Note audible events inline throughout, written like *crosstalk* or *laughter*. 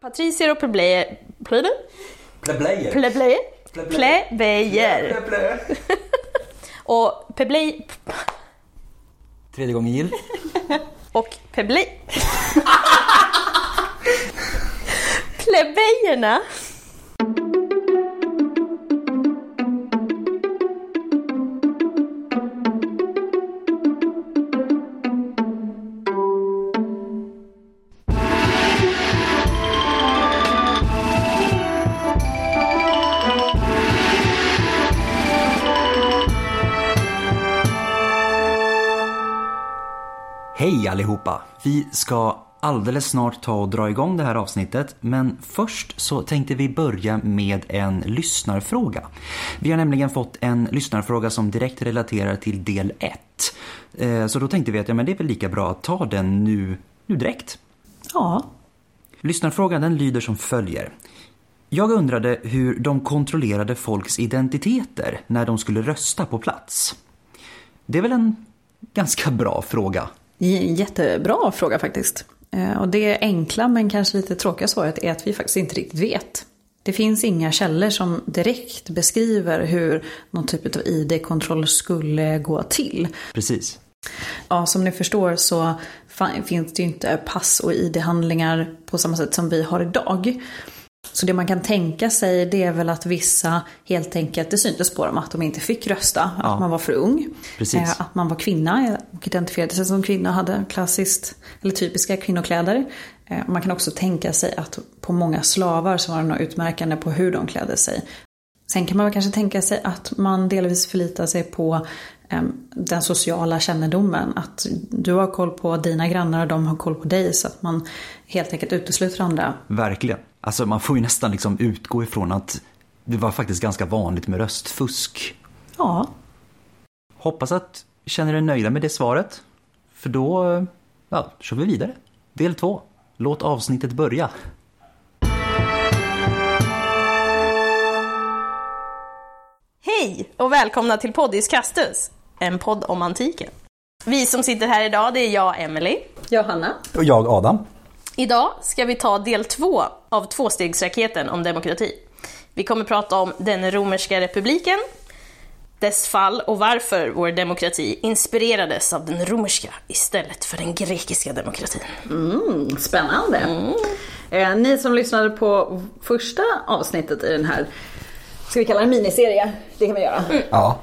Patricier och plebejer... Plebejer? Plebejer. Plebejer? *laughs* Och plebejer... Tredje gången gill. *laughs* Och plebejer... *laughs* Plebejerna allihopa! Vi ska alldeles snart ta och dra igång det här avsnittet men först så tänkte vi börja med en lyssnarfråga. Vi har nämligen fått en lyssnarfråga som direkt relaterar till del 1. Så då tänkte vi att ja, men det är väl lika bra att ta den nu, nu direkt. Ja. Lyssnarfrågan den lyder som följer. Jag undrade hur de kontrollerade folks identiteter när de skulle rösta på plats. Det är väl en ganska bra fråga? Jättebra fråga faktiskt. Eh, Och det enkla men kanske lite tråkiga svaret är att vi faktiskt inte riktigt vet. Det finns inga källor som direkt beskriver hur någon typ av ID-kontroll skulle gå till. Precis. Ja, som ni förstår så finns det ju inte pass och ID-handlingar på samma sätt som vi har idag. Så det man kan tänka sig det är väl att vissa helt enkelt, det syntes på dem att de inte fick rösta, Ja. att man var för ung. Precis. Eh, Att man var kvinna och identifierade sig som kvinna, hade klassiskt, eller typiska kvinnokläder. Eh, Man kan också tänka sig att på många slavar så var det något utmärkande på hur de klädde sig. Sen kan man väl kanske tänka sig att man delvis förlitar sig på eh, den sociala kännedomen. Att du har koll på dina grannar och de har koll på dig så att man helt enkelt utesluter andra. Verkligen. Alltså man får ju nästan liksom utgå ifrån att det var faktiskt ganska vanligt med röstfusk. Ja, Hoppas att känner er nöjda med det svaret. För då, ja, kör vi vidare. Del två. Låt avsnittet börja. Hej och välkomna till Poddis Castus, en podd om antiken. Vi som sitter här idag, det är jag, Emily. Johanna. Och jag Adam. Idag ska vi ta del två av tvåstegsraketen om demokrati. Vi kommer prata om den romerska republiken, dess fall och varför vår demokrati inspirerades av den romerska istället för den grekiska demokratin. Mm, spännande. Eh, ni som lyssnade på första avsnittet i den här, ska vi kalla det miniserie? Det kan vi göra. Ja.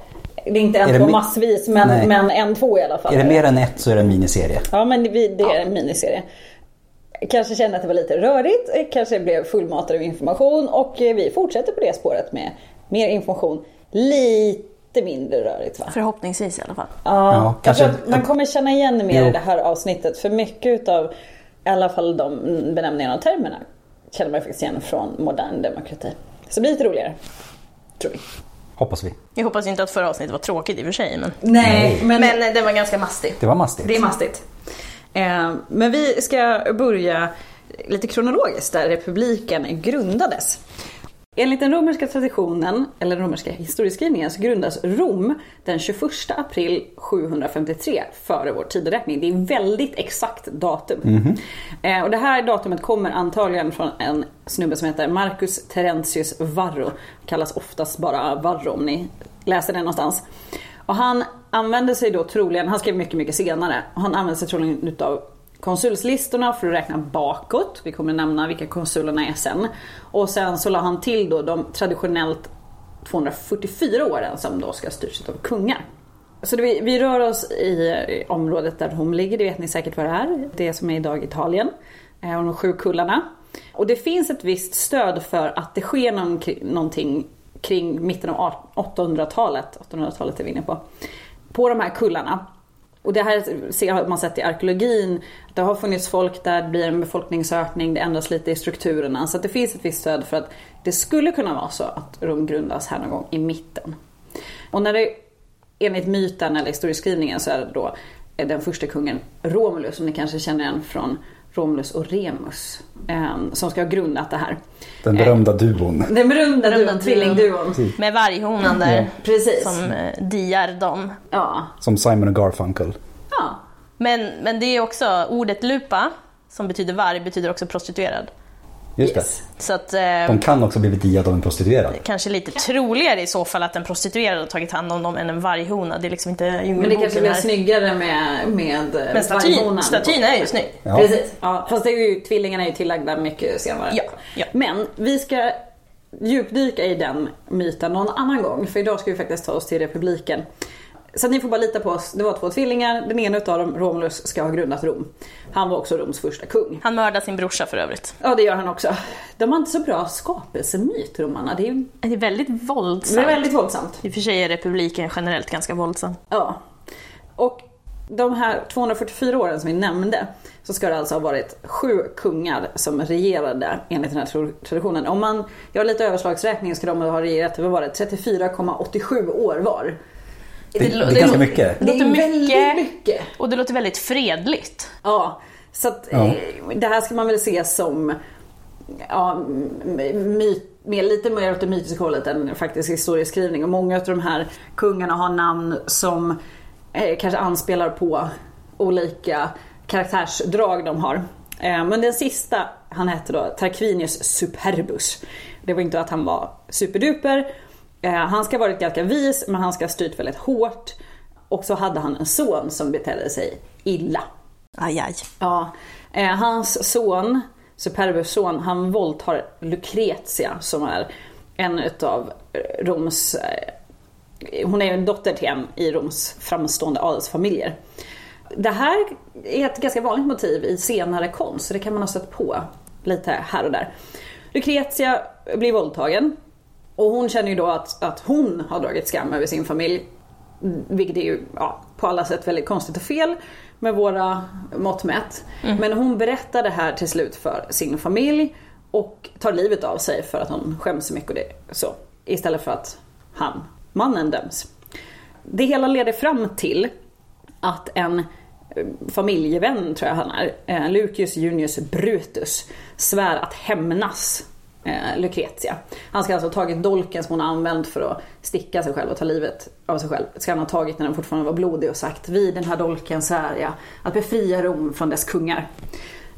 Det är inte Är en, det två massvis, men, Nej. men en, två i alla fall. Är det mer än ett så är det en miniserie. Ja, men vi, det är en miniserie. Kanske kände att det var lite rörigt, eh, kanske blev fullmatad av information och eh, vi fortsätter på det spåret med mer information. Lite mindre rörigt va? Förhoppningsvis i alla fall. Ja, Ja, kanske- man kommer känna igen mer Jo. i det här avsnittet. För mycket utav, i alla fall de benämningarna och termerna, känner man faktiskt igen från modern demokrati. Så det blir lite roligare. Tror vi. Hoppas vi. Jag hoppas inte att förra avsnittet var tråkigt i och för sig, men, Nej, men, men eh, det var ganska mastigt. Det var mastigt. det är mastigt. Eh, men vi ska börja lite kronologiskt där republiken grundades. Enligt den romerska traditionen, eller den romerska historieskrivningen, så grundas Rom den 21 april 753 före vår tideräkning. Det är väldigt exakt datum. Eh, och det här datumet kommer antagligen från en snubbe som heter Marcus Terentius Varro. Kallas oftast bara Varro om ni läser det någonstans. Och han använde sig då troligen, han skrev mycket, mycket senare, och han använde sig troligen utav konsulslistorna för att räkna bakåt. Vi kommer nämna vilka konsulerna är sen. Och sen så la han till då de traditionellt 244 åren som då ska styrs av kungar. Så det, vi, vi rör oss i området där Rom ligger, det vet ni säkert vad det är. Det som är idag Italien. Eh, och de sju kullarna. Och det finns ett visst stöd för att det sker någon, någonting kring mitten av 800-talet. 800-talet är vi inne på. På de här kullarna. Och det här har man sett i arkeologin. Det har funnits folk där, det blir en befolkningsökning, det ändras lite i strukturerna. Så att det finns ett visst stöd för att det skulle kunna vara så att Rom grundas här någon gång i mitten. Och när det enligt myten eller historieskrivningen så är det då den första kungen Romulus som ni kanske känner igen från Romulus och Remus. eh, Som ska ha grundat det här. Den berömda duon. Den berömda Berömda duon, tvillingduon. Med varghonan där Precis. som eh, diar dem. Ja. Som Simon och Garfunkel. ja. Men, men det är också ordet lupa, som betyder varg, betyder också prostituerad. Just det. Yes. Så att, eh, De kan också bli diad av en prostituerad. kanske lite troligare i så fall att en prostituerad har tagit hand om dem än en varghona. Det är liksom inte Men det kanske blir snyggare med, med Men statyn, varghonan. statyn är ju snygg. Ja. Precis. Ja, fast det är ju, tvillingarna är ju tillagda mycket senare. Ja, ja. Men vi ska djupdyka i den myten någon annan gång. För idag ska vi faktiskt ta oss till republiken. Så ni får bara lita på oss. Det var två tvillingar. Den ena utav dem, Romulus, ska ha grundat Rom. Han var också Roms första kung. Han mördar sin brorsa för övrigt. Ja, det gör han också. De har inte så bra skapelsemyt, romarna. Det är, Det är väldigt våldsamt. det är väldigt våldsamt. I och för sig är republiken generellt ganska våldsam. Ja. Och de här 244 åren som vi nämnde så ska det alltså ha varit sju kungar som regerade enligt den här traditionen. Om man gör lite överslagsräkning ska de ha regerat, vad var det, 34,87 år var. Det, det är ganska mycket. Det Det låter väldigt mycket. mycket. Och det låter väldigt fredligt. Ja, så att Ja. eh, det här ska man väl se som ja, myt, mer, lite mer åt det mytiska hållet än faktisk historieskrivning. Och många av de här kungarna har namn som eh, kanske anspelar på olika karaktärsdrag de har. Eh, men den sista, han hette då Tarquinius Superbus. Det var inte att han var superduper. Eh, han ska ha varit ganska vis men han ska ha styrt väldigt hårt. Och så hade han en son som betedde sig illa. Aj, aj. Ja, eh, hans son, Superbus son, han våldtar Lucretia som är en utav Roms, eh, hon är en dotter till en i Roms framstående adelsfamiljer. Det här är ett ganska vanligt motiv i senare konst, så det kan man ha stött på lite här och där. Lucretia blir våldtagen och hon känner ju då att, att hon har dragit skam över sin familj. Vilket är ju ja, på alla sätt väldigt konstigt och fel med våra mått mätt. Men hon berättar det här till slut för sin familj och tar livet av sig för att hon skäms så mycket och det så. Istället för att han, mannen, döms. Det hela leder fram till att en eh, familjevän, tror jag han är, eh, Lucius Junius Brutus, svär att hämnas eh, Lucretia. Han ska alltså ha tagit dolken som hon har använt för att sticka sig själv och ta livet av sig själv. Ska han ha tagit när den fortfarande var blodig och sagt vid den här dolken svär jag att befria Rom från dess kungar.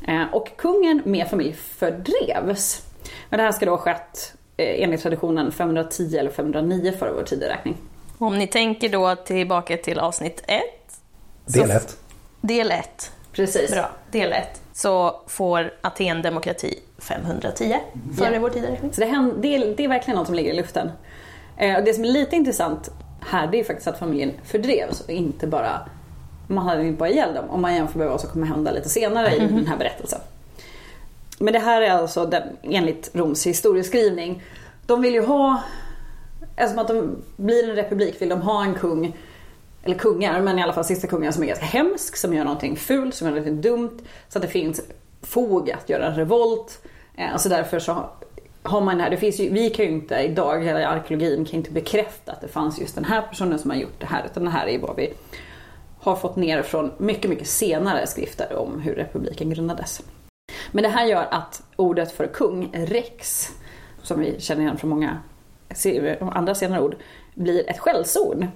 Eh, och kungen med familj fördrevs. Men det här ska då ha skett eh, enligt traditionen 510 eller 509 före vår tideräkning. Om ni tänker då tillbaka till avsnitt 1. Del ett. Del 1. Precis. Bra. Del 1. Så får Aten demokrati 510 före Ja. vår tideräkning. Så det, händer, det, är, det är verkligen något som ligger i luften. Eh, och det som är lite intressant här det är faktiskt att familjen fördrevs och inte bara man hade inte bara ihjäl dem om man jämför med vad som kommer hända lite senare i den här berättelsen. Men det här är alltså den, enligt Roms historieskrivning. De vill ju ha, eftersom att de blir en republik vill de ha en kung eller kungar, men i alla fall sista kungen som är ganska hemsk, som gör någonting fult, som gör någonting dumt. Så att det finns fog att göra en revolt. Eh, alltså Så därför så har man det här, det finns ju, vi kan ju inte idag, hela arkeologin kan inte bekräfta att det fanns just den här personen som har gjort det här, utan det här är ju vad vi har fått ner från mycket, mycket senare skrifter om hur republiken grundades. Men det här gör att ordet för kung, rex, som vi känner igen från många andra senare ord, blir ett skällsord.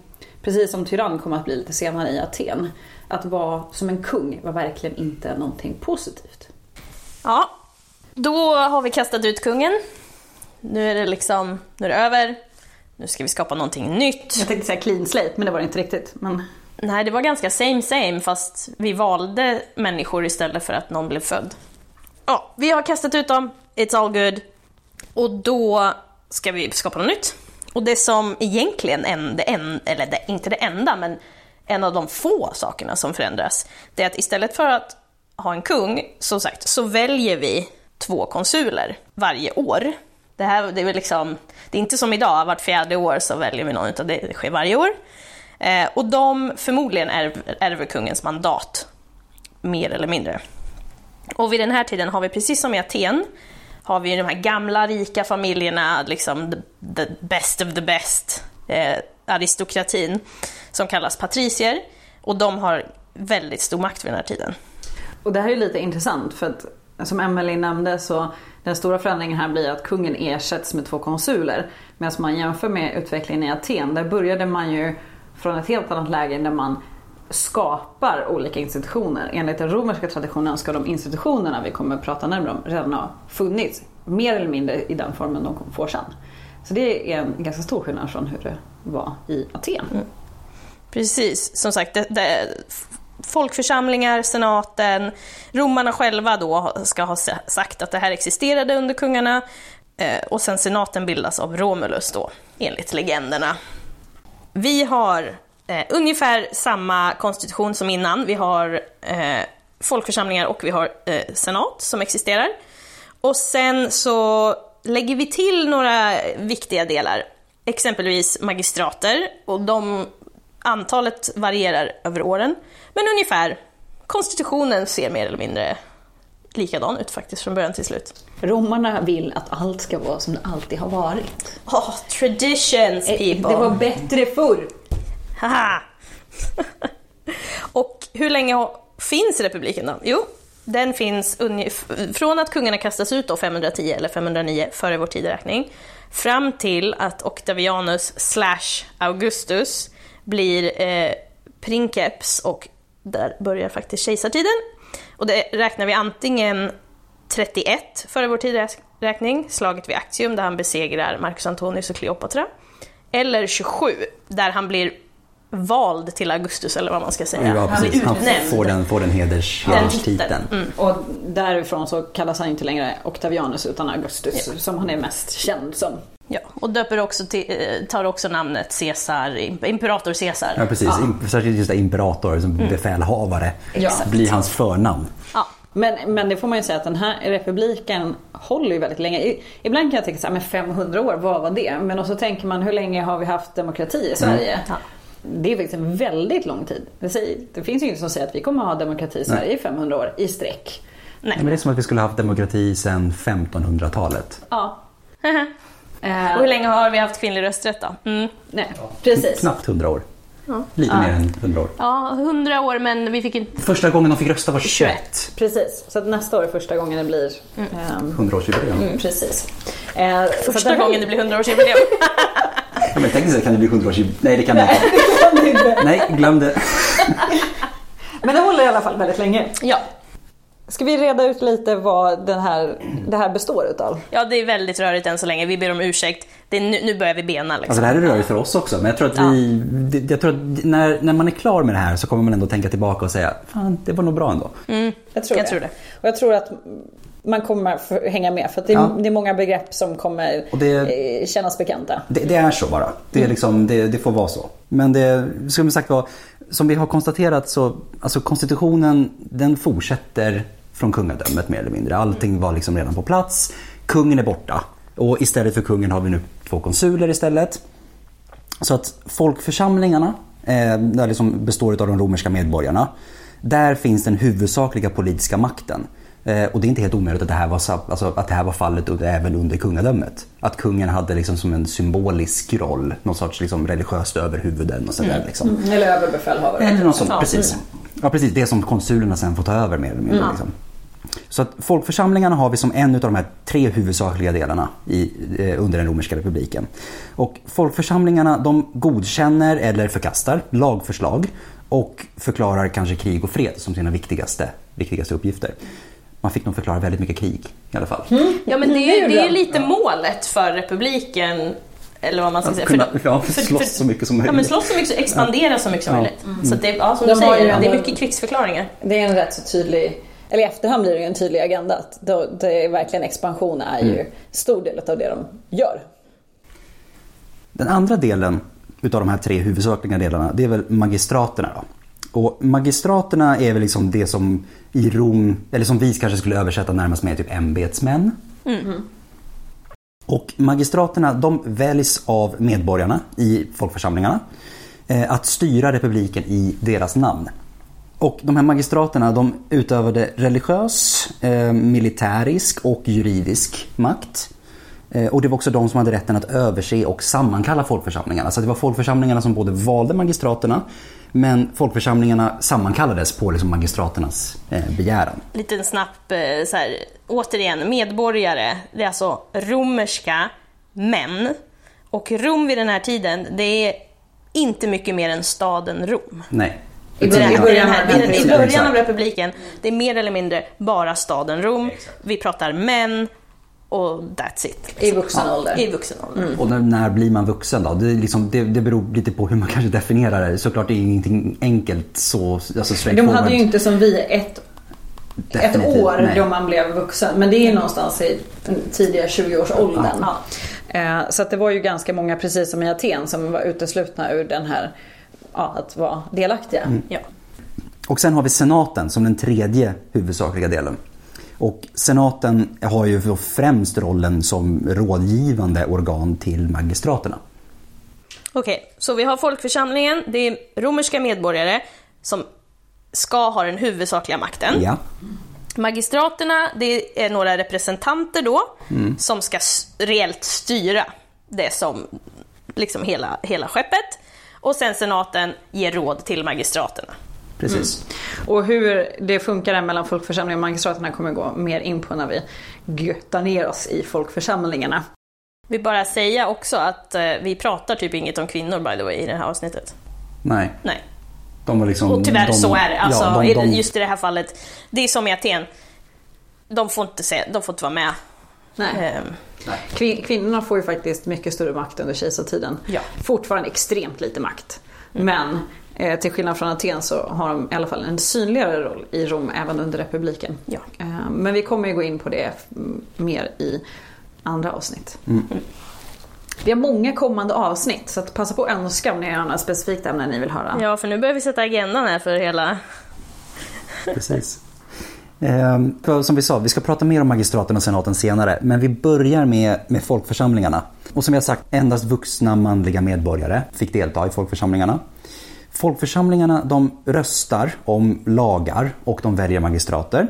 Precis som tyrann kommer att bli lite senare i Aten. Att vara som en kung var verkligen inte någonting positivt. Ja, då har vi kastat ut kungen. Nu är det liksom, nu är det över. Nu ska vi skapa någonting nytt. Jag tänkte säga clean slate, men det var det inte riktigt. Men Nej, det var ganska same same fast vi valde människor istället för att någon blev född. Ja, vi har kastat ut dem, it's all good. Och då ska vi skapa något nytt. Och det som egentligen, en, det en, eller det, inte det enda, men en av de få sakerna som förändras, det är att istället för att ha en kung, som sagt, så väljer vi två konsuler varje år. Det här det är liksom, det är inte som idag, vart fjärde år så väljer vi någon, utan det sker varje år. Eh, och de förmodligen ärver, ärver kungens mandat, mer eller mindre. Och vid den här tiden har vi precis som i Aten, har vi de här gamla rika familjerna, liksom the, the best of the best, eh, aristokratin, som kallas patricier. Och de har väldigt stor makt vid den här tiden. Och det här är lite intressant för att som Emelie nämnde så den stora förändringen här blir att kungen ersätts med två konsuler. Medan man jämför med utvecklingen i Aten, där började man ju från ett helt annat läge där man skapar olika institutioner. Enligt den romerska traditionen ska de institutionerna vi kommer att prata närmare om redan ha funnits mer eller mindre i den formen de får sen. Så det är en ganska stor skillnad från hur det var i Aten. Mm. Precis, som sagt, det, det, folkförsamlingar, senaten, romarna själva då ska ha sagt att det här existerade under kungarna eh, och sen senaten bildas av Romulus då, enligt legenderna. Vi har eh, ungefär samma konstitution som innan. Vi har eh, folkförsamlingar och vi har eh, senat som existerar. Och sen så lägger vi till några viktiga delar. Exempelvis magistrater och de, antalet varierar över åren. Men ungefär, konstitutionen ser mer eller mindre likadan ut faktiskt från början till slut. Romarna vill att allt ska vara som det alltid har varit. Oh, traditions Eh, people! Det var bättre förr. Haha! *laughs* och hur länge finns republiken då? Jo, den finns från att kungarna kastas ut då 510 eller 509 före vår tideräkning fram till att Octavianus slash Augustus blir eh, princeps och där börjar faktiskt kejsartiden. Och det räknar vi antingen 31 före vår tideräkning, slaget vid Actium där han besegrar Marcus Antonius och Kleopatra. Eller 27, där han blir vald till Augustus eller vad man ska säga. Ja, han. Han utnämnd. får den, får den heders, Den hederstiteln. titeln. Mm. Och därifrån så kallas han inte längre Octavianus utan Augustus som han är mest känd som. Ja, och döper också till, eh, tar också namnet Caesar, imperator Caesar. Ja, precis. Im- Särskilt just det, imperator, som befälhavare, Ja. blir hans förnamn. Ja. Men, men det får man ju säga att den här republiken håller ju väldigt länge. Ibland kan jag tänka så här, men 500 år, vad var det? Men också tänker man, hur länge har vi haft demokrati i Sverige? Ja. Det är faktiskt en väldigt lång tid. Det, finns ju inget som säger att vi kommer att ha demokrati i Sverige i 500 år i sträck. Nej. Men det är som att vi skulle ha haft demokrati sedan 1500-talet. Ja. *laughs* Och Eh, hur länge har vi haft kvinnlig rösträtt då? Mm. nej, precis. Knappt 100 år. Lite mer än 100 år. Ja, 100 år men vi fick inte... Första gången de fick rösta var 21. Precis, så att nästa år är första gången det blir ehm, 100-årsjubileum. mm, Precis. Att Första gången det blir 100-årsjubileum. Ja, men tänk dig, kan det bli 100-årsjubileum? Nej, det kan det inte. *laughs* Nej, glöm det. Men det håller i alla fall väldigt länge. ja. Ska vi reda ut lite vad den här, det här består utav? ja, det är väldigt rörigt än så länge. Vi ber om ursäkt. Det är nu, nu börjar vi bena liksom. Alltså det här är rörigt för oss också, men jag tror att vi... det- Jag tror att när, när man är klar med det här så kommer man ändå tänka tillbaka och säga Fan, det var nog bra ändå. Jag tror, Jag det. tror det. Och jag tror att man kommer hänga med för det är, Ja. det är många begrepp som kommer det- eh, kännas bekanta. Det, det är så bara. Det, är liksom, det, det får vara så. Men det, som sagt var, som vi har konstaterat så, alltså konstitutionen den fortsätter från kungadömet mer eller mindre. Allting var liksom redan på plats. Kungen är borta. Och istället för kungen har vi nu två konsuler istället. Så att folkförsamlingarna, eh, där liksom består av de romerska medborgarna, där finns den huvudsakliga politiska makten. Eh, och det är inte helt omöjligt att det här var, alltså, att det här var fallet under, även under kungadömet. Att kungen hade liksom som en symbolisk roll, någon sorts liksom religiöst överhuvuden och sådär. Liksom. Eller överbefälhavare. Eller något sånt, Ja. precis. Ja, precis. Det som konsulerna sen får ta över mer eller mindre. Liksom. Så att folkförsamlingarna har vi som en av de här tre huvudsakliga delarna i, eh, under den romerska republiken. Och folkförsamlingarna de godkänner eller förkastar lagförslag och förklarar kanske krig och fred som sina viktigaste, viktigaste uppgifter. Man fick nog förklara väldigt mycket krig i alla fall. Ja, men det är, gjorde det är lite målet för republiken. Eller vad man ska Att säga. kunna- för, ja, slåss så mycket som Ja, men möjligt. slåss så mycket, så- expandera så mycket som Ja. möjligt. Så att det, ja, som De du säger, det är mycket krigsförklaringar. Det är en rätt så tydlig, eller i efterhand blir det ju en tydlig agenda. Att då, det är verkligen expansion är ju stor del av det de gör. Den andra delen utav de här tre huvudsakliga delarna, det är väl magistraterna då. Och magistraterna är väl liksom det som i Rom, eller som vi kanske skulle översätta närmast med typ ämbetsmän. Och magistraterna de väljs av medborgarna i folkförsamlingarna eh, att styra republiken i deras namn. Och de här magistraterna de utövade religiös, eh, militärisk och juridisk makt. Eh, och det var också de som hade rätten att överse och sammankalla folkförsamlingarna. Så det var folkförsamlingarna som både valde magistraterna men folkförsamlingarna sammankallades på liksom magistraternas eh, begäran. Liten snabb, eh, så här, återigen, medborgare. Det är alltså romerska män. Och Rom vid den här tiden, det är inte mycket mer än staden Rom. Nej. I början, i början av republiken, det är mer eller mindre bara staden Rom. Vi pratar män och that's it. I vuxen ålder. I vuxen ålder. Och när, när blir man vuxen då? Det, är liksom, det, det beror lite på hur man *laughs* kanske definierar det. Såklart det är ingenting enkelt så alltså De hade ju inte som vi ett, ett Definitivt, år nej. då man blev vuxen. Men det är någonstans i tidiga 20-årsåldern. Ja. Eh, Så att det var ju ganska många, precis som i Aten, som var uteslutna ur den här, ja, att vara delaktiga. Ja. Och sen har vi senaten som den tredje huvudsakliga delen. Och senaten har ju främst rollen som rådgivande organ till magistraterna. Okej, så vi har folkförsamlingen, det är romerska medborgare som ska ha den huvudsakliga makten. Ja. Magistraterna, det är några representanter då som ska reellt styra det som liksom hela, hela skeppet. Och sen senaten ger råd till magistraterna. Precis. Och hur det funkar där mellan folkförsamlingen och magistraterna kommer vi gå mer in på när vi göttar ner oss i folkförsamlingarna. Vi bara säga också att eh, vi pratar typ inget om kvinnor by the way i det här avsnittet. Nej, Nej. de var liksom... Och tyvärr de, så är det. Alltså, ja, de, de, Just i det här fallet, det är som i Aten. De får inte, se, de får inte vara med. Nej. Ehm, Kvin- Kvinnorna får ju faktiskt mycket större makt under kejsartiden. Ja. Fortfarande extremt lite makt. Men eh, till skillnad från Aten så har de i alla fall en synligare roll i Rom även under republiken. Ja. Eh, men vi kommer ju gå in på det mm, mer i andra avsnitt. Vi har många kommande avsnitt så att passa på att önska om ni har något specifikt ämne ni vill höra. ja, för nu börjar vi sätta agendan här för hela... Precis. För som vi sa, vi ska prata mer om magistraten och senaten senare. Men vi börjar med, med folkförsamlingarna. Och som jag sagt, endast vuxna manliga medborgare fick delta i folkförsamlingarna. Folkförsamlingarna de röstar om lagar och de väljer magistrater.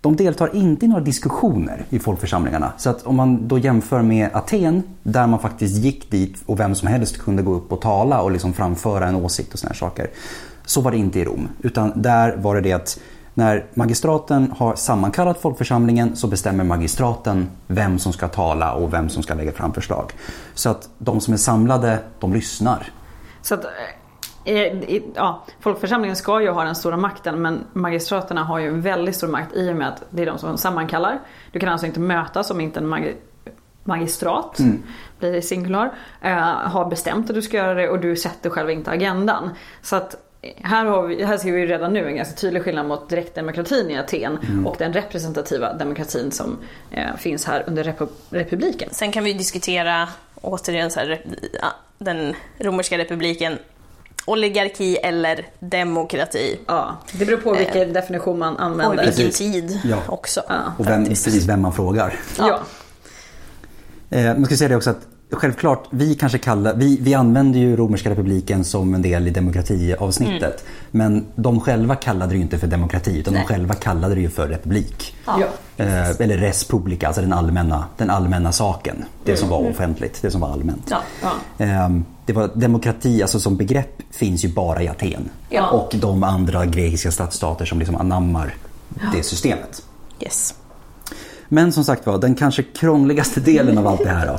De deltar inte i några diskussioner i folkförsamlingarna. Så att om man då jämför med Aten, där man faktiskt gick dit och vem som helst kunde gå upp och tala och liksom framföra en åsikt och såna här saker. Så var det inte i Rom. Utan där var det det att när magistraten har sammankallat folkförsamlingen så bestämmer magistraten vem som ska tala och vem som ska lägga fram förslag. Så att de som är samlade, de lyssnar. Så att, eh, ja, folkförsamlingen ska ju ha den stora makten men magistraterna har ju en väldigt stor makt i och med att det är de som sammankallar. Du kan alltså inte mötas om inte en magi- magistrat, blir det singular, eh, har bestämt att du ska göra det och du sätter själv inte agendan. Så att eh, här, har vi, här ser vi ju redan nu en ganska tydlig skillnad mot direktdemokratin i Aten och den representativa demokratin som eh, finns här under repu- republiken. Sen kan vi diskutera återigen så här, den romerska republiken, oligarki eller demokrati. Ja, det beror på vilken definition man Och i använder. vilken Precis. tid Ja. också. Ja. Och vem, precis vem man frågar. Ja. Eh, man ska säga det också att självklart, vi kanske kallar, vi, vi använder ju romerska republiken som en del i demokratiavsnittet. Men de själva kallade det ju inte för demokrati utan Nej. de själva kallade det ju för republik. Ja. Eh, eller res publica, alltså den allmänna, den allmänna saken. Det som var offentligt, det som var allmänt. Ja. Ja. Eh, det var, demokrati alltså som begrepp finns ju bara i Aten. Och de andra grekiska stadsstater som liksom anammar det systemet. Yes. Men som sagt var, den kanske krångligaste *laughs* delen av allt det här då.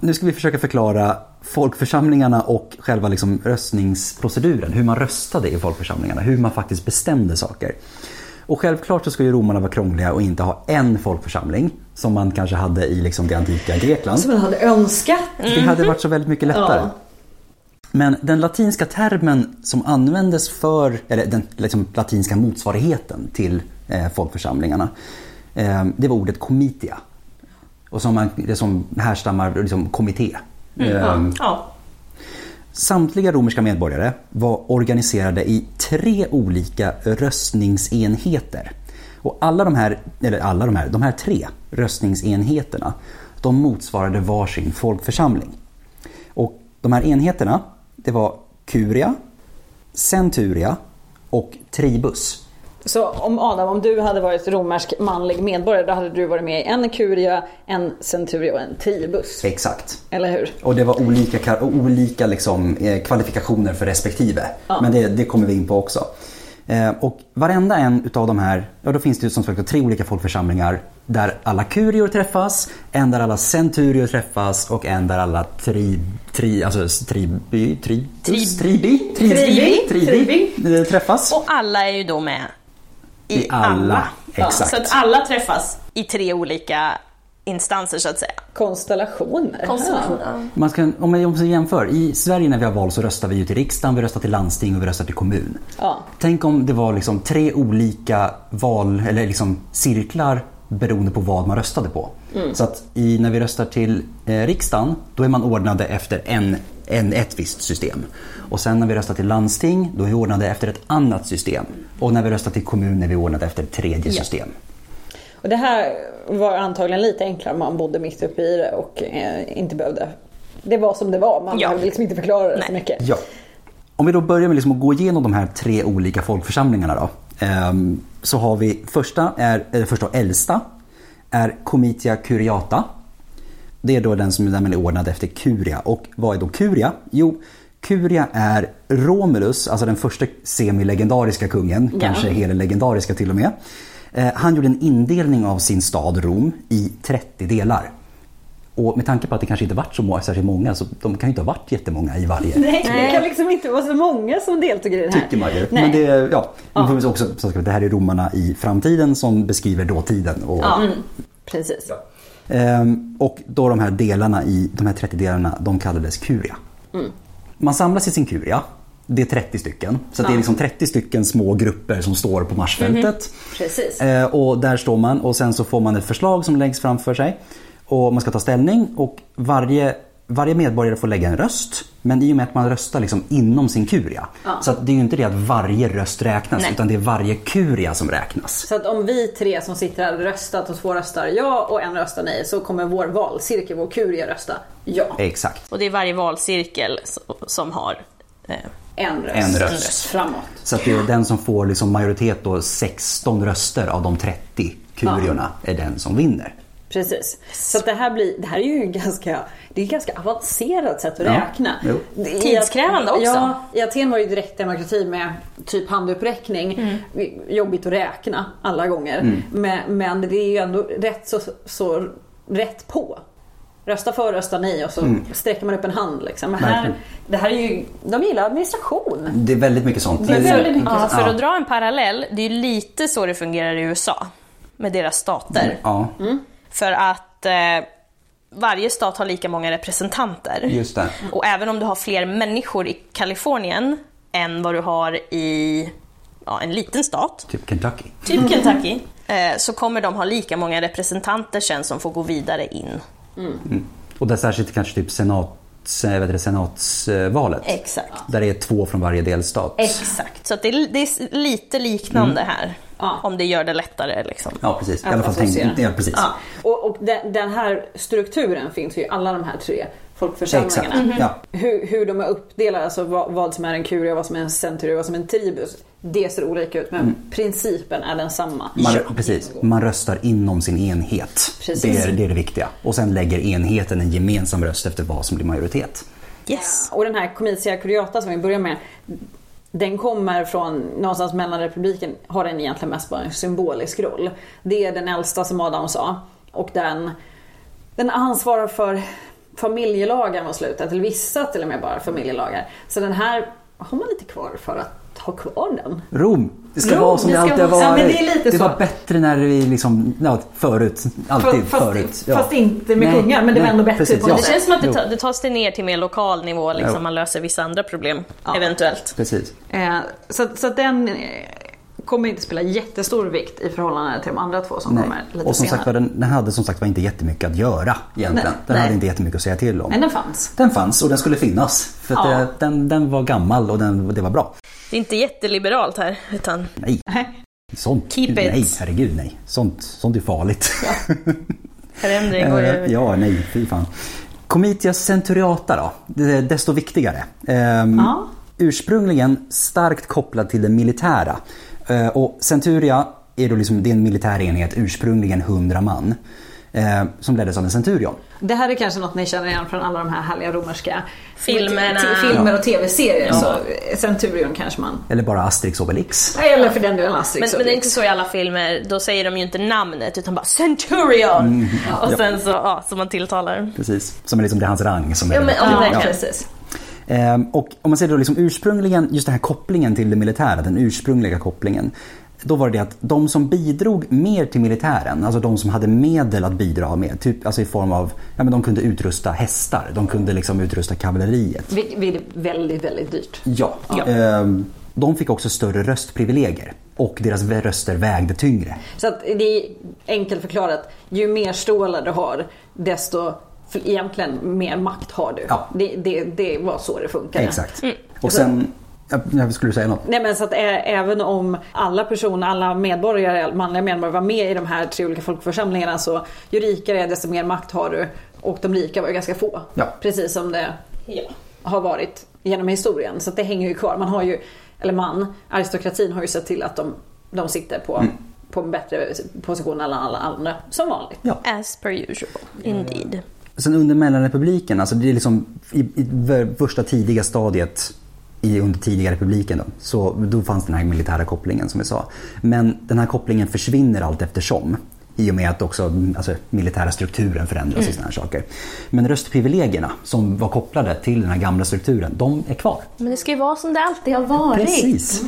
Nu ska vi försöka förklara folkförsamlingarna och själva liksom röstningsproceduren. Hur man röstade i folkförsamlingarna, hur man faktiskt bestämde saker. Och självklart så ska ju romarna vara krångliga och inte ha en folkförsamling som man kanske hade i liksom det antika Grekland. Som man hade önskat. Det hade varit så väldigt mycket lättare. Ja. Men den latinska termen som användes för, eller den liksom latinska motsvarigheten till eh, folkförsamlingarna, det var ordet comitia. Och som, man, det som härstammar liksom kommitté. Eh, Ja. Samtliga romerska medborgare var organiserade i tre olika röstningsenheter. Och alla de här, eller alla de här, de här tre röstningsenheterna, de motsvarade varsin folkförsamling. Och de här enheterna, det var Curia, Centuria och Tribus. Så om Adam, om du hade varit romersk manlig medborgare då hade du varit med i en kuria, en centuria och en tribus. Exakt. Eller hur? Och det var olika, ka- olika liksom, eh, kvalifikationer för respektive. Ja. Men det, det kommer vi in på också. Eh, och varenda en utav de här, ja då finns det ju som sagt tre olika folkförsamlingar. Där alla kurior träffas, en där alla centurior träffas och en där alla tri, tri, alltså triby, tri, Trib- tribi, Tribi, tribi, eh, träffas. Och alla är ju då med i, I alla, exakt. Så att alla träffas i tre olika instanser så att säga. Konstellationer. Konstellation, Ja. ja. Man ska, om man om man jämför, i Sverige när vi har val så röstar vi ju till riksdagen, vi röstar till landsting och vi röstar till kommun. Ja. Tänk om det var liksom tre olika val eller liksom cirklar beroende på vad man röstade på. Så att i, när vi röstar till eh, riksdagen, då är man ordnade efter en, en, ett visst system. Och sen när vi röstar till landsting, då är vi ordnade efter ett annat system. Och när vi röstar till kommun är vi ordnade efter ett tredje system. Och det här var antagligen lite enklare om man bodde mitt uppe i det och eh, inte behövde... Det var som det var, man Ja. behövde liksom inte förklara det så Nej. mycket. Ja. Om vi då börjar med liksom att gå igenom de här tre olika folkförsamlingarna då. Ehm, så har vi första, är, eller första och äldsta, är Comitia Curiata. Det är då den som är ordnad efter Curia. Och vad är då Curia? Jo, Curia är Romulus, alltså den första semilegendariska kungen, Ja. kanske hellegendariska till och med. Eh, Han gjorde en indelning av sin stad Rom i 30 delar. Och med tanke på att det kanske inte varit så må- särskilt många så de kan ju inte ha varit jättemånga i varje. Nej, det kan liksom inte vara så många som deltog i den här. Tycker man ju. Nej. Men det, ja, får väl också, det här är romarna i framtiden som beskriver dåtiden. Och, Ja, mm. precis. Ehm, och då de här delarna i de här 30 delarna, de kallades kuria. Mm. Man samlas i sin kuria. Det är 30 stycken. Så det är liksom 30 stycken små grupper som står på marsfältet. Precis. Eh, och där står man och sen så får man ett förslag som läggs framför sig. Och man ska ta ställning och varje, varje medborgare får lägga en röst. Men i och med att man röstar liksom inom sin kuria. Så att det är ju inte det att varje röst räknas Nej. utan det är varje kuria som räknas. Så att om vi tre som sitter här röstat och två röstar ja och en röstar nej så kommer vår valcirkel, vår kuria rösta ja. Exakt. Och det är varje valcirkel som har eh, En röst. En röst. Framåt. Så att det är den som får liksom majoritet då 16 röster av de 30 kuriorna är den som vinner. Precis. Så att det här blir, det här är ju en ganska, det är ett ganska avancerat sätt att Ja, räkna. jo. Tidskrävande också. Ja, i Aten var ju direktdemokrati med typ handuppräckning. Jobbigt att räkna alla gånger. Men, men det är ju ändå rätt så, så rätt på. Rösta för, rösta nej och så sträcker man upp en hand. Liksom. Men här, det här är ju, de gillar administration. Det är väldigt mycket sånt. Det är Men- väldigt mycket Ja, för att dra en parallell, det är ju lite så det fungerar i USA. Med deras stater. Ja, För att eh, varje stat har lika många representanter. just det. Och även om du har fler människor i Kalifornien än vad du har i ja, en liten stat, Typ Kentucky. typ Kentucky, eh, så kommer de ha lika många representanter sen som får gå vidare in. Och där särskilt kanske typ senats, vad heter det, senatsvalet. Exakt. Där det är två från varje delstat. Exakt. Så att det, är, det är lite liknande här. Ja. Om det gör det lättare liksom. Ja precis, i Att alla fall tänk, ja, precis. Ja. Och, och den, den här strukturen finns ju i alla de här tre folkförsamlingarna. Exakt. Ja. Hur, hur de är uppdelade, alltså vad, vad som är en kuria, vad som är en centurie, vad som är en tribus. Det ser olika ut men principen är densamma. Man, precis, man röstar inom sin enhet. Precis. Det, är, det är det viktiga. Och sen lägger enheten en gemensam röst efter vad som blir majoritet. Yes. Och den här Comitia Curiata som vi börjar med. Den kommer från någonstans mellan republiken, har den egentligen mest bara en symbolisk roll. Det är den äldsta som Adam sa. Och den, den ansvarar för familjelagar mot slutet, eller vissa till och med bara familjelagar. Så den här har man lite kvar för att ha kvar den. Rom, det ska Rom, vara som det det alltid har vara- varit. ja, men det är lite så. var bättre när vi liksom, ja, förut. Alltid Fast- förut. fast inte med kungar, men det var ändå bättre precis, på ja. Det känns som att det, ta, det tas det ner till mer lokal nivå, liksom. Jo. man löser vissa andra problem eventuellt. Precis. Eh, så, så att den eh, kommer inte spela jättestor vikt i förhållande till de andra två som Nej. kommer lite Och som senare. sagt var, den, den hade som sagt var inte jättemycket att göra egentligen. Nej, den nej. hade inte jättemycket att säga till om. Men den fanns. Den fanns och den skulle finnas. För att Ja. det, den, den var gammal och den, det var bra. Det är inte jätteliberalt här, utan Nej, sånt. Keep it. Nej, herregud nej. Sånt, sånt är farligt. förändring går ju... *laughs* ja, nej, fy fan. Comitia centuriata då, det är desto viktigare. Ehm, Ja. Ursprungligen starkt kopplad till det militära. Eh, och centuria är då liksom, det är en militär enhet, ursprungligen 100 man. Eh, som leddes av en centurion. Det här är kanske något ni känner igen från alla de här härliga romerska Filmerna. filmer och tv-serier. Ja. Så Centurion kanske man... Eller bara Asterix Obelix. Eller för den delen Men, Asterix men det är inte så i alla filmer, då säger de ju inte namnet utan bara Centurion! Och sen så, ja, så man tilltalar. Precis. Som är liksom det är hans rang. Som är Ja, men, ja, Ja, precis. Ehm, och om man ser då liksom ursprungligen, just den här kopplingen till det militära, den ursprungliga kopplingen. Då var det att de som bidrog mer till militären, alltså de som hade medel att bidra med, typ, alltså i form av, ja men de kunde utrusta hästar, de kunde liksom utrusta kavalleriet. Vilket är väldigt, väldigt dyrt. Ja. Ehm, de fick också större röstprivilegier och deras röster vägde tyngre. Så att det är enkelt förklarat, ju mer stålar du har desto egentligen mer makt har du. Ja. Det, det, det var så det funkade. Exakt. Och sen, ja, jag skulle säga något? Nej men så att ä- även om alla personer, alla medborgare, manliga medborgare var med i de här tre olika folkförsamlingarna så ju rikare är desto mer makt har du. Och de rika var ju ganska få. Ja. Precis som det har varit genom historien. Så att det hänger ju kvar. Man har ju, eller man, aristokratin har ju sett till att de, de sitter på, på en bättre position än alla andra. Som vanligt. Ja. As per usual, indeed. Sen under mellanrepubliken, alltså det är liksom i, i första tidiga stadiet i, under tidiga republiken då, så då fanns den här militära kopplingen som vi sa. Men den här kopplingen försvinner allt eftersom. I och med att också alltså, militära strukturen förändras och sådana här saker. Men röstprivilegierna som var kopplade till den här gamla strukturen, de är kvar. Men det ska ju vara som det alltid har varit. Precis.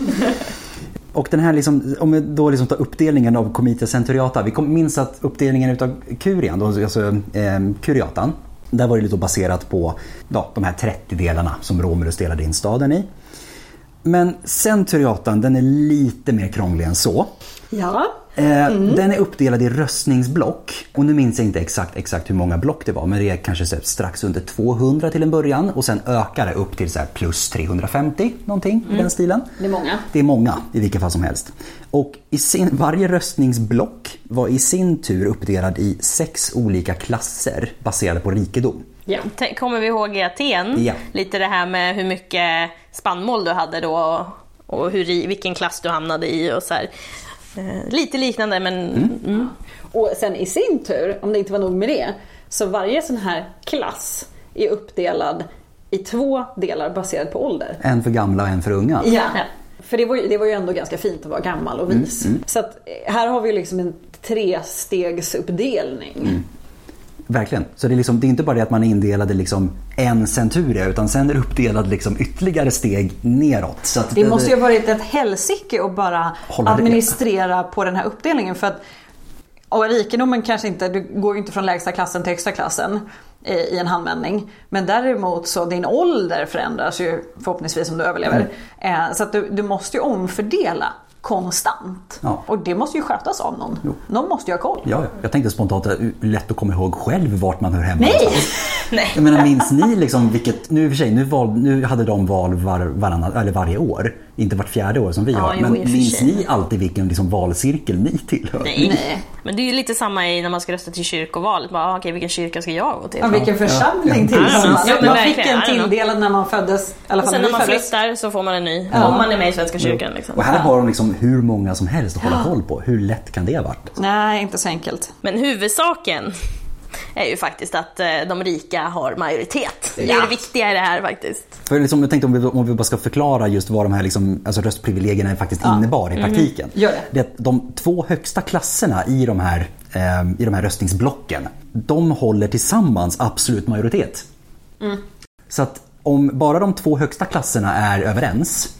Och den här liksom, om vi då liksom tar uppdelningen av Comitia Centuriata. Vi kom- minns att uppdelningen utav Kurian, då, alltså eh, Kuriatan, där var det lite baserat på ja, de här 30 delarna som Romulus delade in staden i. Men Centuriatan, den är lite mer krånglig än så. Ja. Eh, Den är uppdelad i röstningsblock. Och nu minns jag inte exakt, exakt hur många block det var. Men det är kanske så strax under 200 till en början. Och sen ökar det upp till så plus 350 någonting i den stilen. Det är många. Det är många i vilket fall som helst. Och i sin, varje röstningsblock var i sin tur uppdelad i sex olika klasser baserade på rikedom. Ja. Kommer vi ihåg i Aten? Ja. Lite det här med hur mycket spannmål du hade då och hur, vilken klass du hamnade i och så här. Eh, lite liknande men mm. Och sen i sin tur, om det inte var nog med det, så varje sån här klass är uppdelad i två delar baserat på ålder. En för gamla och en för unga. Ja. För det var, ju, det var ju ändå ganska fint att vara gammal och vis. Så att eh, här har vi liksom en trestegsuppdelning. Verkligen. Så det är, liksom, det är inte bara det att man är indelad i liksom en centuria utan sen är det uppdelad liksom ytterligare steg neråt. Så att Det måste ju ha varit ett helsike att bara det- administrera på den här uppdelningen. För att, och rikedomen kanske inte, du går ju inte från lägsta klassen till högsta klassen i, en handvändning. Men däremot så din ålder förändras ju förhoppningsvis om du överlever. Eh, så att du, du måste ju omfördela konstant. Ja. Och det måste ju skötas av någon. Någon måste ju ha koll. Ja, ja. jag tänkte spontant att det är lätt att komma ihåg själv vart man hör hemma. Nej! någonstans. *laughs* Nej. Jag menar, minns ni liksom vilket, nu i och för sig, nu, val, nu hade de val var, varannan, eller varje år. Inte vart fjärde år som vi Ja, har. Men minns ni alltid vilken liksom, valcirkel ni tillhör? Nej. Nej. Men det är ju lite samma i när man ska rösta till kyrkovalet. Bara, ah, okej, vilken kyrka ska jag gå till? Ja, vilken församling Ja, tillhör ja, man? ja, man fick en tilldelad när man föddes. I alla Och fall sen när man föddes. flyttar så får man en ny. Om man är med i Svenska kyrkan. Liksom. Och här har de liksom hur många som helst att hålla koll på. Hur lätt kan det ha varit? Nej, inte så enkelt. Men huvudsaken är ju faktiskt att eh, de rika har majoritet. Det är Ja. det viktiga i det här faktiskt. För liksom, jag tänkte om vi, om vi bara ska förklara just vad de här liksom, alltså röstprivilegierna faktiskt innebar i praktiken. Gör det. det de två högsta klasserna i de, här, eh, i de här röstningsblocken, de håller tillsammans absolut majoritet. Så att om bara de två högsta klasserna är överens,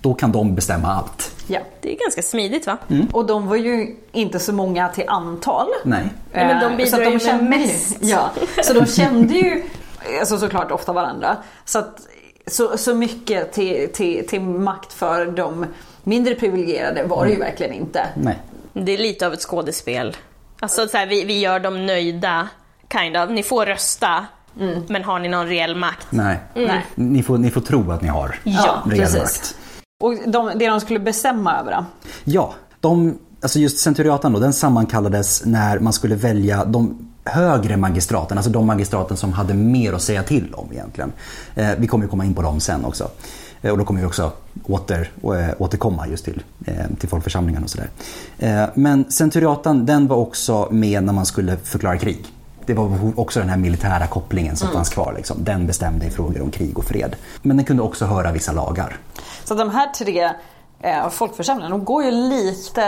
då kan de bestämma allt. Ja. Det är ganska smidigt va? Och de var ju inte så många till antal. Nej. Nej, men de Eh, bidrar så att ju med kände mest. Ja, så de kände ju alltså såklart ofta varandra. Så, att, så, så mycket till, till, till makt för de mindre privilegierade var det ju verkligen inte. Nej. Det är lite av ett skådespel. Alltså så här, vi, vi gör dem nöjda, kind of. Ni får rösta, men har ni någon reell makt? Nej. Nej. Ni, får, ni får tro att ni har Ja, reell precis. makt. Och de, det de skulle bestämma över då? Ja, de, alltså just centuriatan då, den sammankallades när man skulle välja de högre magistraten, alltså de magistraten som hade mer att säga till om egentligen. Eh, vi kommer ju komma in på dem sen också. Eh, och då kommer vi också åter, eh, återkomma just till, eh, till folkförsamlingen och sådär. Eh, men centuriatan, den var också med när man skulle förklara krig. Det var också den här militära kopplingen som fanns kvar. Liksom. Den bestämde i frågor om krig och fred. Men den kunde också höra vissa lagar. Så de här tre eh, folkförsamlingarna, de går ju lite,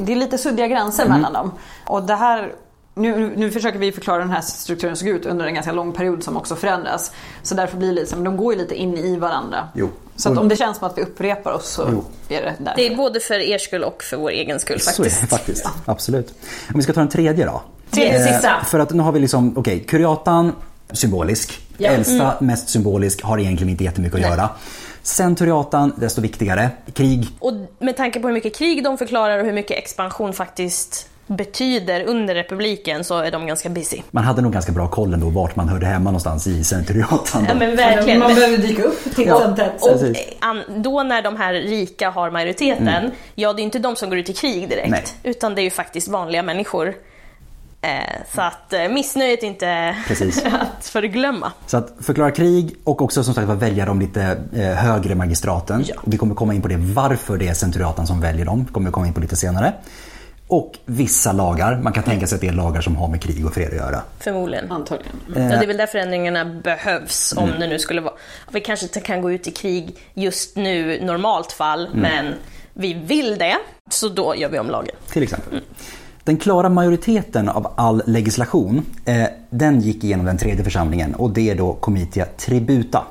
det är lite suddiga gränser mellan dem. Och det här nu, nu försöker vi förklara den här strukturen såg ut under en ganska lång period som också förändras. Så därför blir det lite, men de går ju lite in i varandra. Jo. Så att om det känns som att vi upprepar oss så Jo. är det där. Det är både för er skull och för vår egen skull Så är det faktiskt. faktiskt. Absolut. Om vi ska ta den tredje då. Tredje Eh, sista. För att nu har vi liksom, okej, Kuriatan, symbolisk. Ja. Äldsta, mest symbolisk, har egentligen inte jättemycket att Nej. göra. Centuriatan, desto viktigare. Krig, Och med tanke på hur mycket krig de förklarar och hur mycket expansion faktiskt betyder under republiken så är de ganska busy. man hade nog ganska bra koll ändå vart man hörde hemma någonstans i Centuriatan. Ja men verkligen. Man behöver dyka upp titt Ja. Och då när de här rika har majoriteten, ja det är inte de som går ut i krig direkt, Nej. utan det är ju faktiskt vanliga människor. Eh, så att eh, missnöjet är inte Precis. *laughs* att förglömma. Så att förklara krig och också som sagt välja de lite eh, högre magistraten. Ja. Vi kommer komma in på det varför det är centuriatan som väljer dem. kommer vi komma in på lite senare. Och vissa lagar, man kan tänka sig att det är lagar som har med krig och fred att göra. Förmodligen. Antagligen. Ja, det är väl där förändringarna behövs om det nu skulle vara. Vi kanske inte kan gå ut i krig just nu, normalt fall, men vi vill det, så då gör vi om lagen. Till exempel. Den klara majoriteten av all legislation, eh, den gick igenom den tredje församlingen och det är då Comitia Tributa.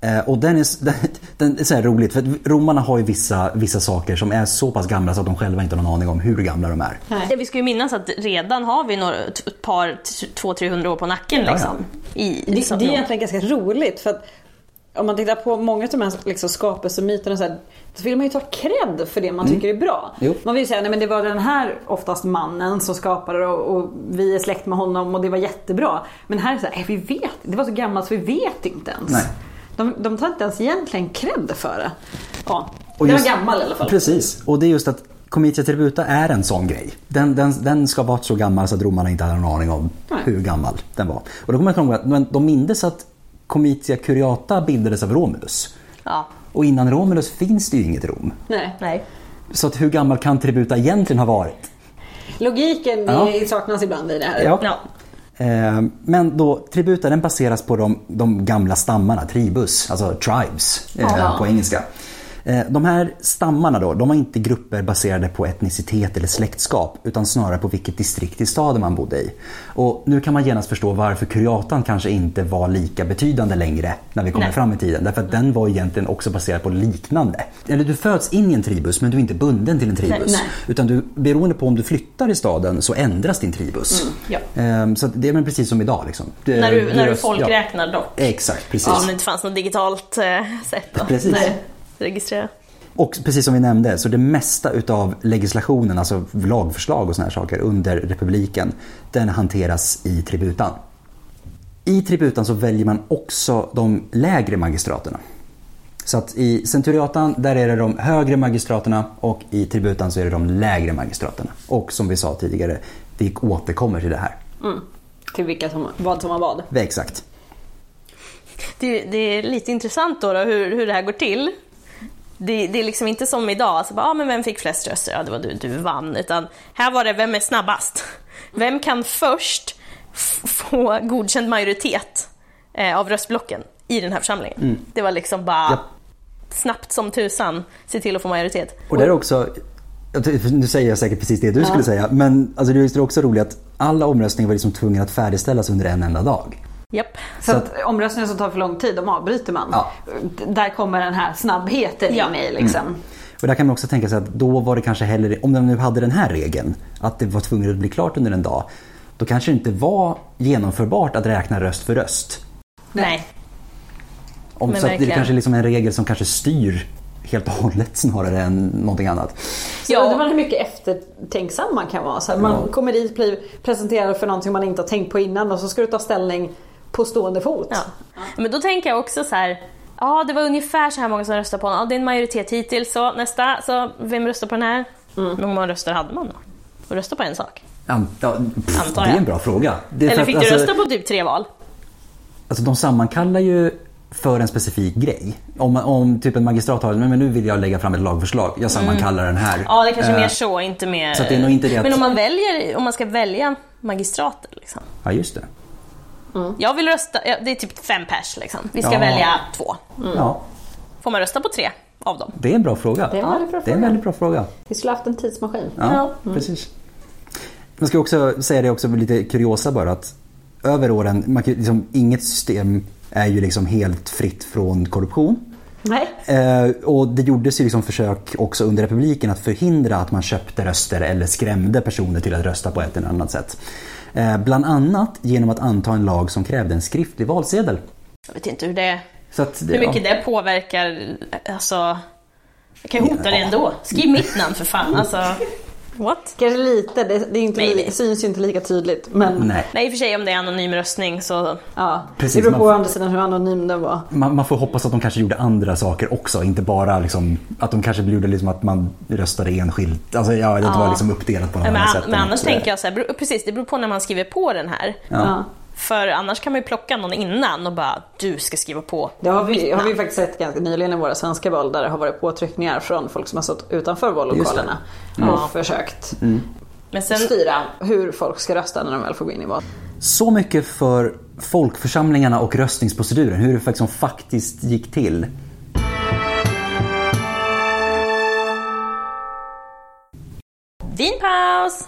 Eh, och den är, *laughs* den, den är så här roligt för romarna har ju vissa, vissa saker som är så pass gamla så att de själva inte har någon aning om hur gamla de är. Det vi ska ju minnas att redan har vi några, ett par, två, 300 år på nacken Ja, liksom. I, Det, liksom, det är egentligen ganska roligt för att om man tittar på många av de här liksom skapelsemyterna så, här, så vill man ju ta cred för det man tycker är bra. Jo. Man vill säga nej men det var den här oftast mannen som skapade och, och vi är släkt med honom och det var jättebra. Men här är det så här, "Nej, vi vet, det var så gammalt så vi vet inte ens. Nej. De, de tar inte ens egentligen cred för det. Ja, Och den just- var gammal i alla fall. Precis, och det är just att Comitia Tributa är en sån grej. Den, den, den ska vara så gammal så att romarna inte hade någon aning om Nej. hur gammal den var. Och då kommer jag ihåg att men de mindes att Comitia Curiata bildades av Romulus. Ja, Och innan Romulus finns det ju inget Rom. Nej. nej. Så att hur gammal kan Tributa egentligen ha varit? Logiken Ja. saknas ibland i det här. Ja. Ja. Eh, Men då, tributa den baseras på de, de gamla stammarna, tribus, alltså tribes eh, Ja. på engelska. Eh, De här stammarna då, de var inte grupper baserade på etnicitet eller släktskap utan snarare på vilket distrikt i staden man bodde i. Och nu kan man genast förstå varför kuriatan kanske inte var lika betydande längre när vi kommer Nej. fram i tiden. Därför att den var egentligen också baserad på liknande. Eller du föds in i en tribus men du är inte bunden till en tribus. nej. Utan du, beroende på om du flyttar i staden så ändras din tribus. Ja. Ehm, Så det är precis som idag. Liksom. Det- När du, när du folkräknar dock. Ja, exakt, precis. Om det inte fanns något digitalt eh, sätt att Precis. Nej, registrera. Och precis som vi nämnde, så det mesta utav legislationen, alltså lagförslag och såna här saker under republiken, den hanteras i tributan. I tributan så väljer man också de lägre magistraterna. Så att i centuriatan där är det de högre magistraterna och i tributan så är det de lägre magistraterna. Och som vi sa tidigare, vi återkommer till det här. Mm. Till vilka som, vad som var vad. Exakt. Det, det är lite intressant då, då hur, hur det här går till. Det, det är liksom inte som idag, alltså bara, ah, men vem fick flest röster? Ja, det var du, du vann. Utan här var det, vem är snabbast? *laughs* Vem kan först få godkänd majoritet eh, av röstblocken i den här församlingen? Det var liksom bara Ja. snabbt som tusan, se till att få majoritet. Och det är också, nu säger jag säkert precis det du skulle säga, men alltså det är också roligt att alla omröstningar var liksom tvungna att färdigställas under en enda dag. Japp. Så att omröstningar som tar för lång tid, de avbryter man. Ja. Där kommer den här snabbheten Ja. in i liksom. Mm. Och där kan man också tänka sig att då var det kanske hellre, om de nu hade den här regeln, att det var tvunget att bli klart under en dag, då kanske det inte var genomförbart att räkna röst för röst. Nej. Om, Men så att det är kanske liksom en regel som kanske styr helt och hållet snarare än någonting annat. Så Ja. undrar man hur mycket eftertänksam man kan vara. Så här, man kommer dit, blir presenterad för någonting man inte har tänkt på innan och så ska du ta ställning på stående fot. Ja. Men då tänker jag också så här. Ja, det var ungefär så här många som röstade på honom. Ja, det är en majoritet hittills. Så nästa, så vem röstar på den här? Hur många röster hade man då? Och rösta på en sak? Ant- ja, pff, Antar det är jag. en bra fråga. Är Eller att, fick alltså, du rösta på typ tre val? Alltså de sammankallar ju för en specifik grej. Om, om typ en magistrat har, men nu vill jag lägga fram ett lagförslag, jag sammankallar den här. Mm. Ja, det är kanske Eh, mer så, inte mer... så att det är nog inte det att- Men om man väljer, om man ska välja magistrater liksom. Ja, just det. Jag vill rösta, det är typ fem pers liksom. Vi ska Ja. välja två. Ja, Får man rösta på tre av dem? det är en bra fråga. Det är en väldigt bra Det är en fråga. väldigt bra fråga. Vi skulle haft en tidsmaskin. Ja, Ja. precis. Man ska också säga det också lite kuriosa bara att över åren, man kan, liksom, inget system är ju liksom helt fritt från korruption. Nej. Eh, och det gjordes ju liksom försök också under republiken att förhindra att man köpte röster eller skrämde personer till att rösta på ett eller annat sätt. Eh, bland annat genom att anta en lag som krävde en skriftlig valsedel. Jag vet inte hur det... Att Hur mycket ja. det påverkar, alltså... Jag kan hota det ändå. Skriv mitt namn för fan, alltså... What? Kanske lite, det, det, är inte, Maybe. det syns ju inte lika tydligt. Men Nej. Nej, i och för sig om det är anonym röstning så... ja, Precis, det beror på man- å andra sidan hur anonym den var. Man, man får hoppas att de kanske gjorde andra saker också, inte bara liksom, att de kanske gjorde liksom att man röstade enskilt. Alltså ja, det Ja. var liksom uppdelat på något Men, annat sätt. men annars tänker jag så här, precis, det beror på när man skriver på den här. Ja. För annars kan man ju plocka någon innan och bara, du ska skriva på Det har vi, har vi faktiskt sett ganska nyligen i våra svenska val där det har varit påtryckningar från folk som har stått utanför vallokalerna och Ja. försökt sen, styra hur folk ska rösta när de väl får gå in i val. Så mycket för folkförsamlingarna och röstningsproceduren, hur det faktiskt, faktiskt gick till. vinpaus!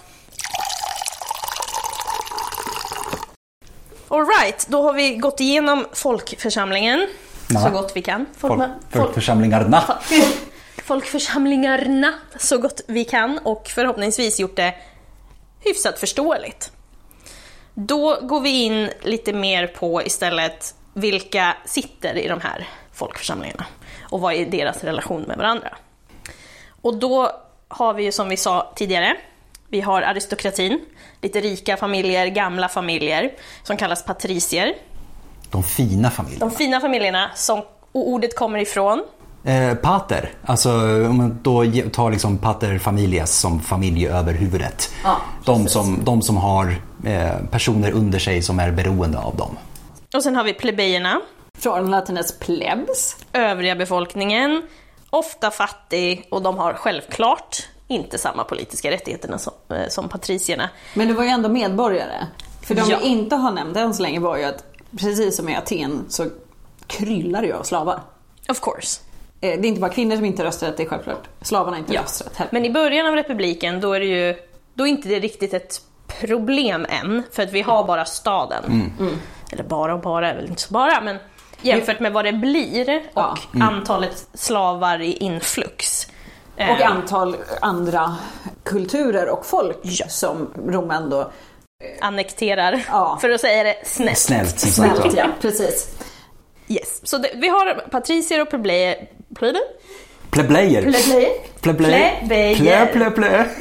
Alright, då har vi gått igenom folkförsamlingen så gott vi kan. Folk, folk, folkförsamlingarna. *laughs* folkförsamlingarna så gott vi kan och förhoppningsvis gjort det hyfsat förståeligt. Då går vi in lite mer på istället vilka sitter i de här folkförsamlingarna och vad är deras relation med varandra. Och då har vi ju som vi sa tidigare, vi har aristokratin, lite rika familjer, gamla familjer som kallas patricier. De fina familjerna. De fina familjerna som ordet kommer ifrån Eh, pater, alltså om man då tar liksom pater familias som familj över huvudet. Ja, de, som, de som har eh, personer under sig som är beroende av dem. och sen har vi plebejerna, Från latinets plebs. övriga befolkningen, ofta fattig och de har självklart inte samma politiska rättigheter som, eh, som patricierna. Men det var ju ändå medborgare. För de Ja. vi inte har nämnt än så länge var ju att precis som i Aten så kryllar ju av slavar. Of course. Eh, Det är inte bara kvinnor som inte har rösträtt, det är självklart. Slavarna har inte Ja. rösträtt heller. Men i början av republiken då är det ju då är inte det riktigt ett problem än, för att vi har bara staden. Mm. Eller bara och bara är väl inte så bara, men jämfört med vad det blir och Ja. antalet slavar i influx. Och Eh, antal andra kulturer och folk som Rom ändå... annekterar, Ja. för att säga det snällt. Snällt som sagt. Snällt ja, precis. Yes. Så det, vi har patricier och? Pleblejer. Plebejer? Plebejer. Plebejer. Plö, plö, plö. *laughs*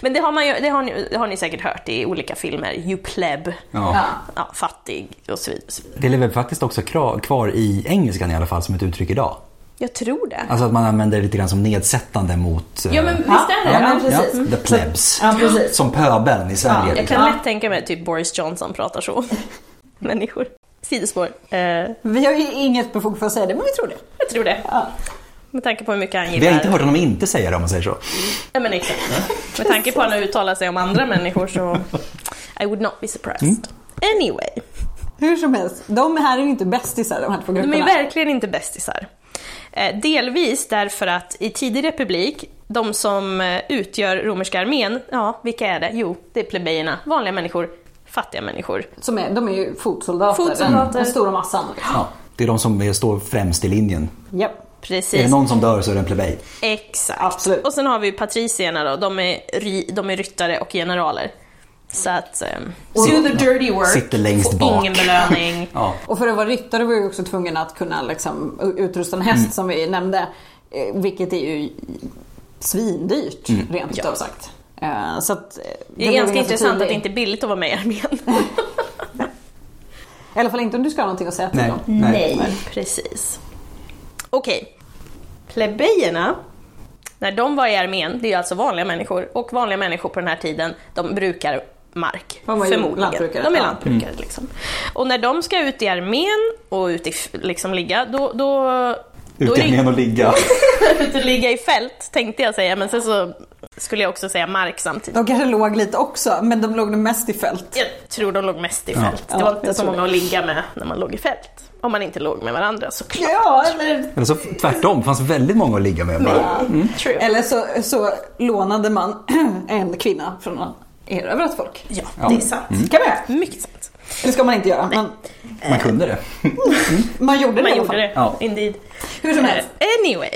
Men det har, man ju, det, har ni, det har ni säkert hört i olika filmer. You pleb. Ja. Ja, fattig och så vidare. och så vidare. Det lever faktiskt också kvar i engelskan i alla fall som ett uttryck idag. Jag tror det. Alltså att man använder det lite grann som nedsättande mot... eh, Ja men visst är det Ja, ja, precis. the plebs. Ja, precis. Som pöbeln i Sverige. Jag kan lätt tänka mig typ Boris Johnson pratar så. *laughs* Människor. Sidospår. Eh, Vi har ju inget befog för att säga det, men vi tror det. jag tror det. Ja. Med tanke på hur mycket han gillar... Vi har inte hört honom inte säga det om man säger så. Ja, men exakt. Med tanke på att han uttalar sig om andra människor så... I would not be surprised. Anyway. Hur som helst, de här är ju inte bästisar de här två De är grupperna. verkligen inte bästisar. Eh, delvis därför att i tidig republik, de som eh, utgör romerska armén, ja, vilka är det? Jo, det är plebejerna, vanliga människor, fattiga människor. Som är, de är ju fotsoldater, Fotsoldater. Den, den stora massan. Ja, det är de som är- står främst i linjen. Japp. Är det Precis. någon som dör så är det en plebej. Exakt. Absolut. Och sen har vi patricierna då, de är, ry, de är ryttare och generaler. Så att... Um, do the dirty work, Sitter längst får bak. ingen belöning. *laughs* Ja. Och för att vara ryttare var jag också tvungen att kunna liksom, utrusta en häst Mm. som vi nämnde. eh, Vilket är ju svindyrt, Mm. rent Ja. sagt. Eh, Så att, eh, Det blev är ganska intressant tydlig. att det inte är billigt att vara med i armén. *laughs* I alla fall inte om du ska ha någonting att säga till Nej. dem. Nej. precis. Okej. Plebejerna, när de var i armén, det är alltså vanliga människor, och vanliga människor på den här tiden, de brukar mark. Förmodligen. lantbrukare. De är Ja. lantbrukare. Liksom. Och när de ska ut i armén och ut i, liksom ligga, då, då Ut i det- armén och ligga. *laughs* Ut och ligga i fält tänkte jag säga, men sen så skulle jag också säga mark samtidigt. De kanske låg lite också, men de låg nog mest i fält. Jag tror de låg mest i Ja. fält. Det Ja, var inte jag så många att ligga med när man låg i fält. Om man inte låg med varandra såklart. Ja, eller, Eller så tvärtom, det fanns väldigt många att ligga med. Bara. True. eller så, så lånade man *clears throat* en kvinna från att erövra ett folk. Ja, Ja. det är sant. kan man göra. Mycket sant. Det ska man inte göra, men Man kunde det. man gjorde det Man i alla gjorde fall. det, Ja. indeed. Hur som helst. Eh, Anyway.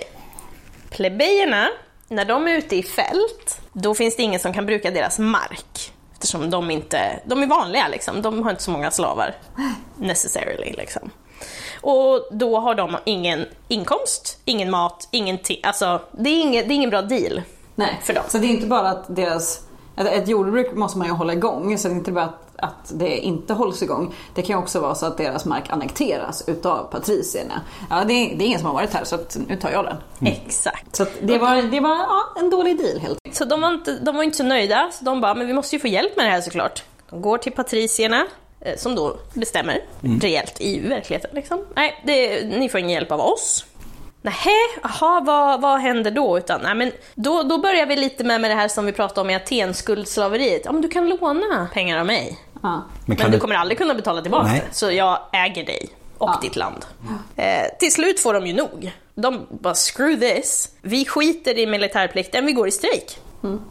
Plebejerna, när de är ute i fält, då finns det ingen som kan bruka deras mark. Eftersom de inte, de är vanliga liksom, de har inte så många slavar. Necessarily liksom. Och då har de ingen inkomst, ingen mat, ingenting. Alltså, det är ingen, det är ingen bra deal. Nej, För dem. så det är inte bara att deras... Ett, ett jordbruk måste man ju hålla igång, så det är inte bara att, att det inte hålls igång. Det kan ju också vara så att deras mark annekteras utav patricierna. Ja, det är, det är ingen som har varit här så att nu tar jag den. Exakt. Så att det var, det var ja, en dålig deal helt enkelt. Så de var, inte, de var inte så nöjda, så de bara, men vi måste ju få hjälp med det här såklart. De går till patricierna, eh, som då bestämmer rejält i verkligheten. Liksom. Nej, det, ni får ingen hjälp av oss. Nähä, jaha, vad, vad händer då? Utan, nej, men då, då börjar vi lite med, med det här som vi pratade om i Aten, skuldslaveriet. Ja, men du kan låna pengar av mig, Ja. Men men du du... kommer aldrig kunna betala tillbaka Nej. Så jag äger dig och Ja. ditt land. Eh, till slut får de ju nog. De bara screw this. Vi skiter i militärplikten, vi går i strejk.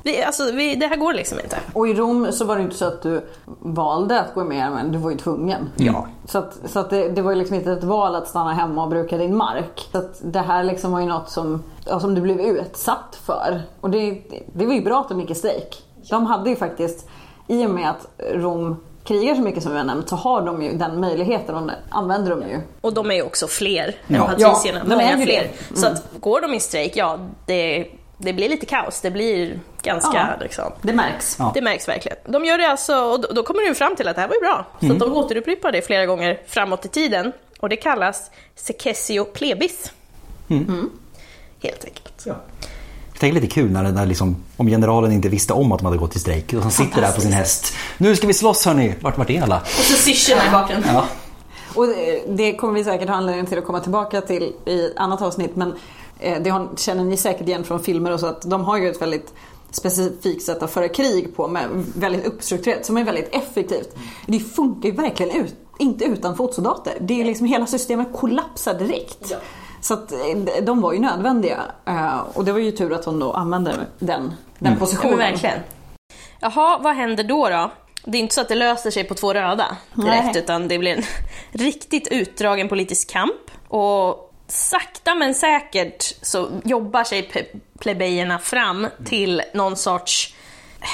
Vi, alltså, vi, det här går liksom inte. Och i Rom så var det inte så att du valde att gå med men du var ju tvungen. Ja. Så, att, så att det, det var ju liksom inte ett val att stanna hemma och bruka din mark. Så att det här liksom var ju något som, ja, som du blev utsatt för. Och det, det var ju bra att de gick i strejk. De hade ju faktiskt, i och med att Rom krigar så mycket som vi har nämnt, så har de ju den möjligheten och använder de ju. Och de är ju också fler Ja. än patricierna. Ja, de är ju fler. Mm. Så att går de i strejk, ja, det, det blir lite kaos. Det blir ganska, Ja. liksom, Det märks. Ja. Det märks verkligen. De gör det alltså, och då- då kommer de fram till att det här var ju bra. Så att de återupprepar det flera gånger framåt i tiden. Och det kallas secessio plebis. Mm. Helt enkelt. Jag tänker lite kul när det där liksom, om generalen inte visste om att de hade gått i strejk och som sitter där på sin häst. Nu ska vi slåss hörni! Vart vart är alla? Och så syrsorna i bakgrunden. Ja. Och det- det kommer vi säkert ha anledning till att komma tillbaka till i annat avsnitt. Men eh, det har- känner ni säkert igen från filmer och så att de har ju ett väldigt specifikt sätt att föra krig på med väldigt uppstrukturerat som är väldigt effektivt. Det funkar ju verkligen ut, inte utan fotsoldater. Det är liksom hela systemet kollapsar direkt. Ja. Så att eh, de var ju nödvändiga Eh, och det var ju tur att de då använde den, den Ja, positionen. men verkligen. Jaha, vad händer då då? Det är inte så att det löser sig på två röda direkt, Nej. utan det blir en *laughs* riktigt utdragen politisk kamp. Och sakta men säkert så jobbar sig plebejerna fram till någon sorts eh,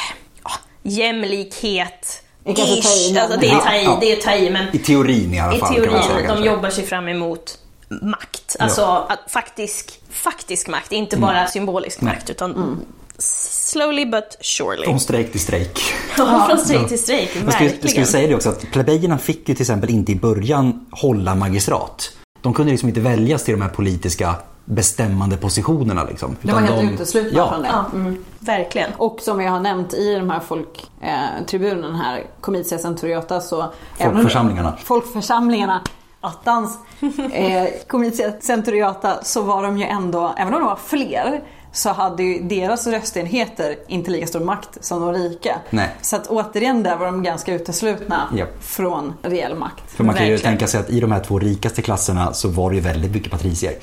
ja, jämlikhet. Det är ta i, Ish. Alltså, det är ta i, Ja. det är ta i, men I teorin i alla i fall kan man säga teorin, de jobbar sig fram emot makt. Alltså att faktisk, faktisk makt, inte bara symbolisk makt utan slowly but surely. Från strejk till strejk. *laughs* Ja, från strejk till strejk, Jag skulle, jag verkligen. skulle säga det också att plebejerna fick ju till exempel inte i början hålla magistrat. De kunde liksom inte väljas till de här politiska bestämmande positionerna. Liksom, De var helt uteslutna ja, från det. Ja, verkligen. Och som jag har nämnt i de här folktribunen här, Comitia Centuriata så... Folkförsamlingarna. Folkförsamlingarna, attans. *laughs* eh, Comitia Centuriata så var de ju ändå, även om de var fler, så hade ju deras röstenheter inte lika stor makt som de rika. Nej. Så att återigen där var de ganska uteslutna Ja. från reell makt. För man kan ju Verkligen. tänka sig att i de här två rikaste klasserna så var det ju väldigt mycket patricier.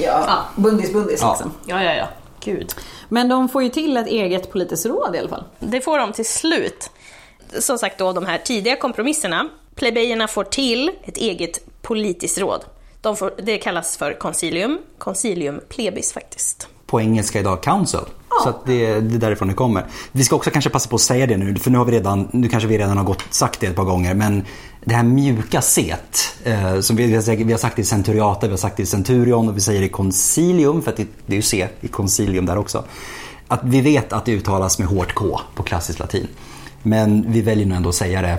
Ja, bundis bundis Ja. liksom. Ja, ja, ja. Gud. Men de får ju till ett eget politiskt råd i alla fall. Det får de till slut. Som sagt då, de här tidiga kompromisserna. Plebejerna får till ett eget politiskt råd. De får, det kallas för concilium. Concilium plebis faktiskt. På engelska idag council. Så att det, det är därifrån det kommer. Vi ska också kanske passa på att säga det nu, för nu har vi redan, nu kanske vi redan har gått, sagt det ett par gånger, men det här mjuka set, eh, som vi, vi, har, sagt- i centuriata, vi har sagt i centurion och vi säger i concilium, för att det, det är ju C i concilium där också. Att vi vet att det uttalas med hårt K på klassisk latin. Men vi väljer nu ändå att säga det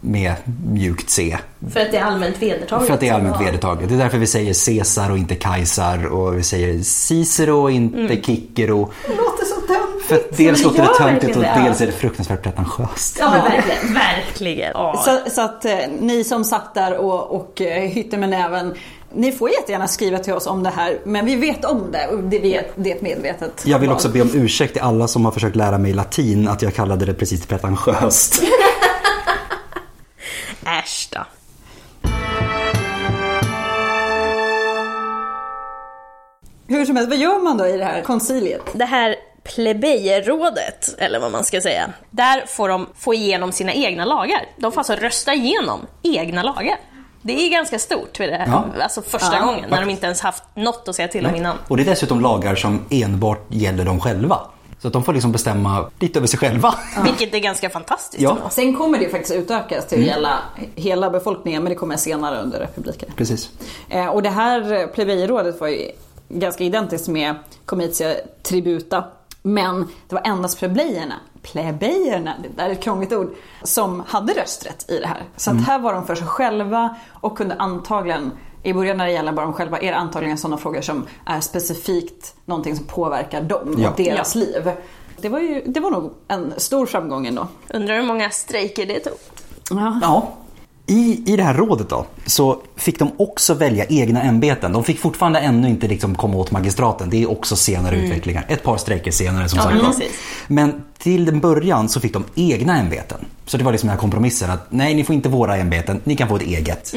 med mjukt C. För att det är allmänt vedertaget. För att det är allmänt vedertaget. Det är därför vi säger Caesar och inte Kajsar och vi säger Cicero och inte Cicero. Det låter så töntigt. För att dels låter det töntigt och dels är det fruktansvärt pretentiöst. Ja, verkligen. Verkligen. Ja. Så, så att eh, ni som satt där och, och eh, hytte med näven ni får jättegärna skriva till oss om det här, men vi vet om det och det, vet, det är ett medvetet Jag vill val. också be om ursäkt till alla som har försökt lära mig latin att jag kallade det precis pretentiöst. *laughs* Äsch då. Hur som helst, vad gör man då i det här konciliet? Det här plebejerrådet, eller vad man ska säga, där får de få igenom sina egna lagar. De får alltså rösta igenom egna lagar. Det är ganska stort vid det här, Ja. alltså första Ja. gången, när de inte ens haft något att säga till om innan. Och det är dessutom lagar som enbart gäller dem själva. Så att de får liksom bestämma lite över sig själva. *laughs* Vilket är ganska fantastiskt Ja. Sen kommer det faktiskt utökas till att gälla hela befolkningen, men det kommer senare under republiken. Precis. Eh, och det här plebejerådet var ju ganska identiskt med Comitia Tributa. Men det var endast plebejerna, plebejerna, det där är ett krångligt ord, som hade rösträtt i det här. Så att här var de för sig själva och kunde antagligen, i början när det gäller bara dem själva, är det antagligen sådana frågor som är specifikt någonting som påverkar dem Ja. och deras liv. Det var, ju, det var nog en stor framgång ändå. Undrar hur många strejker det tog. Ja. Ja. I, I det här rådet då, så fick de också välja egna ämbeten. De fick fortfarande ännu inte liksom komma åt magistraten. Det är också senare utvecklingar. Ett par strejker senare som Ja, sagt precis. Men till den början så fick de egna ämbeten. Så det var liksom den här kompromissen att nej, ni får inte våra ämbeten, ni kan få ett eget.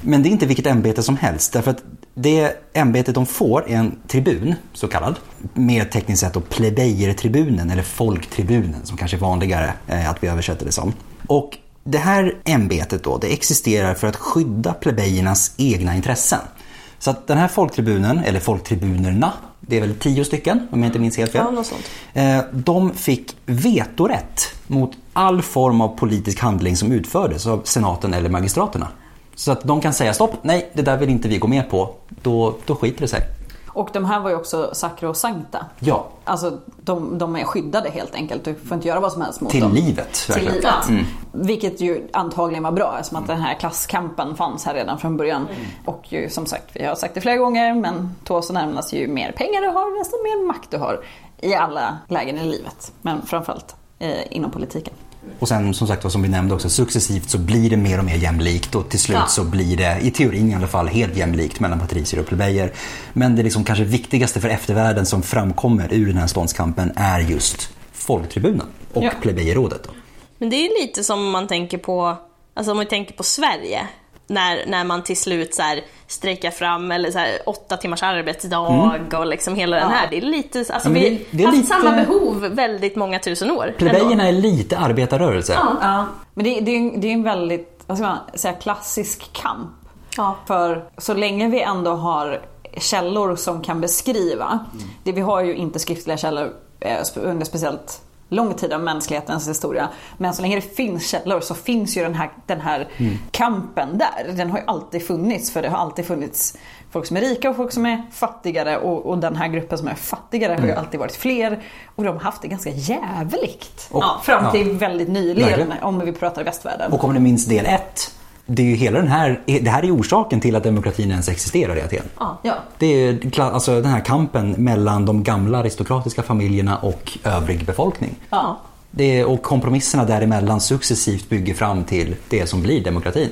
Men det är inte vilket ämbete som helst. Därför att det ämbetet de får är en tribun, så kallad. Mer tekniskt sett då plebejertribunen eller folktribunen som kanske är vanligare eh, att vi översätter det som. Och det här ämbetet då, det existerar för att skydda plebejernas egna intressen. Så att den här folktribunen, eller folktribunerna, det är väl tio stycken om jag inte minns helt fel. Ja, något sånt. Eh, De fick vetorätt mot all form av politisk handling som utfördes av senaten eller magistraterna. Så att de kan säga stopp, nej det där vill inte vi gå med på. Då, då skiter det sig. Och de här var ju också sakrosankta. Ja, Alltså de, de är skyddade helt enkelt. Du får inte göra vad som helst mot till dem. livet. Till verkligen. livet. Mm. Vilket ju antagligen var bra eftersom att den här klasskampen fanns här redan från början. Och ju som sagt, vi har sagt det flera gånger, men tås närmas ju mer pengar du har desto mer makt du har. I alla lägen i livet. Men framförallt eh, inom politiken. Och sen som sagt som vi nämnde också, successivt så blir det mer och mer jämlikt och till slut Ja. så blir det, i teorin i alla fall, helt jämlikt mellan patricier och plebejer. Men det liksom kanske viktigaste för eftervärlden som framkommer ur den här ståndskampen är just folktribunen och Ja. plebejerådet. då. Men det är lite som om man tänker på, alltså om man tänker på Sverige. När, när man till slut så här strejkar fram eller så här åtta timmars arbetsdag och liksom hela den här. Det är lite, alltså Mm. Ja, vi det- det är har haft lite- samma behov väldigt många tusen år. Plebejerna är lite arbetarrörelse. Ja. Men det, det, är en- det är en väldigt, vad ska man säga, klassisk kamp. Ja. För så länge vi ändå har källor som kan beskriva, det vi har ju inte skriftliga källor eh, under speciellt lång tid av mänsklighetens historia. Men så länge det finns källor så finns ju den här, den här kampen där. Den har ju alltid funnits för det har alltid funnits folk som är rika och folk som är fattigare och, och den här gruppen som är fattigare har ju alltid varit fler och de har haft det ganska jävligt. Och- ja, fram till ja. väldigt nyligen Verkligen. om vi pratar västvärlden. Och om ni minns del ett, det är ju hela den här, det här är orsaken till att demokratin ens existerar i Aten. Ja. Det är alltså den här kampen mellan de gamla aristokratiska familjerna och övrig befolkning. Ja. Det är, och kompromisserna däremellan successivt bygger fram till det som blir demokratin.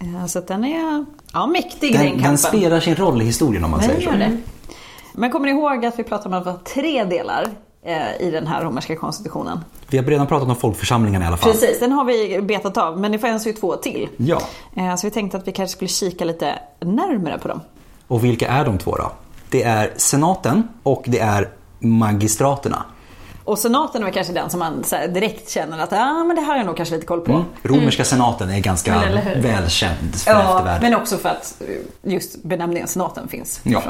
Eh, Så den är ja, mäktig den, Den, kampen. den spelar sin roll i historien om man Den säger så. gör det. Men kommer ni ihåg att vi pratade om att det var tre delar i den här romerska konstitutionen? Vi har redan pratat om folkförsamlingarna i alla fall. Precis, den har vi betat av men det fanns ju två till. Ja. Eh, Så vi tänkte att vi kanske skulle kika lite närmare på dem. Och vilka är de två då? Det är senaten och det är magistraterna. Och senaten är kanske den som man direkt känner att ah, men det här har jag nog kanske lite koll på. Mm. Romerska senaten är ganska välkänd för Ja, eftervärlden. men också för att eh, just benämningen senaten finns Ja.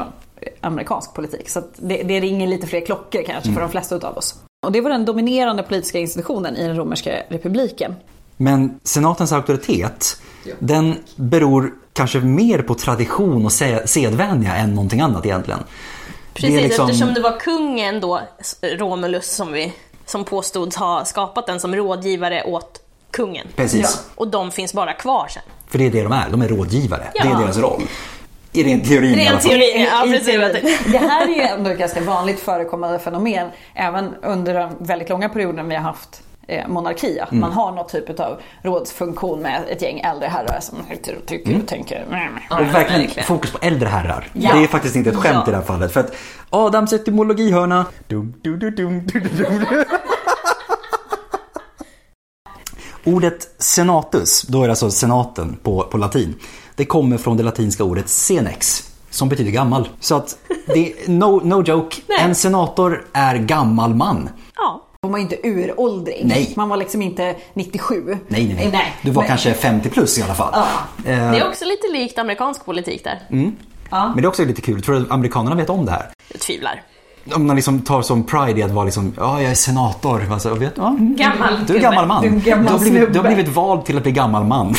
Amerikansk politik. Så att det, det ringer lite fler klockor kanske för de flesta utav oss. Och det var den dominerande politiska institutionen i den romerska republiken. Men senatens auktoritet, den beror kanske mer på tradition och se- sedvänja än någonting annat egentligen. Precis, det liksom- eftersom det var kungen då, Romulus, som, vi, som påstods ha skapat den som rådgivare åt kungen. Precis. Och de finns bara kvar sen. För det är det de är, de är rådgivare. Det är Ja. deras roll. I ren teorin teori, ja I- i precis. teorin. Det här är ju ändå ett ganska vanligt förekommande fenomen även under de väldigt långa perioden vi har haft eh, monarki. Att man har något typ av rådsfunktion med ett gäng äldre herrar som tycker och tycker och tänker. Och verkligen fokus på äldre herrar. Ja. Det är faktiskt inte ett skämt Ja. i det här fallet. För att Adams etymologihörna... Dum, dum, dum, dum, dum, dum. Ordet senatus, då är det alltså senaten på, på latin. Det kommer från det latinska ordet senex, som betyder gammal. Så att det är no, no joke, en senator är gammal man. Ja. Man var inte uråldrig. Nej. Man var liksom inte 97. Nej, nej, nej. Nej. Du var Men- kanske 50 plus i alla fall. Ja. Eh, Det är också lite likt amerikansk politik där. Men det är också lite kul, tror du att amerikanerna vet om det här? Jag tvivlar. Om man liksom tar som pride i att vara liksom, ja jag är senator. Alltså, vet, ja, Gammal du är gammal man. Du gammal du, har blivit, du har blivit vald till att bli gammal man.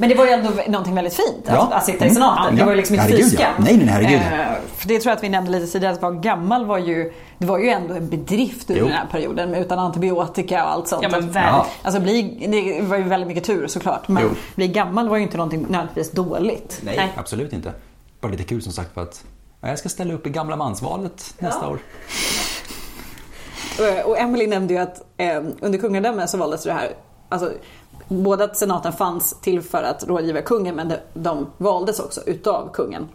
Men det var ju ändå någonting väldigt fint Ja. att, att sitta i Mm. senaten. Det Ja. var ju liksom inte Herregud, fy ja. skam. Nej, nej, herregud. Eh, för det tror jag att vi nämnde lite tidigare, att vara gammal var ju, det var ju ändå en bedrift under Jo. den här perioden utan antibiotika och allt sånt. Ja, men väl. Alltså bli, det var ju väldigt mycket tur såklart. Men Jo. bli gammal var ju inte någonting nödvändigtvis dåligt. Nej, Nej. absolut inte. Bara lite kul som sagt för att ja, jag ska ställa upp i gamla mansvalet nästa år. Och Emily nämnde ju att eh, under kungadömet så valdes det här, alltså både att senaten fanns till för att rådgiva kungen men de, de valdes också utav kungen.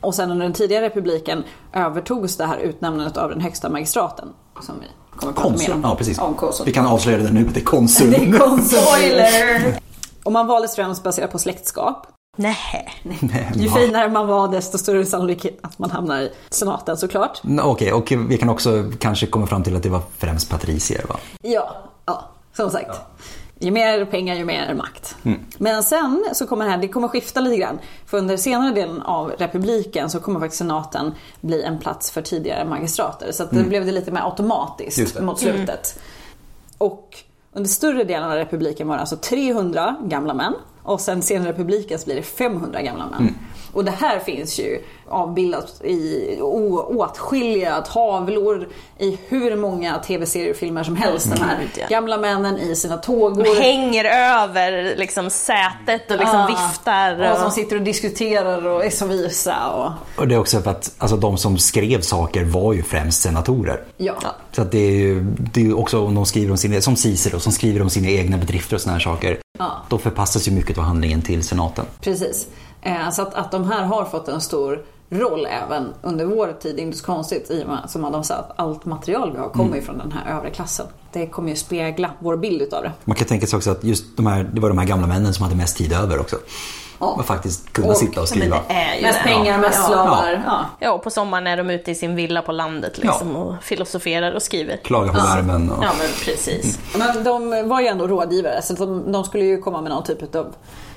Och sen under den tidigare republiken övertogs det här utnämnandet av den högsta magistraten. Som vi kommer prata mer om. Ja, precis. Om konsul. Vi kan avslöja det nu, det är konsul. *laughs* Det är konsul. Spoiler! Och man valdes främst baserat på släktskap. Nej. Ju Ja. finare man var desto större sannolikhet att man hamnar i senaten såklart. Mm, Okej, och vi kan också kanske komma fram till att det var främst patricier va? Ja, ja som sagt. Ju mer pengar, ju mer makt. Men sen så kommer det här, det kommer skifta lite grann. För under senare delen av republiken så kommer faktiskt senaten bli en plats för tidigare magistrater. Så att det blev det lite mer automatiskt mot slutet. Och under större delen av republiken var det alltså 300 gamla män. Och sen senare i publiken så blir det 500 gamla män. Och det här finns ju avbildat i åtskilliga tavlor i hur många tv-serier och filmer som helst. De här Gud, ja. gamla männen i sina tågor. De hänger över liksom sätet och liksom Ja. viftar. Och som sitter och diskuterar och är så visa. Och, Och det är också för att alltså, de som skrev saker var ju främst senatorer. ja. Så att det är ju det är också om de skriver om sina, som Cicero som skriver om sina egna bedrifter och såna här saker. Ja. Då förpassas ju mycket av handlingen till senaten. Precis. Eh, Så att, att de här har fått en stor roll även under vår tid, inte så konstigt i och med som Adam sa att allt material vi har kommer Mm. från den här övre klassen. Det kommer ju spegla vår bild utav det. Man kan tänka sig också att just de här, det var de här gamla männen som hade mest tid över också. Ja. Och faktiskt kunna Och- sitta och skriva. Mest pengar, mest Ja. slavar. Ja. Ja, och på sommaren är de ute i sin villa på landet liksom och filosoferar och skriver. Klaga på värmen och... Ja, men precis. Men de var ju ändå rådgivare så de, de skulle ju komma med någon typ av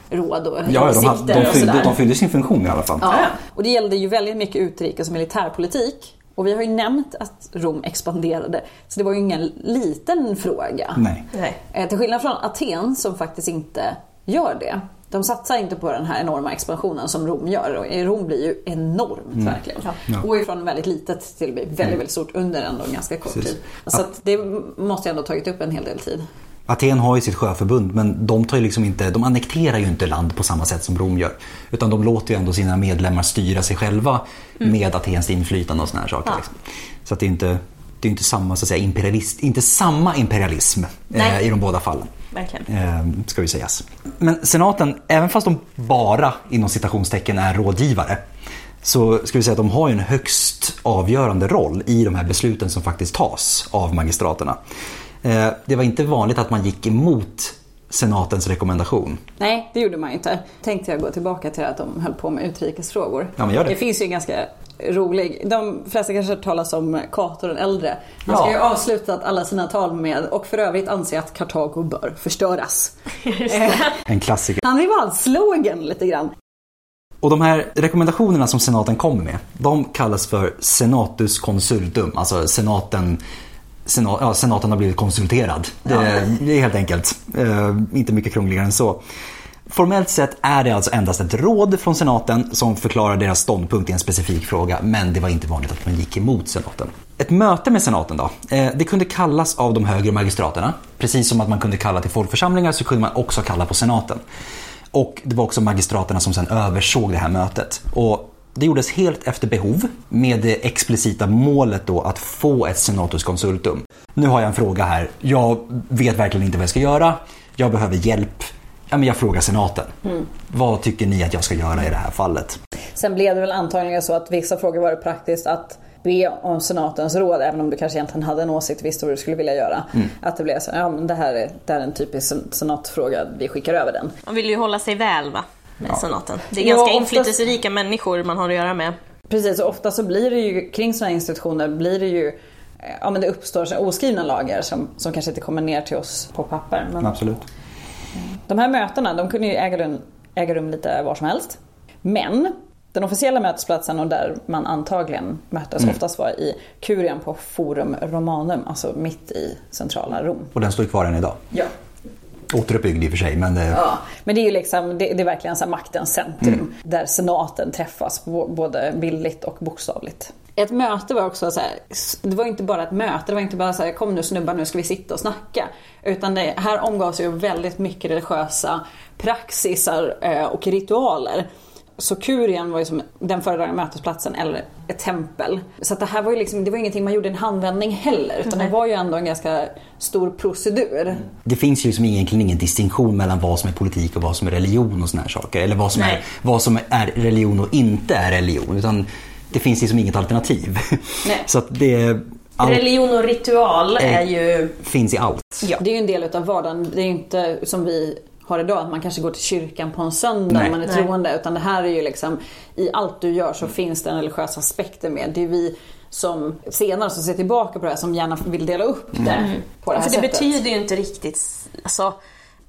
råd och Ja, ja, de, hade, de, och fyllde, sådär. de fyllde sin funktion i alla fall. Ja. Och det gällde ju väldigt mycket utrikes och militärpolitik. Och vi har ju nämnt att Rom expanderade, så det var ju ingen liten fråga. Nej. Nej. Eh, Till skillnad från Aten som faktiskt inte gör det. De satsar inte på den här enorma expansionen som Rom gör. Och Rom blir ju enormt verkligen. Ja. Går ju från väldigt litet till väldigt, väldigt stort under ändå en ganska kort Precis. tid. Så att det måste ju ändå ha tagit upp en hel del tid. Aten har ju sitt sjöförbund men de tar ju liksom inte, de annekterar ju inte land på samma sätt som Rom gör. Utan de låter ju ändå sina medlemmar styra sig själva med Atens inflytande och såna här saker. Ja. Liksom. Så att det är inte, det är inte samma så att säga imperialist, inte samma imperialism eh, i de båda fallen. Verkligen. Eh, ska vi sägas. Men senaten, även fast de bara inom citationstecken är rådgivare så ska vi säga att de har ju en högst avgörande roll i de här besluten som faktiskt tas av magistraterna. Eh, det var inte vanligt att man gick emot senatens rekommendation. Nej, det gjorde man ju inte. Tänkte jag gå tillbaka till att de höll på med utrikesfrågor. Ja, men gör det. det finns ju en ganska rolig, de flesta kanske har hört talas om Cato den äldre. Han Ja. ska ju ha avslutat alla sina tal med och för övrigt anser att Kartago bör förstöras. *laughs* *laughs* En klassiker. Han slogan lite grann. Och de här rekommendationerna som senaten kommer med, de kallas för senatus consultum, alltså senaten Senat, ja, senaten har blivit konsulterad. Det, det är helt enkelt eh, inte mycket krångligare än så. Formellt sett är det alltså endast ett råd från senaten som förklarar deras ståndpunkt i en specifik fråga, men det var inte vanligt att man gick emot senaten. Ett möte med senaten då, eh, det kunde kallas av de högre magistraterna. Precis som att man kunde kalla till folkförsamlingar så kunde man också kalla på senaten. Och det var också magistraterna som sen översåg det här mötet. Och Det gjordes helt efter behov med det explicita målet då att få ett senatus consultum. Nu har jag en fråga här. Jag vet verkligen inte vad jag ska göra. Jag behöver hjälp. Ja, men jag frågar senaten. Vad tycker ni att jag ska göra i det här fallet? Sen blev det väl antagligen så att vissa frågor var det praktiskt att be om senatens råd även om du kanske egentligen hade en åsikt visste vad du skulle vilja göra. Att det blev så, ja men det här är, det här är en typisk sen- senatfråga, vi skickar över den. Man vill ju hålla sig väl va, med senaten. Det är Ja, ganska oftast- inflytelserika människor man har att göra med. Precis, och ofta så blir det ju kring sådana institutioner blir det ju eh, Ja men det uppstår oskrivna lagar som, som kanske inte kommer ner till oss på papper. Men Absolut. de här mötena de kunde ju äga rum, äga rum lite var som helst. Men den officiella mötesplatsen och där man antagligen möttes oftast var i Kurian på Forum Romanum, alltså mitt i centrala Rom. Och den står kvar än idag. Ja. Återuppbyggd i och för sig, men det, Ja, men det är ju liksom, det, det är verkligen så här maktens centrum där senaten träffas både bildligt och bokstavligt. Ett möte var också så här, det var inte bara ett möte, det var inte bara så här, kom nu snubbar nu ska vi sitta och snacka. Utan det här omgavs ju väldigt mycket religiösa praxisar eh, och ritualer. Så kurien var ju som den föredragande mötesplatsen eller ett tempel. Så att det här var ju liksom, det var ingenting man gjorde i en handvändning heller. Utan det var ju ändå en ganska stor procedur. det finns ju liksom egentligen ingen distinktion mellan vad som är politik och vad som är religion och såna här saker. Eller vad som, är, vad som är religion och inte är religion. Utan det finns liksom inget alternativ. Nej. *laughs* Så att det allt Religion och ritual är ju... finns i allt. Ja. Det är ju en del utav vardagen. Det är ju inte som vi har idag, att man kanske går till kyrkan på en söndag Nej. om man är Nej. troende. Utan det här är ju liksom, i allt du gör så finns det en religiös aspekter med. Det är vi som senare som ser tillbaka på det här som gärna vill dela upp det på det här För det sättet. betyder ju inte riktigt... Alltså,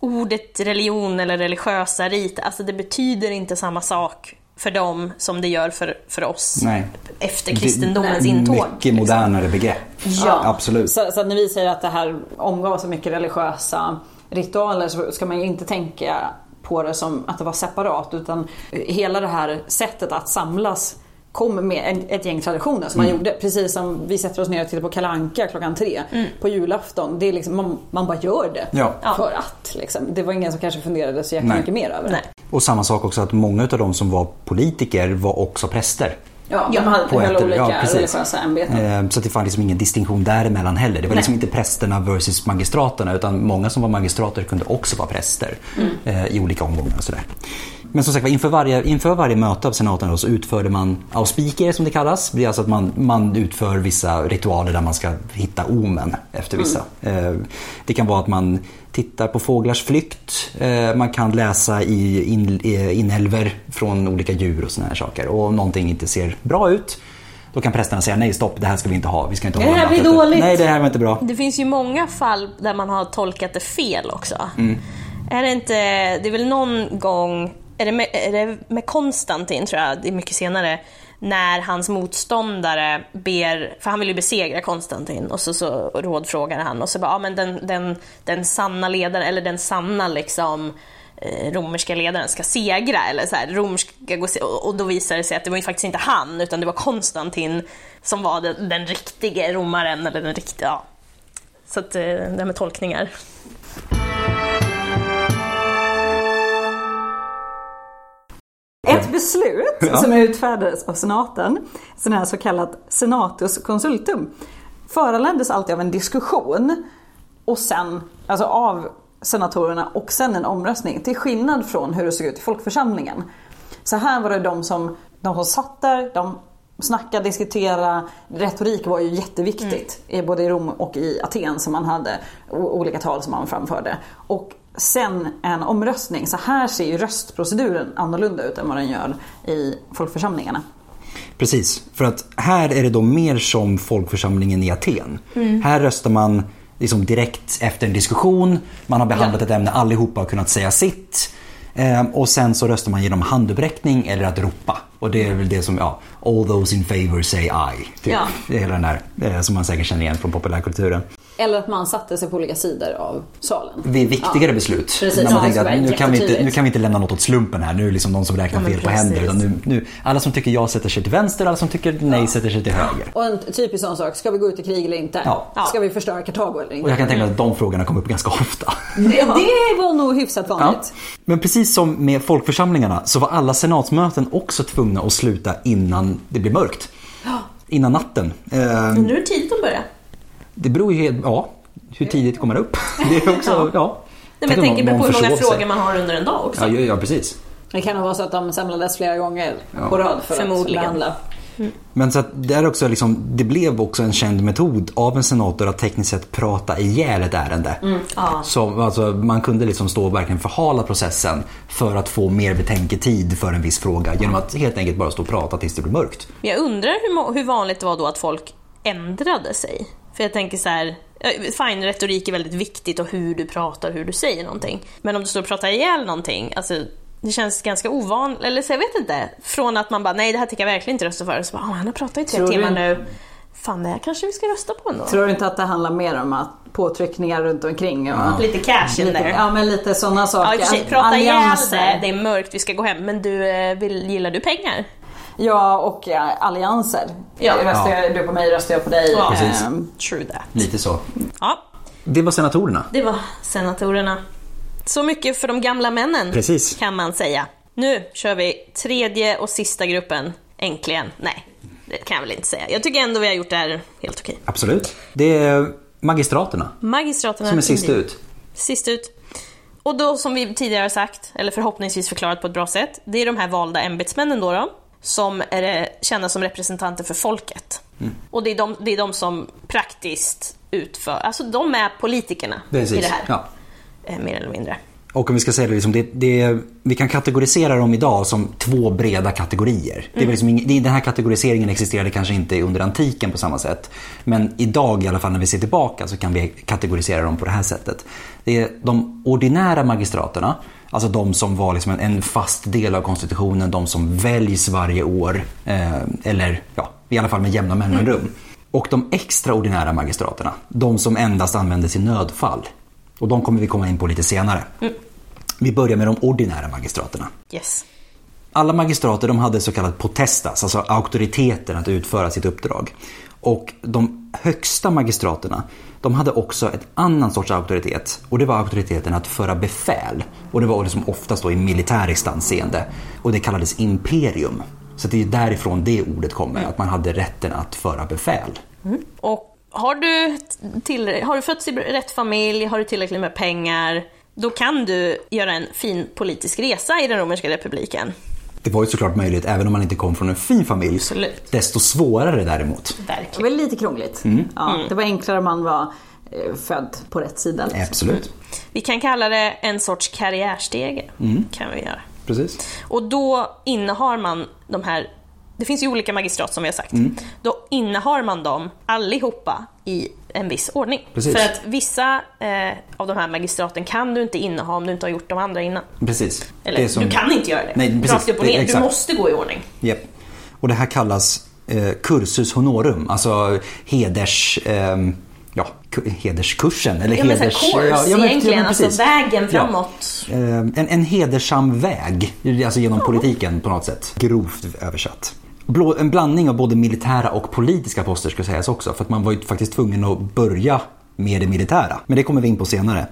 ordet religion eller religiösa rit, alltså det betyder inte samma sak för dem som det gör för, för oss Nej. efter kristendomens Det intåg. Mycket liksom. modernare begrepp. Ja, Absolut. Så, så att när vi säger att det här omgav så mycket religiösa ritualer så ska man ju inte tänka på det som att det var separat utan hela det här sättet att samlas kom med en, ett gäng traditioner som man gjorde. Precis som vi sätter oss ner och tittar på Kalanka klockan tre på julafton. Det är liksom, man, man bara gör det. Ja. För att. Liksom. Det var ingen som kanske funderade så jäkla mycket mer över det. Nej. Och samma sak också att många av de som var politiker var också präster. Ja, de hade ett- olika ja, religiösa ämbeten. Eh, Så att det fanns liksom ingen distinktion däremellan heller. Det var liksom Nej. inte prästerna versus magistraterna utan många som var magistrater kunde också vara präster Mm. eh, i olika omgångar. Och sådär. Men som sagt inför varje, inför varje möte av senaten så utförde man auspiker som det kallas. Det är alltså att man, man utför vissa ritualer där man ska hitta omen efter vissa. Eh, Det kan vara att man tittar på fåglars flykt. Eh, Man kan läsa i in, eh, inälvor från olika djur och såna här saker. Och om någonting inte ser bra ut då kan prästerna säga nej stopp, det här ska vi inte ha. Vi ska inte Det här blir mötet." dåligt. Nej, det här var inte bra. Det finns ju många fall där man har tolkat det fel också. Är det inte, det är väl någon gång, är det med, är det med Konstantin tror jag, det är mycket senare, när hans motståndare ber, för han vill ju besegra Konstantin och så, så rådfrågar han och så bara, ja men den, den, den sanna ledaren, eller den sanna liksom eh, romerska ledaren ska segra eller så här, romerska gå och då visar det sig att det var ju faktiskt inte han utan det var Konstantin som var den, den riktige romaren eller den riktiga, ja. Så att eh, det här med tolkningar. Beslut som utfärdades av senaten, här så kallat senatus consultum, föranleddes alltid av en diskussion och sen, alltså av senatorerna och sen en omröstning. Till skillnad från hur det såg ut i folkförsamlingen. Så här var det de som, de som satt där, de snackade, diskuterade. Retorik var ju jätteviktigt, i både i Rom och i Aten som man hade olika tal som man framförde. Och sen en omröstning. Så här ser ju röstproceduren annorlunda ut än vad den gör i folkförsamlingarna. Precis, för att här är det då mer som folkförsamlingen i Aten. Här röstar man liksom direkt efter en diskussion, man har behandlat ett ämne, allihopa har kunnat säga sitt. Eh, och sen så röstar man genom handuppräckning eller att ropa. Och det är väl det som, ja, all those in favor say I. Typ. Ja. Det är hela den där, eh, som man säkert känner igen från populärkulturen. Eller att man satte sig på olika sidor av salen. Vid viktigare beslut. Precis. När Ja, man tänkte att nu kan, vi inte, nu kan vi inte lämna något åt slumpen här. Nu är det liksom någon som räknar Ja, men fel på händer. Utan nu, nu, alla som tycker ja sätter sig till vänster, alla som tycker nej sätter sig till höger. Och en typisk sån sak, ska vi gå ut i krig eller inte? Ja. Ska vi förstöra Kartago eller Och inte? jag kan tänka mig att de frågorna kommer upp ganska ofta. Det, det var nog hyfsat Ja. vanligt. Men precis som med folkförsamlingarna så var alla senatsmöten också tvungna att sluta innan det blev mörkt. Innan natten. Eh, Nu är det tidigt att börja. Det beror ju helt, ja, hur tidigt kommer upp? *laughs* Det är också, ja. Nej, men jag tänker på hur många sig. frågor man har under en dag också. Ja, ja, ja, precis. Det kan vara så att de samlades flera gånger på rad för att Förmodligen. behandla. Men så att det, är också liksom, det blev också en känd metod av en senator att tekniskt sett prata ihjäl ett ärende. ja. Så, alltså, man kunde liksom stå och verkligen förhala processen för att få mer betänketid för en viss fråga genom att helt enkelt bara stå och prata tills det blir mörkt. Men jag undrar hur, hur vanligt det var då att folk ändrade sig. För jag tänker så här, eh, fine retorik är väldigt viktigt och hur du pratar, hur du säger någonting. Men om du står och pratar ihjäl någonting, alltså det känns ganska ovanligt, eller så jag vet inte. Från att man bara, nej det här tänker jag verkligen inte rösta för. Så bara, "Åh, han har pratat i tre timmar nu. Fan, det här kanske vi ska rösta på ändå. Tror du inte att det handlar mer om att påtryckningar runt omkring? Och Lite cash in lite, there. ja, men lite sådana Ja, saker. i och för sig, prata ihjäl det, det är mörkt, vi ska gå hem. Men du, eh, vill, gillar du pengar? Ja, och ja, allianser. Ja. Röstar jag, du på mig, röstar jag på dig. Ja. Precis. Ehm, True that. Lite så. Ja, Det var senatorerna. det var senatorerna. Så mycket för de gamla männen, Precis. kan man säga. Nu kör vi tredje och sista gruppen, äntligen. Nej, det kan jag väl inte säga. Jag tycker ändå vi har gjort det här helt okej. Absolut. Det är magistraterna Magistraterna som är sist ut. Sist ut. Och då som vi tidigare har sagt, eller förhoppningsvis förklarat på ett bra sätt, det är de här valda ämbetsmännen då, då som är eh, kända som representanter för folket. Mm. Och det är, de, det är de som praktiskt utför, alltså de är politikerna Precis. i det här. Ja. Eh, mer eller mindre. Och om vi ska säga det, liksom, det, det, vi kan kategorisera dem idag som två breda kategorier. Det är väl liksom, ing- den här kategoriseringen existerade kanske inte under antiken på samma sätt. Men idag i alla fall när vi ser tillbaka så kan vi kategorisera dem på det här sättet. Det är de ordinära magistraterna, alltså de som var liksom en, en fast del av konstitutionen, de som väljs varje år. Eh, eller ja, i alla fall med jämna mellanrum. Och de extraordinära magistraterna, de som endast användes i nödfall. Och de kommer vi komma in på lite senare. Vi börjar med de ordinära magistraterna. Yes. Alla magistrater de hade så kallad potestas, alltså auktoriteten att utföra sitt uppdrag. Och de högsta magistraterna, de hade också ett annan sorts auktoritet. Och det var auktoriteten att föra befäl. Och det var liksom oftast då i militäriskt anseende. Och det kallades imperium. Så det är därifrån det ordet kommer, att man hade rätten att föra befäl. Mm. Och har du, till, har du fötts i rätt familj, har du tillräckligt med pengar, då kan du göra en fin politisk resa i den romerska republiken. Det var ju såklart möjligt även om man inte kom från en fin familj. Absolut. Desto svårare däremot. Det Verkligen. var lite krångligt. Mm. Ja, Det var enklare om man var eh, född på rätt sida. liksom. Absolut. Vi kan kalla det en sorts karriärstege. Kan vi göra. Precis. Och då innehar man de här, det finns ju olika magistrat som vi har sagt. Mm. Då innehar man dem allihopa i en viss ordning. Precis. För att vissa eh, av de här magistraten kan du inte inneha om du inte har gjort de andra innan. Precis. Eller som- du kan inte göra det. Nej, precis. Rakt upp och ner. Du måste gå i ordning. Japp. Och det här kallas eh, cursus honorum, alltså heders... ehm, ja, ku- hederskursen. Eller Ja, men heders... course ja, ja, men- egentligen, ja, alltså vägen Ja. framåt. Eh, En, en hedersam väg, alltså genom politiken på något sätt. Grovt översatt. Blå, en blandning av både militära och politiska poster ska sägas också. För att man var ju faktiskt tvungen att börja med det militära. Men det kommer vi in på senare.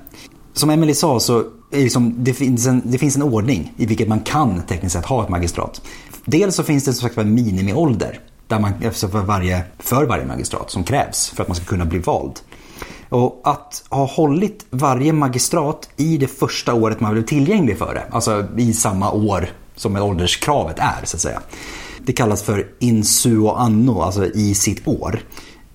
Som Emily sa så är det, liksom, det, finns en, det finns en ordning i vilket man kan tekniskt sett ha ett magistrat. Dels så finns det som sagt en minimiålder där man, alltså för, varje, för varje magistrat som krävs för att man ska kunna bli vald. Och att ha hållit varje magistrat i det första året man blev tillgänglig för det, alltså i samma år som ålderskravet är så att säga. Det kallas för insuo anno, alltså i sitt år.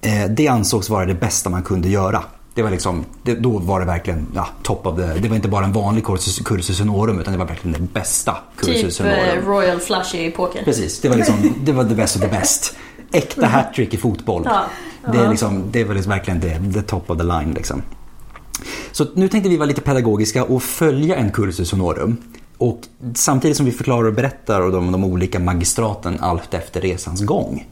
Eh, Det ansågs vara det bästa man kunde göra. Det var liksom, det, då var det verkligen ja, top of the, det var inte bara en vanlig cursus, cursus honorum utan det var verkligen det bästa cursus Typ honorum. eh, Royal Flush i poker. Precis, det var liksom, det var the best of the best. Äkta hattrick i fotboll. Ja. Det, är liksom, det var liksom verkligen the, the top of the line liksom. Så nu tänkte vi vara lite pedagogiska och följa en cursus honorum. Och samtidigt som vi förklarar och berättar om de, de olika magistraten allt efter resans gång.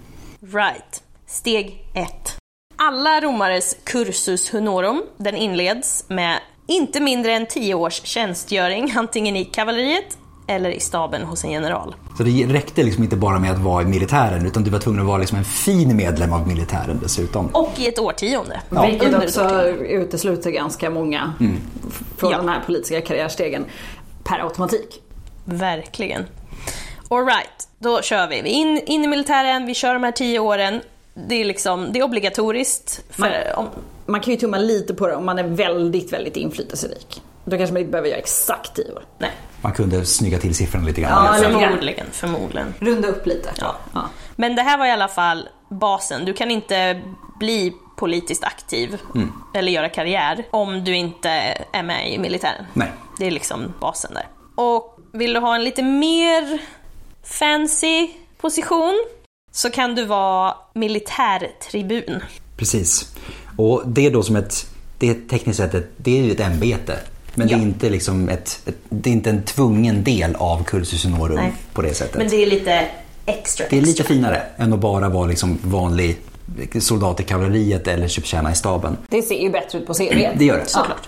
Right. Steg ett. alla romares cursus honorum, den inleds med inte mindre än 10 års tjänstgöring, antingen i kavalleriet eller i staben hos en general. Så det räckte liksom inte bara med att vara i militären utan du var tvungen att vara liksom en fin medlem av militären dessutom. Och i ett årtionde. Vilket Under ett också årtionde. utesluter ganska många från Ja. den här politiska karriärstegen per automatik. Verkligen. Alright, då kör vi. In, in i militären, vi kör de här 10 åren. Det är, liksom, det är obligatoriskt. För, Man- om, Man kan ju tumma lite på det om man är väldigt, väldigt inflytelserik. Då kanske man inte behöver göra exakt 10 år. nej, Man kunde snygga till siffrorna lite grann. Ja, lite förmodligen, förmodligen. Runda upp lite. Ja. Ja. Men det här var i alla fall basen. Du kan inte bli politiskt aktiv eller göra karriär om du inte är med i militären. Nej. Det är liksom basen där. Och vill du ha en lite mer fancy position så kan du vara militärtribun. Precis. Och det är då som ett, det är tekniskt sett ett, det är ju ett ämbete. Men det, Ja. är inte liksom ett, ett, det är inte en tvungen del av cursus honorum Nej. på det sättet. Men det är lite extra. Det är lite extra. finare än att bara vara liksom vanlig soldat i kavalleriet eller köptjäna i staben. Det ser ju bättre ut på CV. Det gör det. Såklart.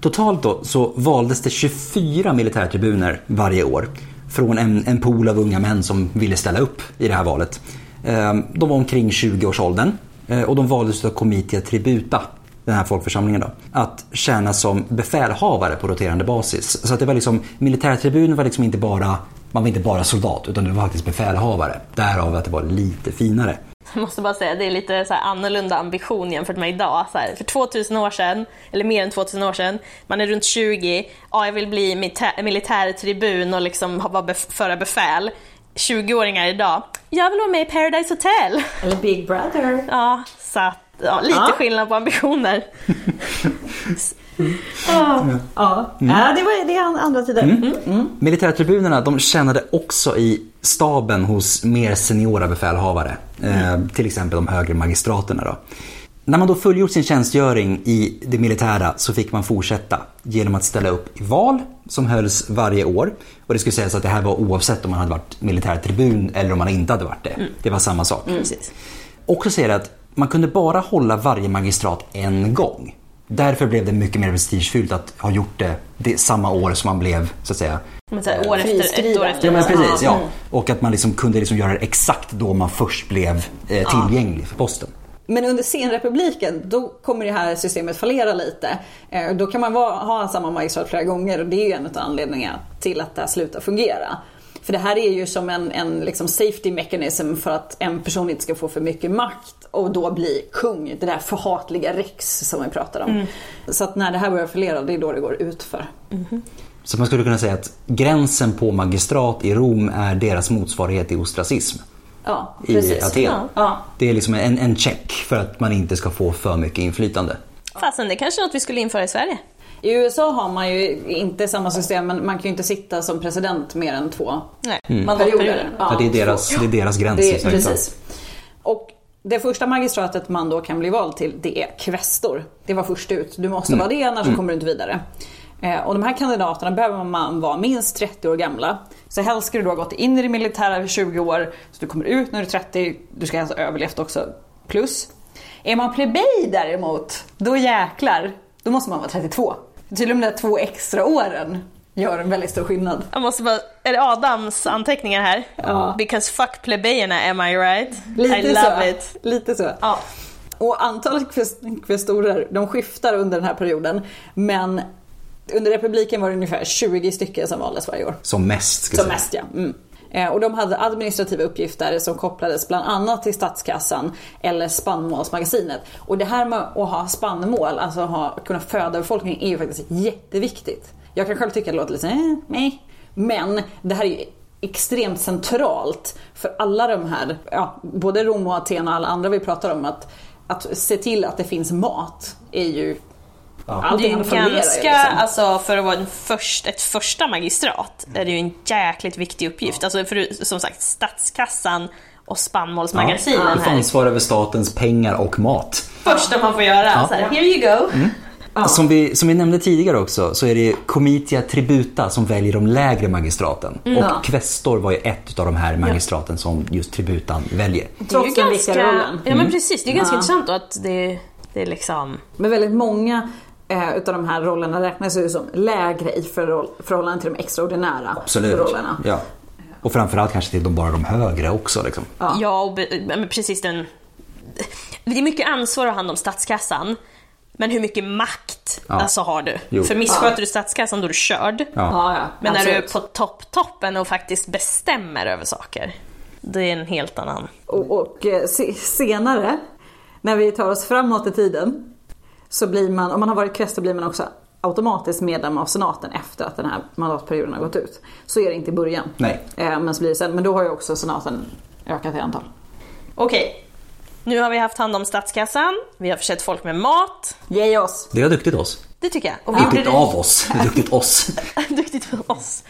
Totalt då så valdes det 24 militärtribuner varje år från en, en pool av unga män som ville ställa upp i det här valet. Ehm, de var omkring 20-årsåldern eh, och de valdes av Comitia Tributa, den här folkförsamlingen då, att tjäna som befälhavare på roterande basis. Så att det var liksom, militärtribunen var liksom inte bara, man var inte bara soldat utan det var faktiskt befälhavare. Därav att det var lite finare. *laughs* Jag måste bara säga, det är lite så annorlunda ambition jämfört med idag. Så här, för 2000 år sedan, eller mer än 2000 år sedan, man är runt 20, ja jag vill bli militär, militärtribun och liksom vara bef- föra befäl. 20-åringar idag, jag vill vara med i Paradise Hotel. Eller Big Brother. Ja, så att, ja, lite Ja. skillnad på ambitioner. *laughs* Ja, ja. ja det, var, det är andra tider. Mm. Militärtribunerna de tjänade också i staben hos mer seniora befälhavare. Eh, till exempel de högre magistraterna. Då. När man då fullgjort sin tjänstgöring i det militära så fick man fortsätta genom att ställa upp i val som hölls varje år. Och det skulle sägas att det här var oavsett om man hade varit militärtribun eller om man inte hade varit det. Det var samma sak. Precis. Också säger det att man kunde bara hålla varje magistrat en gång. Därför blev det mycket mer prestigefyllt att ha gjort det, det samma år som man blev så att säga Men så här, år efter, ett år Friskriven. efter. Ja men år. precis, ja. Och att man liksom kunde liksom göra det exakt då man först blev eh, tillgänglig för posten. Men under senrepubliken då kommer det här systemet fallera lite. Eh, Då kan man vara, ha samma magistrat flera gånger och det är ju en av anledningarna till att det här slutar fungera. För det här är ju som en, en liksom safety mechanism för att en person inte ska få för mycket makt och då bli kung. Det där förhatliga Rex som vi pratar om. Så att när det här börjar fallera det är då det går utför. Så man skulle kunna säga att gränsen på magistrat i Rom är deras motsvarighet i ostracism Ja, i precis. Aten. Ja. Ja. Det är liksom en, en check för att man inte ska få för mycket inflytande. Fasen, det är kanske är något vi skulle införa i Sverige. I USA har man ju inte samma system men man kan ju inte sitta som president mer än två Nej, Mm. mandatperioder. Ja, det, är deras, det är deras gräns. Det, precis. Och det första magistratet man då kan bli vald till det är kvestor. Det var först ut. Du måste vara det annars så kommer du inte vidare. Eh, och de här kandidaterna behöver man vara minst 30 år gamla. Så helst ska du då ha gått in i det militära i 20 år, så du kommer ut när du är 30. Du ska alltså ha överlevt också, plus. Är man plebej däremot, då jäklar, då måste man vara 32. Tydligen de där två extra åren gör en väldigt stor skillnad. Jag måste bara, är det Adams anteckningar här? Ja. Because fuck plebejerna, am I right? Lite I love så. it. Lite så. Ja. Och antalet kvest- kvestorer, de skiftar under den här perioden. Men under republiken var det ungefär 20 stycken som valdes varje år. Som mest. Ska Som säga. mest ja. Mm. Eh, och de hade administrativa uppgifter som kopplades bland annat till statskassan eller spannmålsmagasinet. Och det här med att ha spannmål, alltså ha, kunna föda befolkningen, är ju faktiskt jätteviktigt. Jag kan själv tycka att det låter lite eh, nej. Men det här är ju extremt centralt för alla de här, ja, både Rom och Aten och alla andra vi pratar om, att, att se till att det finns mat är ju det är ju ganska, liksom. alltså för att vara en först, ett första magistrat, är det ju en jäkligt viktig uppgift. Alltså för som sagt, statskassan och spannmålsmagasinen Du får ansvar över statens pengar och mat. Första man får göra, så här, here you go. Som, vi, som vi nämnde tidigare också så är det Comitia Tributa som väljer de lägre magistraten. Ja. Och Questor var ju ett av de här magistraten som just Tributan väljer. Det är ju Trots den viktiga rollen. Ja men precis, det är ganska Ja. intressant då att det, det är liksom... Men väldigt många eh, utav de här rollerna räknas ju som lägre i förhåll- förhållande till de extraordinära Absolut. rollerna. Ja. Och framförallt kanske till de bara de högre också. Liksom. Ja, och be, men precis den... Det är mycket ansvar att ha hand om statskassan. Men hur mycket makt Ja. alltså, har du? Jo. För missköter du statskassan då är du körd. Ja. Ja, ja, Men när du är på topp-toppen och faktiskt bestämmer över saker, det är en helt annan... Och, och eh, se, senare, när vi tar oss framåt i tiden, så blir man, om man har varit kvestor blir man också automatiskt medlem av senaten efter att den här mandatperioden har gått ut. Så är det inte i början. Nej. Eh, men så blir det sen. Men då har ju också senaten ökat i antal. Okej, nu har vi haft hand om statskassan, vi har försett folk med mat. Ge oss! Det var duktigt oss. Det tycker jag. Och vi Duktigt av oss. Duktigt oss. *laughs* Duktigt för oss.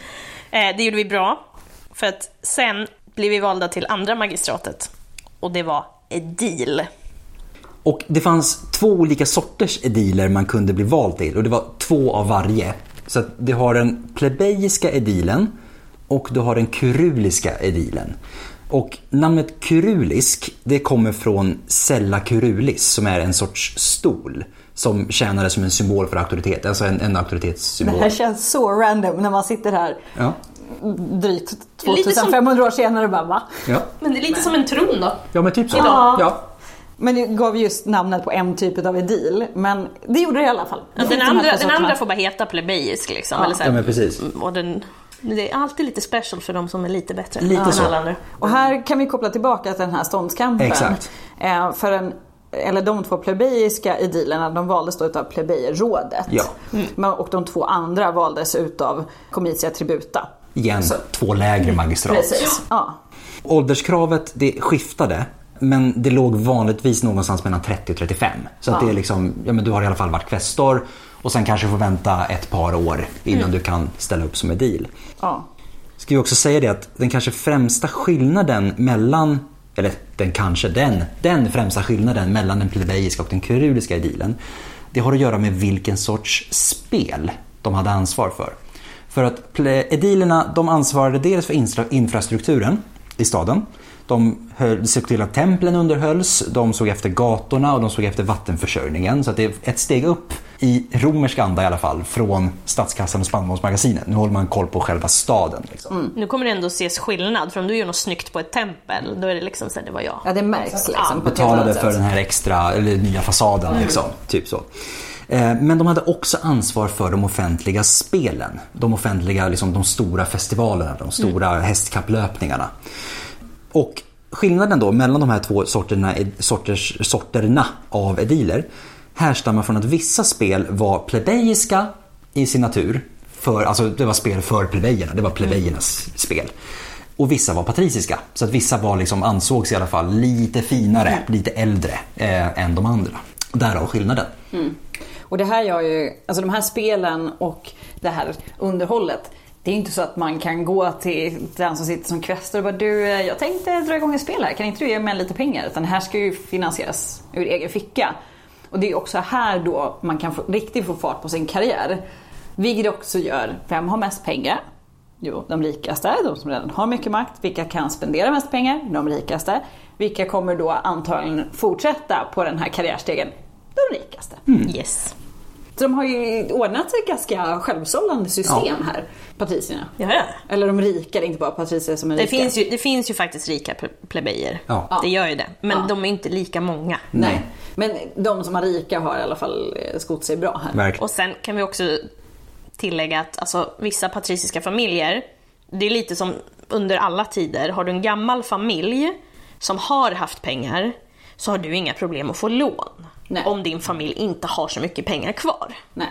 Eh, det gjorde vi bra. För att sen blev vi valda till andra magistratet. Och det var edil. Och det fanns två olika sorters ediler man kunde bli vald till och det var två av varje. Så att du har den plebejiska edilen och du har den kuruliska edilen. Och namnet kurulisk det kommer från sella kurulis som är en sorts stol som tjänade som en symbol för auktoritet, alltså en, en Det auktoritetssymbol. här känns så random när man sitter här Ja. drygt Lite som- 2500 år senare och bara va? Ja. Men det är lite som en tron då. ja, men typ så. Idag. Ja. Men det gav just namnet på en typ av edil. Men det gjorde det i alla fall. Det Den andra, den sorterna. andra får bara heta plebejisk liksom. Eller så här. ja, men precis. Och den, det är alltid lite special för de som är lite bättre Lite än så. alla andra. Och här kan vi koppla tillbaka till den här ståndskampen. Exakt. Eh, för en, eller de två plebejiska edilerna de valdes då utav plebejerrådet. Ja. Men, och de två andra valdes utav comitia tributa. Igen, två lägre magistrat. Precis. Ja. Ålderskravet det skiftade men det låg vanligtvis någonstans mellan 30 och 35. Så att det är liksom, ja men du har i alla fall varit kvestor och sen kanske får vänta ett par år innan du kan ställa upp som edil. ja. Ska vi också säga det att den kanske främsta skillnaden mellan, eller den kanske, den, den främsta skillnaden mellan den plebejiska och den kuruliska edilen. Det har att göra med vilken sorts spel de hade ansvar för. För att edilerna de ansvarade dels för infra- infrastrukturen i staden. De höll, såg till att templen underhölls, de såg efter gatorna och de såg efter vattenförsörjningen. Så att det är ett steg upp i romersk anda i alla fall från statskassan och spannmålsmagasinet. Nu håller man koll på själva staden. Liksom. Nu kommer det ändå ses skillnad, för om du gör något snyggt på ett tempel, då är det liksom så här, det var jag. ja, det märks liksom. betalade för den här extra, eller nya fasaden liksom. Typ så. Eh, Men de hade också ansvar för de offentliga spelen. De offentliga, liksom de stora festivalerna, de stora hästkapplöpningarna. Och skillnaden då mellan de här två sorterna, sorters, sorterna av ediler härstammar från att vissa spel var plebejiska i sin natur. För, alltså det var spel för plebejerna, det var plebejernas spel. Och vissa var patriciska. Så att vissa var liksom, ansågs i alla fall lite finare, lite äldre eh, än de andra. Därav skillnaden. Och det här gör ju, alltså de här spelen och det här underhållet. Det är inte så att man kan gå till den som sitter som kvestor och bara du, eh, jag tänkte dra igång ett spel här, kan inte du ge mig lite pengar? Utan det här ska ju finansieras ur egen ficka. Och det är också här då man kan få, riktigt få fart på sin karriär. Vilket också gör, vem har mest pengar? Jo, de rikaste, de som redan har mycket makt. Vilka kan spendera mest pengar? De rikaste. Vilka kommer då antagligen fortsätta på den här karriärstegen? De rikaste. Yes. Så de har ju ordnat ett ganska självsållande system här, patricierna. Ja, ja. Eller de rika, det är inte bara patricier som är Det rika. finns, ju, det finns ju faktiskt rika ple- plebejer. Ja. Det gör ju det. Men Ja. de är inte lika många. Nej. Men de som har rika har i alla fall eh, skott sig bra här. Verkligen. Och sen kan vi också tillägga att alltså, vissa patriciska familjer, det är lite som under alla tider, har du en gammal familj som har haft pengar så har du inga problem att få lån. Nej. Om din familj inte har så mycket pengar kvar. Nej,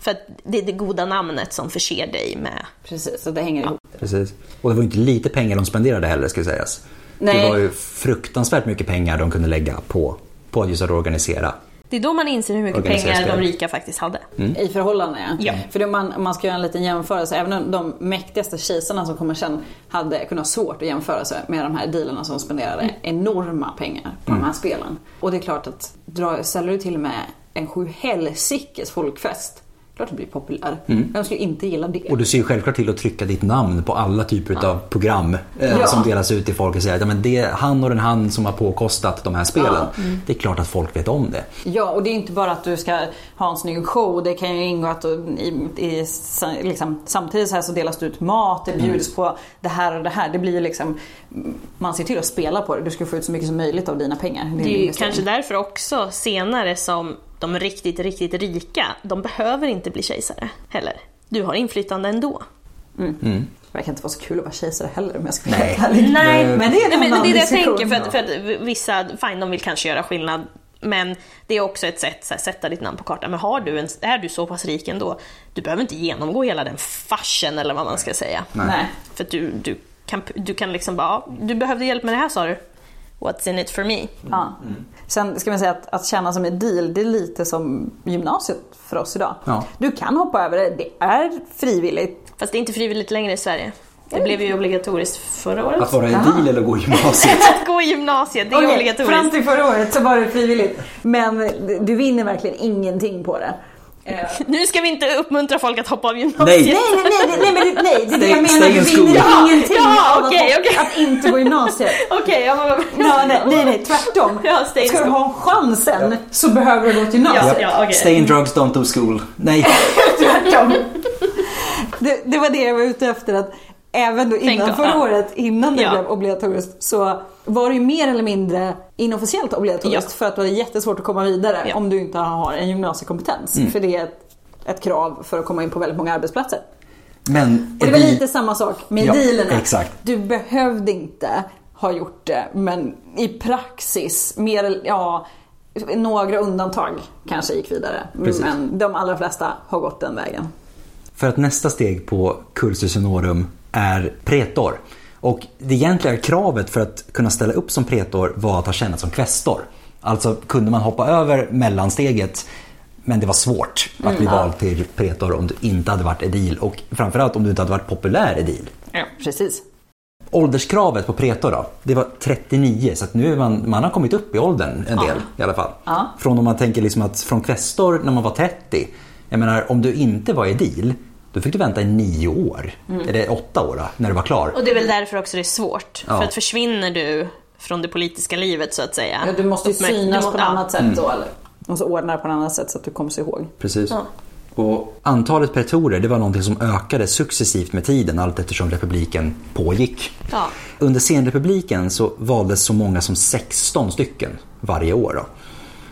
För att det är det goda namnet som förser dig med... precis. Så det hänger ihop. Precis. Och det var inte lite pengar de spenderade heller ska sägas. Nej. Det var ju fruktansvärt mycket pengar de kunde lägga på, på just att organisera. Det är då man inser hur mycket pengar de rika faktiskt hade. I förhållande Ja. För det, man, man ska göra en liten jämförelse. Även om de mäktigaste kejsarna som kommer sen hade kunnat ha svårt att jämföra sig med de här dealarna som spenderade enorma pengar på de här spelen. Och det är klart att dra, ställer du till med en sjuhelsikes folkfest. Klart det blir populär. Vem skulle inte gilla det? Och du ser ju självklart till att trycka ditt namn på alla typer av program eh, Ja. som delas ut till folk och säga att ja, men det är han och den han som har påkostat de här spelen. Mm. Det är klart att folk vet om det. Ja, och det är inte bara att du ska ha en snygg show. Det kan ju ingå att i, i, liksom, samtidigt så, här så delas det ut mat, det bjuds på det här och det här. Det blir ju liksom, man ser till att spela på det. Du ska få ut så mycket som möjligt av dina pengar. Din Det är ju kanske därför också senare som de riktigt, riktigt rika, de behöver inte bli kejsare heller. Du har inflytande ändå. Det verkar inte vara så kul att vara kejsare heller om jag ska vara Nej. helt ärlig. Nej, men det är Nej, men det är det jag tänker, för att, för att vissa, fine de vill kanske göra skillnad, men det är också ett sätt att sätta ditt namn på kartan. Men har du en, är du så pass rik ändå, du behöver inte genomgå hela den farsen eller vad man ska säga. Nej. För att du, du, kan, du kan liksom bara, "Ja, du behövde hjälp med det här sa du. What's in it for me? Ja. Sen ska man säga att, att tjäna som en deal, det är lite som gymnasiet för oss idag. Ja. Du kan hoppa över det, det är frivilligt. Fast det är inte frivilligt längre i Sverige. Det blev ju obligatoriskt förra året. Att vara en deal eller gå i gymnasiet. Att *laughs* gå i gymnasiet, det är Okej, obligatoriskt. Fram till förra året så var det frivilligt. Men du vinner verkligen ingenting på det. Eh, Nu ska vi inte uppmuntra folk att hoppa av gymnasiet. Nej. Nej, nej, nej, nej, men det, nej, det är det jag Stay- menar. Du in school. vinner Ja, ingenting ja, att, inte gå gymnasiet. *laughs* Okej, ja, men... Ja, nej, nej, nej, tvärtom. Ja, stay in Ska du ha chansen så behöver du gå till gymnasiet. Ja, ja, okej. Stay in drugs, don't do school. Nej. *laughs* Tvärtom. *laughs* Det, det var det jag var ute efter. Att även då innan förra året, innan det Ja. blev obligatoriskt, så var det ju mer eller mindre inofficiellt obligatoriskt. Ja. För att det är jättesvårt att komma vidare Ja. om du inte har en gymnasiekompetens. Mm. För det är ett, ett krav för att komma in på väldigt många arbetsplatser. Men Och det var vi- lite samma sak med Ja, dealerna. exakt. Du behövde inte ha gjort det, men i praxis, mer, ja, några undantag kanske gick vidare. Precis. Men de allra flesta har gått den vägen. För att nästa steg på cursus honorum är pretor. Och det egentliga kravet för att kunna ställa upp som pretor var att ha tjänat som kvestor. Alltså kunde man hoppa över mellansteget men det var svårt att bli vald till pretor om du inte hade varit edil och framförallt om du inte hade varit populär edil. Ja, precis. Ålderskravet på pretor då, det var 39 så att nu är man, man har kommit upp i åldern en del i alla fall. Ja. Från om man tänker liksom att från kvestor när man var 30, jag menar om du inte var edil då fick du vänta i nio år, eller åtta år då, när du var klar. Och det är väl därför också det är svårt. Ja. För att försvinner du från det politiska livet så att säga. Ja, du måste ju synas på ett ja. annat sätt då. Eller? Du måste ordna det på ett annat sätt så att du kommer sig ihåg. Precis. Ja. Och antalet pretorer det var någonting som ökade successivt med tiden allt eftersom republiken pågick. Ja. Under senrepubliken så valdes så många som 16 stycken varje år. Då.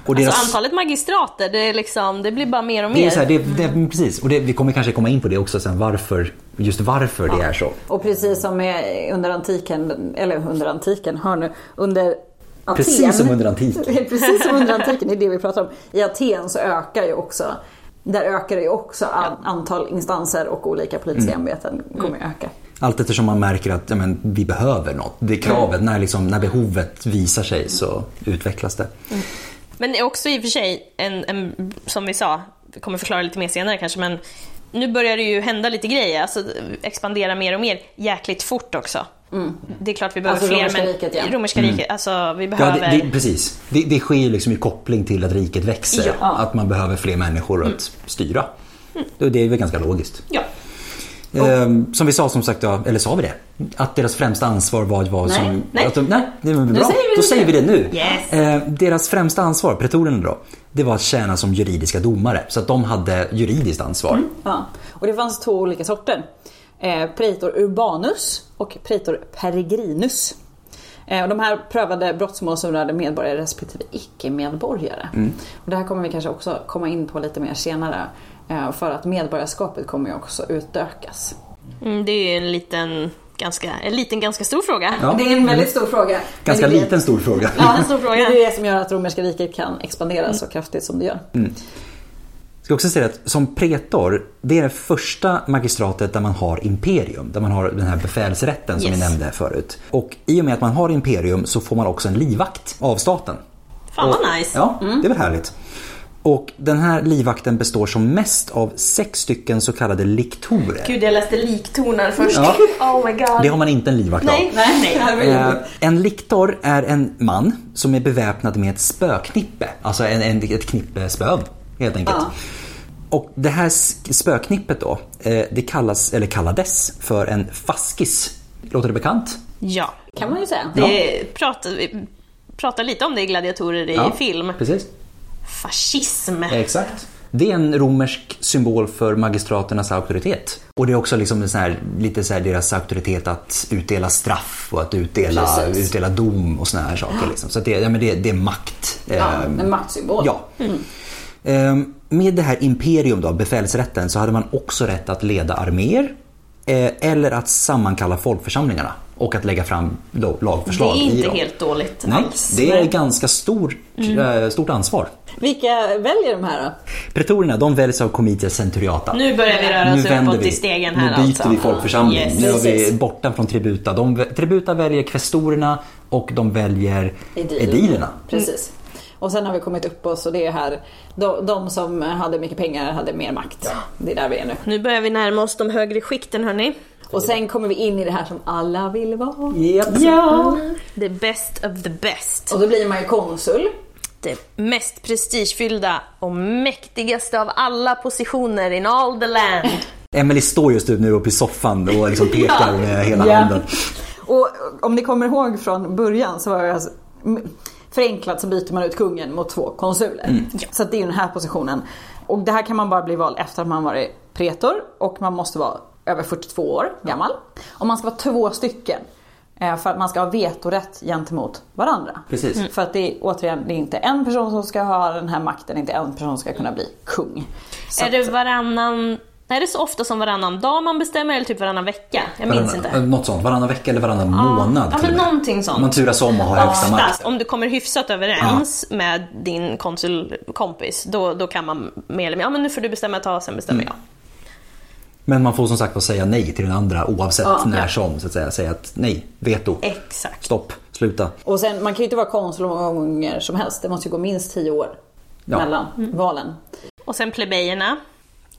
Och Alltså antalet magistrater, det, är liksom, det blir bara mer och mer. det är så här, det, det, precis, och det, vi kommer kanske komma in på det också sen varför, just varför det är så. Och precis som med under antiken, eller under antiken, hör nu, under Aten. Precis som under antiken. *laughs* precis som under antiken, det är det vi pratar om. I Aten så ökar ju också, där ökar ju också an, antal instanser och olika politiska Mm. ämbeten kommer öka. Allt eftersom man märker att ja, men, vi behöver något. Det är kravet, när, liksom, när behovet visar sig så utvecklas det. Men det är också i och för sig, en, en, som vi sa, vi kommer förklara lite mer senare kanske, men nu börjar det ju hända lite grejer, alltså expandera mer och mer, jäkligt fort också. Det är klart vi behöver Alltså fler, romerska men riket, ja. romerska riket, alltså vi Ja, behöver... det, det, precis. Det, det sker ju liksom i koppling till att riket växer. Ja. Att man behöver fler människor att styra. Det, det är väl ganska logiskt. Ja. Ehm, som vi sa som sagt, ja, eller sa vi det? Att deras främsta ansvar var vad Nej, som... nej. De, nej, det var bra. säger Då det säger vi det nu. Yes. Ehm, deras främsta ansvar, pretorerna då, det var att tjäna som juridiska domare. Så att de hade juridiskt ansvar. Ja. Och det fanns två olika sorter. Eh, Praetor urbanus och Praetor peregrinus. Eh, och de här prövade brottmål som rörde medborgare respektive icke-medborgare. Och det här kommer vi kanske också komma in på lite mer senare. Eh, för att medborgarskapet kommer ju också utökas. Mm, det är ju en liten, ganska, en liten, ganska stor fråga. Ja. Det är en väldigt stor fråga. Ganska det liten stor fråga. Ja, en stor Det fråga. är det som gör att romerska riket kan expandera så kraftigt som det gör. ska också säga att som pretor, det är det första magistratet där man har imperium. Där man har den här befälsrätten som Yes. vi nämnde förut. Och i och med att man har imperium så får man också en livvakt av staten. Fan vad Och- nice. Ja, det är väl härligt. Och den här livvakten består som mest av sex stycken så kallade liktorer. Gud, jag läste liktoner först. Ja. *laughs* Oh my god. Det har man inte en livvakt Nej, av. nej, nej. Eh, en liktor är en man som är beväpnad med ett spöknippe. Alltså en, en, ett knippe spön helt enkelt. Ja. Och det här spöknippet då, eh, det kallas, eller kallades för en faskis. Låter det bekant? Ja. Kan man ju säga. Det pratar, vi pratar lite om det i gladiatorer i film. Precis. Fascism. Exakt. Det är en romersk symbol för magistraternas auktoritet. Och det är också liksom sån här, lite så här deras auktoritet att utdela straff och att utdela, Precis. utdela dom och såna här saker. Liksom. Så det, ja, men det, det är makt. Ja, Ehm, en maktsymbol. Ja. Ehm, Med det här imperium, då, befälsrätten, så hade man också rätt att leda arméer eller att sammankalla folkförsamlingarna och att lägga fram lo- Det lagförslag är inte helt dåligt Nej, alls. det är Men- ganska stor, eh, stort ansvar. Vilka väljer de här då? Pretorierna de väljs av Comitia Centuriata. Nu börjar vi röra oss uppåt i stegen här Nu byter alltså. vi folkförsamling. Yes. Nu är vi borta från tributa. De, tributa väljer kvestorerna och de väljer edilerna. Precis. Och sen har vi kommit upp oss och det är här, de, de som hade mycket pengar hade mer makt. Det är där vi är nu. Nu börjar vi närma oss de högre skikten hörni. Och sen kommer vi in i det här som alla vill vara. Yep. Ja! The best of the best. Och då blir man ju konsul. Det mest prestigefyllda och mäktigaste av alla positioner in all the land. *laughs* Emily står just nu uppe i soffan och liksom pekar med hela Ja. handen. Och om ni kommer ihåg från början så var det alltså, förenklat så byter man ut kungen mot två konsuler. Så att det är den här positionen. Och det här kan man bara bli vald efter att man varit pretor och man måste vara över 42 år gammal. Och man ska vara två stycken. eh, För att man ska ha vetorätt gentemot varandra. Precis. Mm. För att det är återigen, det är inte en person som ska ha den här makten, det är inte en person som ska kunna bli kung. Så är det varannan... Är det så ofta som varannan dag man bestämmer eller typ varannan vecka? Jag minns Varannan- inte. Något sånt. Varannan vecka eller varannan månad Ja, men någonting sånt. Man turas om och har högsta makt. Om du kommer hyfsat överens med din konsulkompis, då, då kan man mer eller mindre, ja men nu får du bestämma ett tag, sen bestämmer Mm. jag. Men man får som sagt säga nej till den andra oavsett Ja. när som. Så att säga. Säga att nej, veto, Exakt. stopp, sluta. Och sen, man kan ju inte vara konsul hur många gånger som helst. Det måste ju gå minst 10 år Ja. mellan Mm. valen. Och sen plebejerna,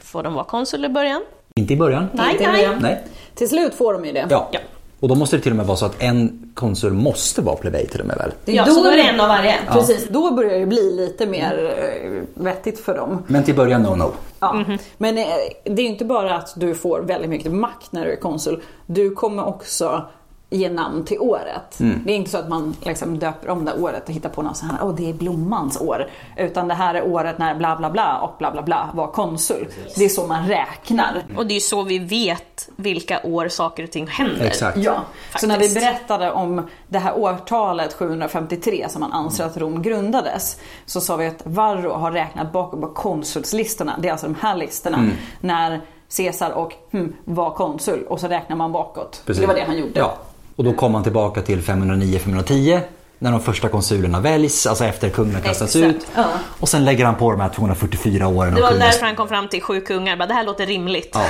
får de vara konsul i början? Inte i början. Nej, Inte i nej. början. Nej. Till slut får de ju det. Ja. Ja. Och då måste det till och med vara så att en konsul måste vara plebej till och med väl? Ja, så då är det en av varje. Precis, då börjar det bli lite mer eh, vettigt för dem. Men till början no no. Ja. Mhm. Men eh, det är ju inte bara att du får väldigt mycket makt när du är konsul. Du kommer också ge namn till året. Mm. Det är inte så att man liksom döper om det året och hittar på något sånt här, åh det är blommans år. Utan det här är året när bla bla bla och bla bla bla var konsul. Det är så man räknar. Och det är så vi vet vilka år saker och ting händer. Exakt. Ja, så när vi berättade om det här årtalet 753 som man anser att Rom grundades så sa vi att Varro har räknat bakåt på konsulslistorna. Det är alltså de här listorna Mm. när Caesar och hmm, var konsul och så räknar man bakåt. Precis. Det var det han gjorde. Ja. Och då kom man tillbaka till 509-510 när de första konsulerna väljs, alltså efter kungen har kastats Exakt. ut. Ja. Och sen lägger han på de här 244 åren Det var kungas- därför han kom fram till sju kungar, bara det här låter rimligt. Ja.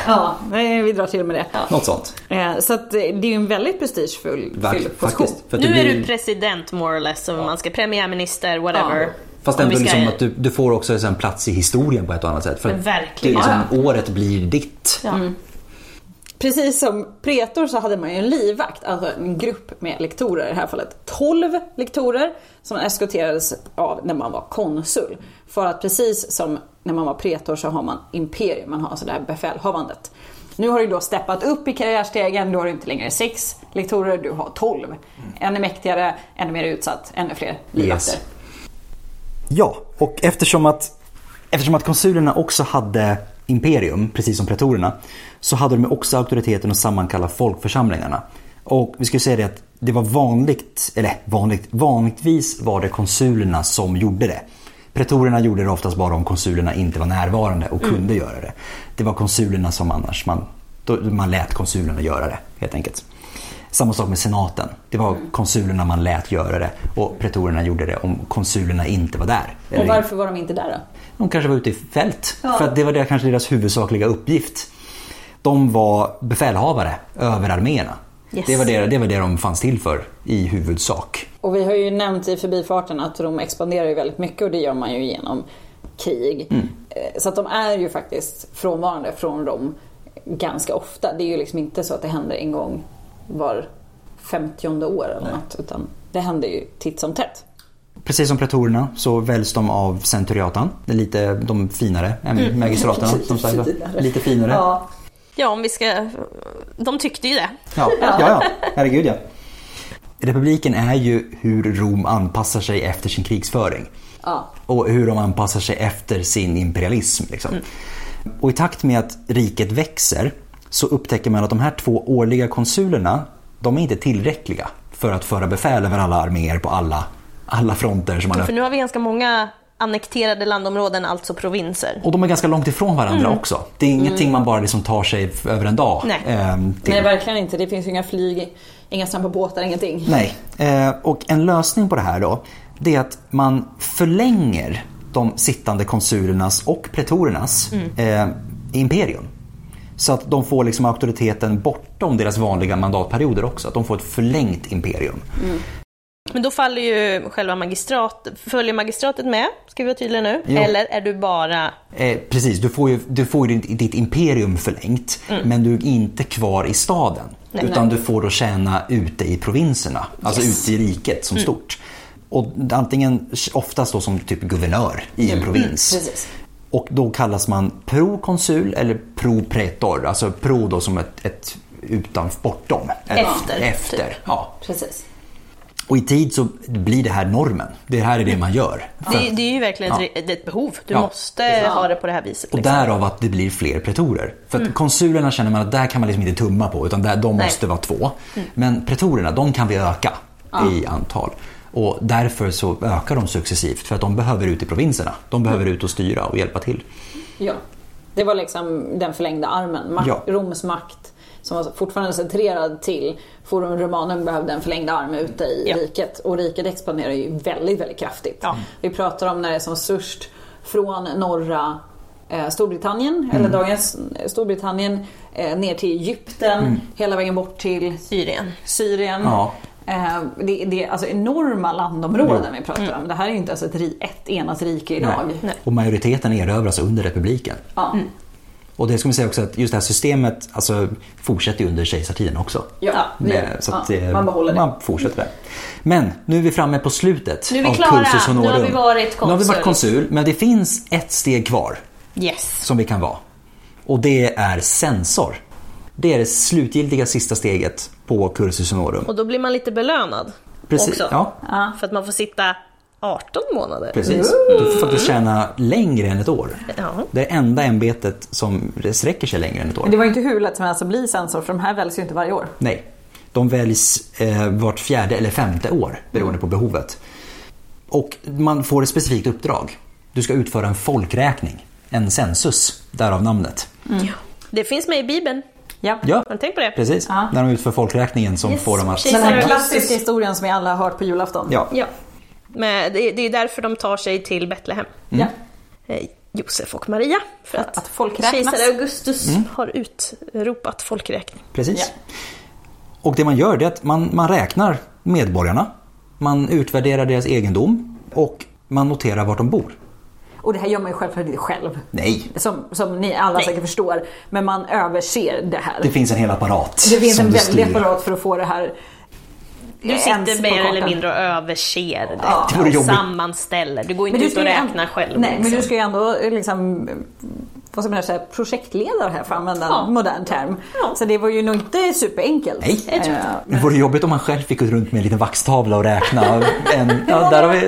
Ja, vi drar till med det. Något sånt. Eh, Så att eh, det är ju en väldigt prestigefull position. faktiskt. För att Nu det är blir- du president more or less, om man ska premiärminister, whatever. Ja. Fast ändå ska- liksom att du, du får också en plats i historien på ett annat sätt. För verkligen. Det är liksom, året blir ditt. Ja. Precis som pretor så hade man ju en livvakt, alltså en grupp med lektorer i det här fallet. 12 lektorer som eskorterades av när man var konsul. För att precis som när man var pretor så har man imperium, man har alltså det här befälhavandet. Nu har du då steppat upp i karriärstegen, du har inte längre sex lektorer, du har 12. Ännu mäktigare, ännu mer utsatt, ännu fler livvakter. Yes. Ja, och eftersom att, eftersom att konsulerna också hade imperium, precis som pretorerna, så hade de också auktoriteten att sammankalla folkförsamlingarna. Och vi skulle säga det att det var vanligt, eller vanligt, vanligtvis var det konsulerna som gjorde det. Pretorerna gjorde det oftast bara om konsulerna inte var närvarande och kunde göra det. Det var konsulerna som annars, man, då, man lät konsulerna göra det helt enkelt. Samma sak med senaten. Det var konsulerna man lät göra det och pretorerna gjorde det om konsulerna inte var där. Och varför var de inte där då? De kanske var ute i fält. Ja. För att det var det, kanske deras huvudsakliga uppgift. De var befälhavare över arméerna. Yes. Det, var det, det var det de fanns till för i huvudsak. Och vi har ju nämnt i förbifarten att Rom expanderar ju väldigt mycket och det gör man ju genom krig. Eh, Så att de är ju faktiskt frånvarande från Rom ganska ofta. Det är ju liksom inte så att det händer en gång var femtionde år eller något. Utan det händer ju titt som tätt. Precis som pretorerna så väljs de av centuriatan. Det är lite de finare än *laughs* magistraterna. som sagt. finare. Lite finare. Ja, Ja, om vi ska... De tyckte ju det. *laughs* ja, ja. Herregud ja. Republiken är ju hur Rom anpassar sig efter sin krigsföring. Ja. Och hur de anpassar sig efter sin imperialism. Liksom. Och i takt med att riket växer så upptäcker man att de här två årliga konsulerna, de är inte tillräckliga för att föra befäl över alla arméer på alla, alla fronter som man För nu har vi ganska många annekterade landområden, alltså provinser. Och de är ganska långt ifrån varandra också. Det är ingenting man bara liksom tar sig över en dag. Nej. till. Nej, verkligen inte. Det finns ju inga flyg, inga snabba båtar, ingenting. Nej. Eh, och en lösning på det här då, det är att man förlänger de sittande konsulernas och pretorernas eh, imperium. Så att de får liksom auktoriteten bortom deras vanliga mandatperioder också. Att de får ett förlängt imperium. Men då faller ju själva magistrat... Följer magistratet med? Ska vi vara tydliga nu? Ja. Eller är du bara... Eh, precis, du får ju, du får ju ditt, ditt imperium förlängt men du är inte kvar i staden. Nej. utan du får då tjäna ute i provinserna, alltså ute i riket som stort. Och antingen, oftast då som typ guvernör i en provins. Precis. Och då kallas man prokonsul eller propretor, alltså pro då som ett, ett utan, bortom. Efter, Efter, typ. ja. Precis. Och i tid så blir det här normen. Det här är det man gör. Det, det är ju verkligen ett, det är ett behov. Du Ja. måste ha det på det här viset. Och liksom. därav att det blir fler pretorer. För att konsulerna känner man att där kan man liksom inte tumma på utan där, de Nej. måste vara två. Men pretorerna, de kan vi öka i antal. Och därför så ökar de successivt för att de behöver ut i provinserna. De behöver ut och styra och hjälpa till. Ja. Det var liksom den förlängda armen. Makt, Ja. Roms makt som var fortfarande centrerad till Forum Romanum behövde en förlängd arm ute i Ja. riket. Och riket expanderar ju väldigt, väldigt kraftigt. Ja. Vi pratar om när det är som störst från norra eh, Storbritannien, eller dagens Storbritannien, eh, ner till Egypten, hela vägen bort till Syrien. Syrien. Ja. Eh, det, det är alltså enorma landområden vi pratar om. Det här är ju inte ens ett, ett enat rike idag. Nej. Och majoriteten erövras under republiken. Ja. Och det ska man säga också att just det här systemet alltså, fortsätter under kejsartiden också. Ja, Med, så att, ja, eh, man behåller det. Man fortsätter det. Men nu är vi framme på slutet Nu är vi av klara. Cursus Nu har Honorum. vi varit Nu har vi varit konsul. konsul, men det finns ett steg kvar Yes. som vi kan vara. Och det är censor. Det är det slutgiltiga sista steget på Cursus Honorum. Och då blir man lite belönad Precis. också. Ja, För att man får sitta 18 månader. precis. Du får faktiskt tjäna längre än ett år. Ja. Det är enda ämbetet som sträcker sig längre än ett år. Men det var inte hur lätt som helst att bli censor för de här väljs ju inte varje år. Nej. De väljs eh, vart fjärde eller femte år beroende på behovet. Och man får ett specifikt uppdrag. Du ska utföra en folkräkning. En census, därav namnet. Det finns med i Bibeln. Ja. Ja, Har tänkt på det? precis. Ja. När de utför folkräkningen som Yes. får dem att... Den här klassiska historien som vi alla har hört på julafton. Ja, Ja. Men det, det är därför de tar sig till Betlehem. Ja. Eh, Josef och Maria. För att, att folkräknas. kejsar Augustus har utropat folkräkning. precis. Ja. Och det man gör det är att man, man räknar medborgarna. Man utvärderar deras egendom och man noterar vart de bor. Och det här gör man ju självklart inte själv. Nej, Som, som ni alla Nej. säkert förstår. Men man överser det här. det finns en hel apparat. Det finns en väldig apparat för att få det här Du sitter mer eller mindre och överser det. Ja, det och sammanställer. Du går inte Men du ut och räknar ändå- själv. Nej, men liksom. du ska ju ändå liksom vad ska man säga, projektledare här för att använda en Ja. modern term. Ja. Så det var ju nog inte superenkelt. Nej. Jag tror inte. Det vore jobbigt om man själv fick gå runt med en liten vaxtavla och räkna. *laughs* En, ja, där har vi...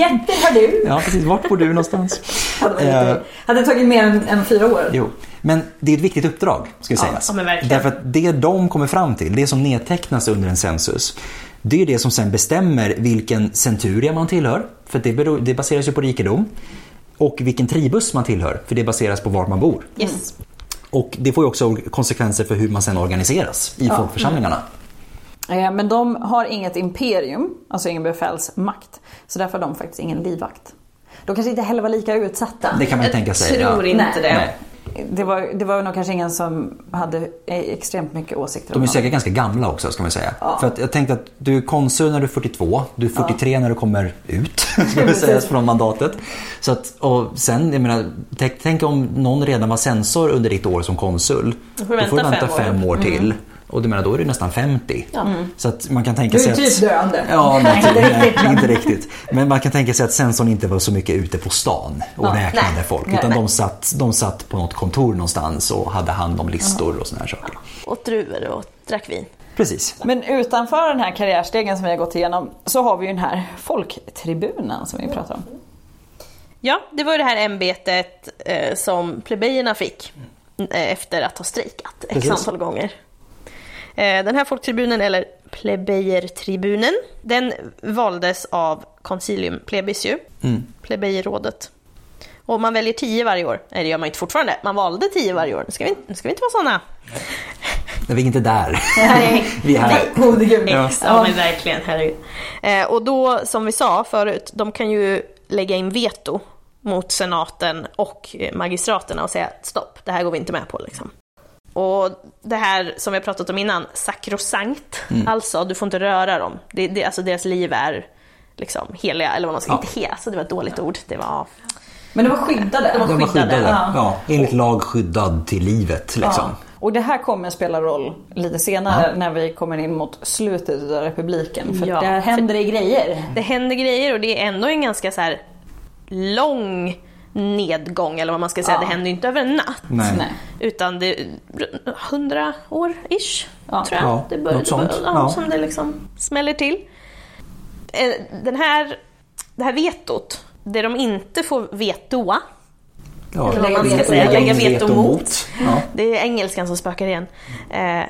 Jätter har du? Ja, precis. Vart bor du någonstans? Hade, Eh, hade tagit mer än, än fyra år. Jo, men det är ett viktigt uppdrag, ska sägas. ja, verkligen. Därför att det de kommer fram till, det som nedtecknas under en census, det är det som sen bestämmer vilken centuria man tillhör, för det, beror, det baseras ju på rikedom, och vilken tribus man tillhör, för det baseras på var man bor. Yes. Och det får ju också konsekvenser för hur man sen organiseras i folkförsamlingarna. Eh, Men de har inget imperium, alltså ingen befälsmakt. Så därför har de faktiskt ingen livvakt. De kanske inte heller var lika utsatta. Det kan man ju tänka sig. tror ja. inte Nej. det. Nej. Det, var, det var nog kanske ingen som hade extremt mycket åsikter De är om säkert ganska gamla också ska man säga. För att jag tänkte att du är konsul när du är 42, du är 43 när du kommer ut *laughs* ska vi säga, från mandatet. Så att, och sen, jag menar, tänk, tänk om någon redan var censor under ditt år som konsul. Då får du vänta vänta fem år. fem år till. Och du menar, då är du nästan 50. Mm. Så att man kan tänka Du är sig typ att... döende. Ja, *laughs* nej, inte, nej, inte riktigt. Men man kan tänka sig att sensorn inte var så mycket ute på stan och räknade nej. folk. Utan nej. de satt, de satt på något kontor någonstans och hade hand om listor och såna här saker. Åt druvor och drack vin. Precis. Men utanför den här karriärstegen som vi har gått igenom så har vi ju den här folktribunen som vi pratar om. Ja, det var ju det här ämbetet eh, som plebejerna fick eh, efter att ha strejkat x Precis. antal gånger. Eh, den här folktribunen, eller plebejertribunen, den valdes av Concilium Plebisciu, plebejerrådet. Och man väljer tio varje år. Nej, det gör man inte fortfarande. Man valde tio varje år. Nu ska vi, nu ska vi inte vara såna. Men vi är inte där. Nej. *laughs* vi är här. Gode gud. Ja, ja men verkligen, herregud. Eh, och då, som vi sa förut, de kan ju lägga in veto mot senaten och magistraterna och säga stopp, det här går vi inte med på. Liksom. Och det här som vi har pratat om innan, sakrosankt, alltså du får inte röra dem. Det, det, alltså deras liv är liksom heliga, eller vad man ska Ja. inte heliga, alltså det var ett dåligt ord. Det var, Men de var skyddade. De var De var skyddade, skyddade. ja. Ja, enligt lag skyddad till livet. Liksom. Ja. Och det här kommer spela roll lite senare när vi kommer in mot slutet av republiken. För Ja, där händer det grejer. det händer grejer och det är ändå en ganska så här lång nedgång, eller vad man ska säga. Ja. Det händer ju inte över en natt. Nej. Nej. Utan det är 100 år ish, Ja. tror jag. Ja, det bör, något sånt. det bör- ja, Ja. Som det liksom smäller till. Eh, Den här, det här vetot, det de inte får vetoa, Ja, eller vad man lägga ska veto- säga, lägga veto mot. mot. Ja. Det är engelskan som spökar igen. Eh,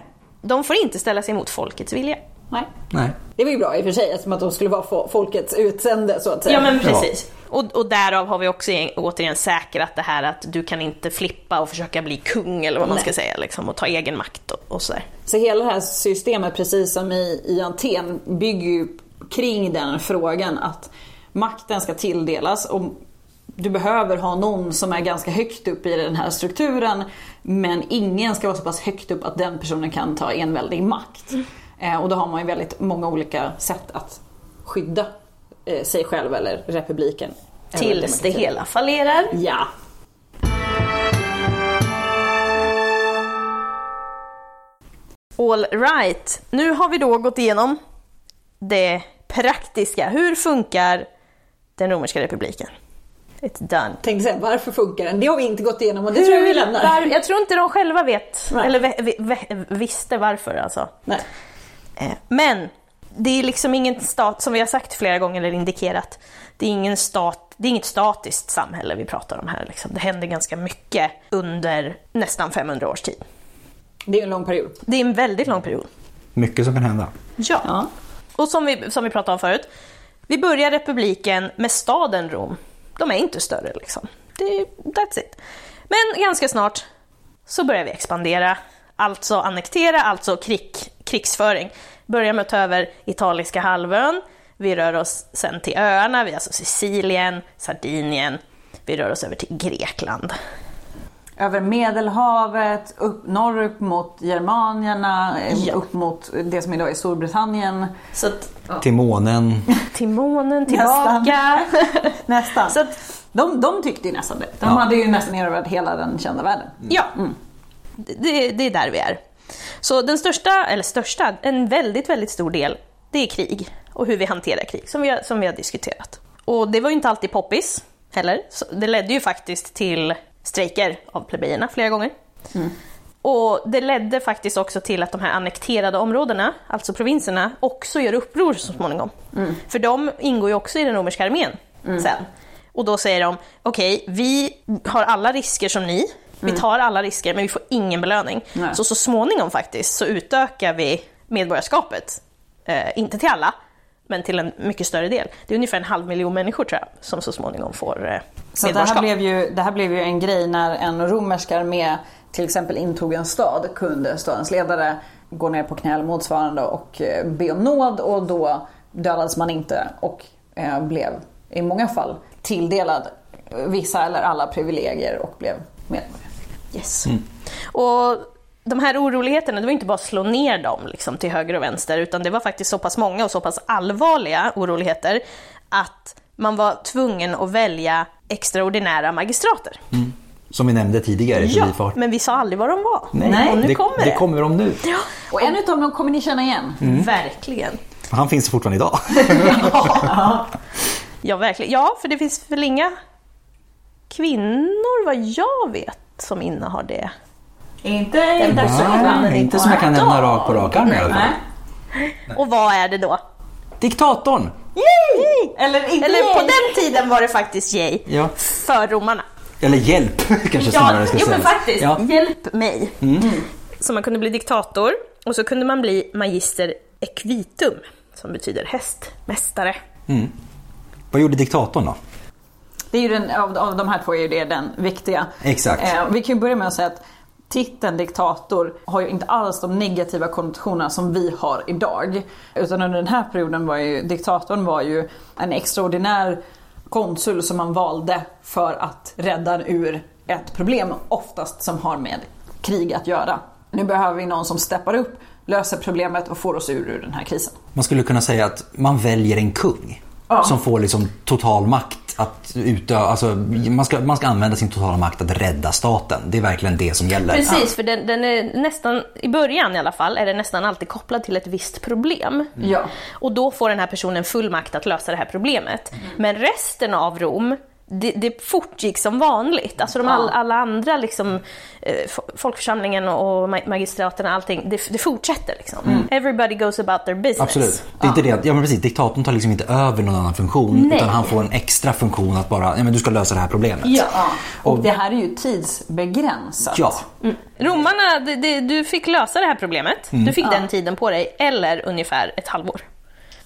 De får inte ställa sig emot folkets vilja. Nej. Nej. Det var ju bra i och för sig eftersom att de skulle vara fo- folkets utsände så att säga. Ja men precis. Och, och därav har vi också igen- återigen säkrat det här att du kan inte flippa och försöka bli kung eller vad man Nej. ska säga liksom, och ta egen makt och, och sådär. Så hela det här systemet, precis som i, i Aten, bygger ju kring den frågan att makten ska tilldelas och du behöver ha någon som är ganska högt upp i den här strukturen men ingen ska vara så pass högt upp att den personen kan ta enväldig makt. Eh, och då har man ju väldigt många olika sätt att skydda eh, sig själv eller republiken. eller Tills det demokratin. hela fallerar. Ja. All right. Nu har vi då gått igenom det praktiska. Hur funkar den romerska republiken? It's done. Tänkte säga, varför funkar den? Det har vi inte gått igenom och det tror jag vi lämnar. Var, jag tror inte de själva vet, Nej. eller ve, ve, visste varför alltså. Nej. Eh, Men det är liksom ingen stat, som vi har sagt flera gånger eller indikerat, det är, ingen stat, det är inget statiskt samhälle vi pratar om här. Liksom. Det händer ganska mycket under nästan 500 års tid. Det är en lång period. Det är en väldigt lång period. Mycket som kan hända. Ja. Ja. Och som vi, som vi pratade om förut, vi börjar republiken med staden Rom. De är inte större liksom. Det, that's it. Men ganska snart så börjar vi expandera, alltså annektera, alltså krig, krigsföring. Börjar med att ta över Italiska halvön, vi rör oss sen till öarna, vi har alltså Sicilien, Sardinien, vi rör oss över till Grekland. Över Medelhavet, upp, norrut mot Germanierna, eh, Ja. upp mot det som idag är Storbritannien. Så att, Till månen. *laughs* till månen, Nästan. tillbaka. *laughs* Nästan. Så att, de, de tyckte ju nästan det. De Ja. hade ju nästan erövrat hela den kända världen. Ja, det, det är där vi är. Så den största, eller största, en väldigt, väldigt stor del, det är krig och hur vi hanterar krig, som vi har, som vi har diskuterat. Och det var ju inte alltid poppis heller. Så det ledde ju faktiskt till strejker av plebejerna flera gånger. Och det ledde faktiskt också till att de här annekterade områdena, alltså provinserna, också gör uppror så småningom. För de ingår ju också i den romerska armén sen. Och då säger de, okej, vi har alla risker som ni, vi tar alla risker men vi får ingen belöning. Nej. Så så småningom faktiskt så utökar vi medborgarskapet. Eh, inte till alla, men till en mycket större del. Det är ungefär en halv miljon människor tror jag som så småningom får eh, Så det här, medborgarskap. blev ju, det här blev ju en grej när en romersk armé till exempel intog en stad kunde stadens ledare gå ner på knä eller motsvarande och eh, be om nåd och då dödades man inte och eh, blev i många fall tilldelad vissa eller alla privilegier och blev medborgare. Yes. Och de här oroligheterna, det var inte bara att slå ner dem liksom, till höger och vänster, utan det var faktiskt så pass många och så pass allvarliga oroligheter att man var tvungen att välja extraordinära magistrater. Som vi nämnde tidigare Ja, förbifart. men vi sa aldrig vad de var. Nej, nu det, kommer det det. kommer de nu. Och en utav dem kommer ni känna igen. Verkligen. Han finns fortfarande idag. *laughs* Ja, verkligen. Ja, för det finns väl inga kvinnor vad jag vet som innehar det. Inte Den positionen. Nej, inte som jag kan nämna rak på rak arm i alla fall. Och vad är det då? Diktatorn! Eller inte Eller på den tiden var det faktiskt yay. Ja. För romarna. Eller hjälp *laughs* kanske snarare ska jo, men faktiskt. Ja. Hjälp mig. Så man kunde bli diktator och så kunde man bli magister equitum, som betyder hästmästare. Vad gjorde diktatorn då? Det är ju den, av, av de här två är ju det den viktiga. Exakt. Eh, vi kan ju börja med att säga att titeln diktator har ju inte alls de negativa konnotationerna som vi har idag. Utan under den här perioden var ju diktatorn var ju en extraordinär konsul som man valde för att rädda ur ett problem, oftast som har med krig att göra. Nu behöver vi någon som steppar upp, löser problemet och får oss ur, ur den här krisen. Man skulle kunna säga att man väljer en kung som får liksom total makt att utöva, alltså man ska, man ska använda sin totala makt att rädda staten. Det är verkligen det som gäller. Precis, för den, den är nästan, i början i alla fall, är den nästan alltid kopplad till ett visst problem. Ja. Och då får den här personen full makt att lösa det här problemet. Men resten av Rom, det, det fortgick som vanligt. Alltså de all, alla andra, liksom, eh, fo- folkförsamlingen och ma- magistraterna, allting, det, det fortsätter. Liksom. Everybody goes about their business. Absolut. Det är inte det ja men precis, diktatorn tar liksom inte över någon annan funktion Nej. utan han får en extra funktion att bara, ja men du ska lösa det här problemet. Ja. Och, Och- det här är ju tidsbegränsat. Ja. Romarna, det, det, du fick lösa det här problemet. Mm. Du fick den tiden på dig, eller ungefär ett halvår.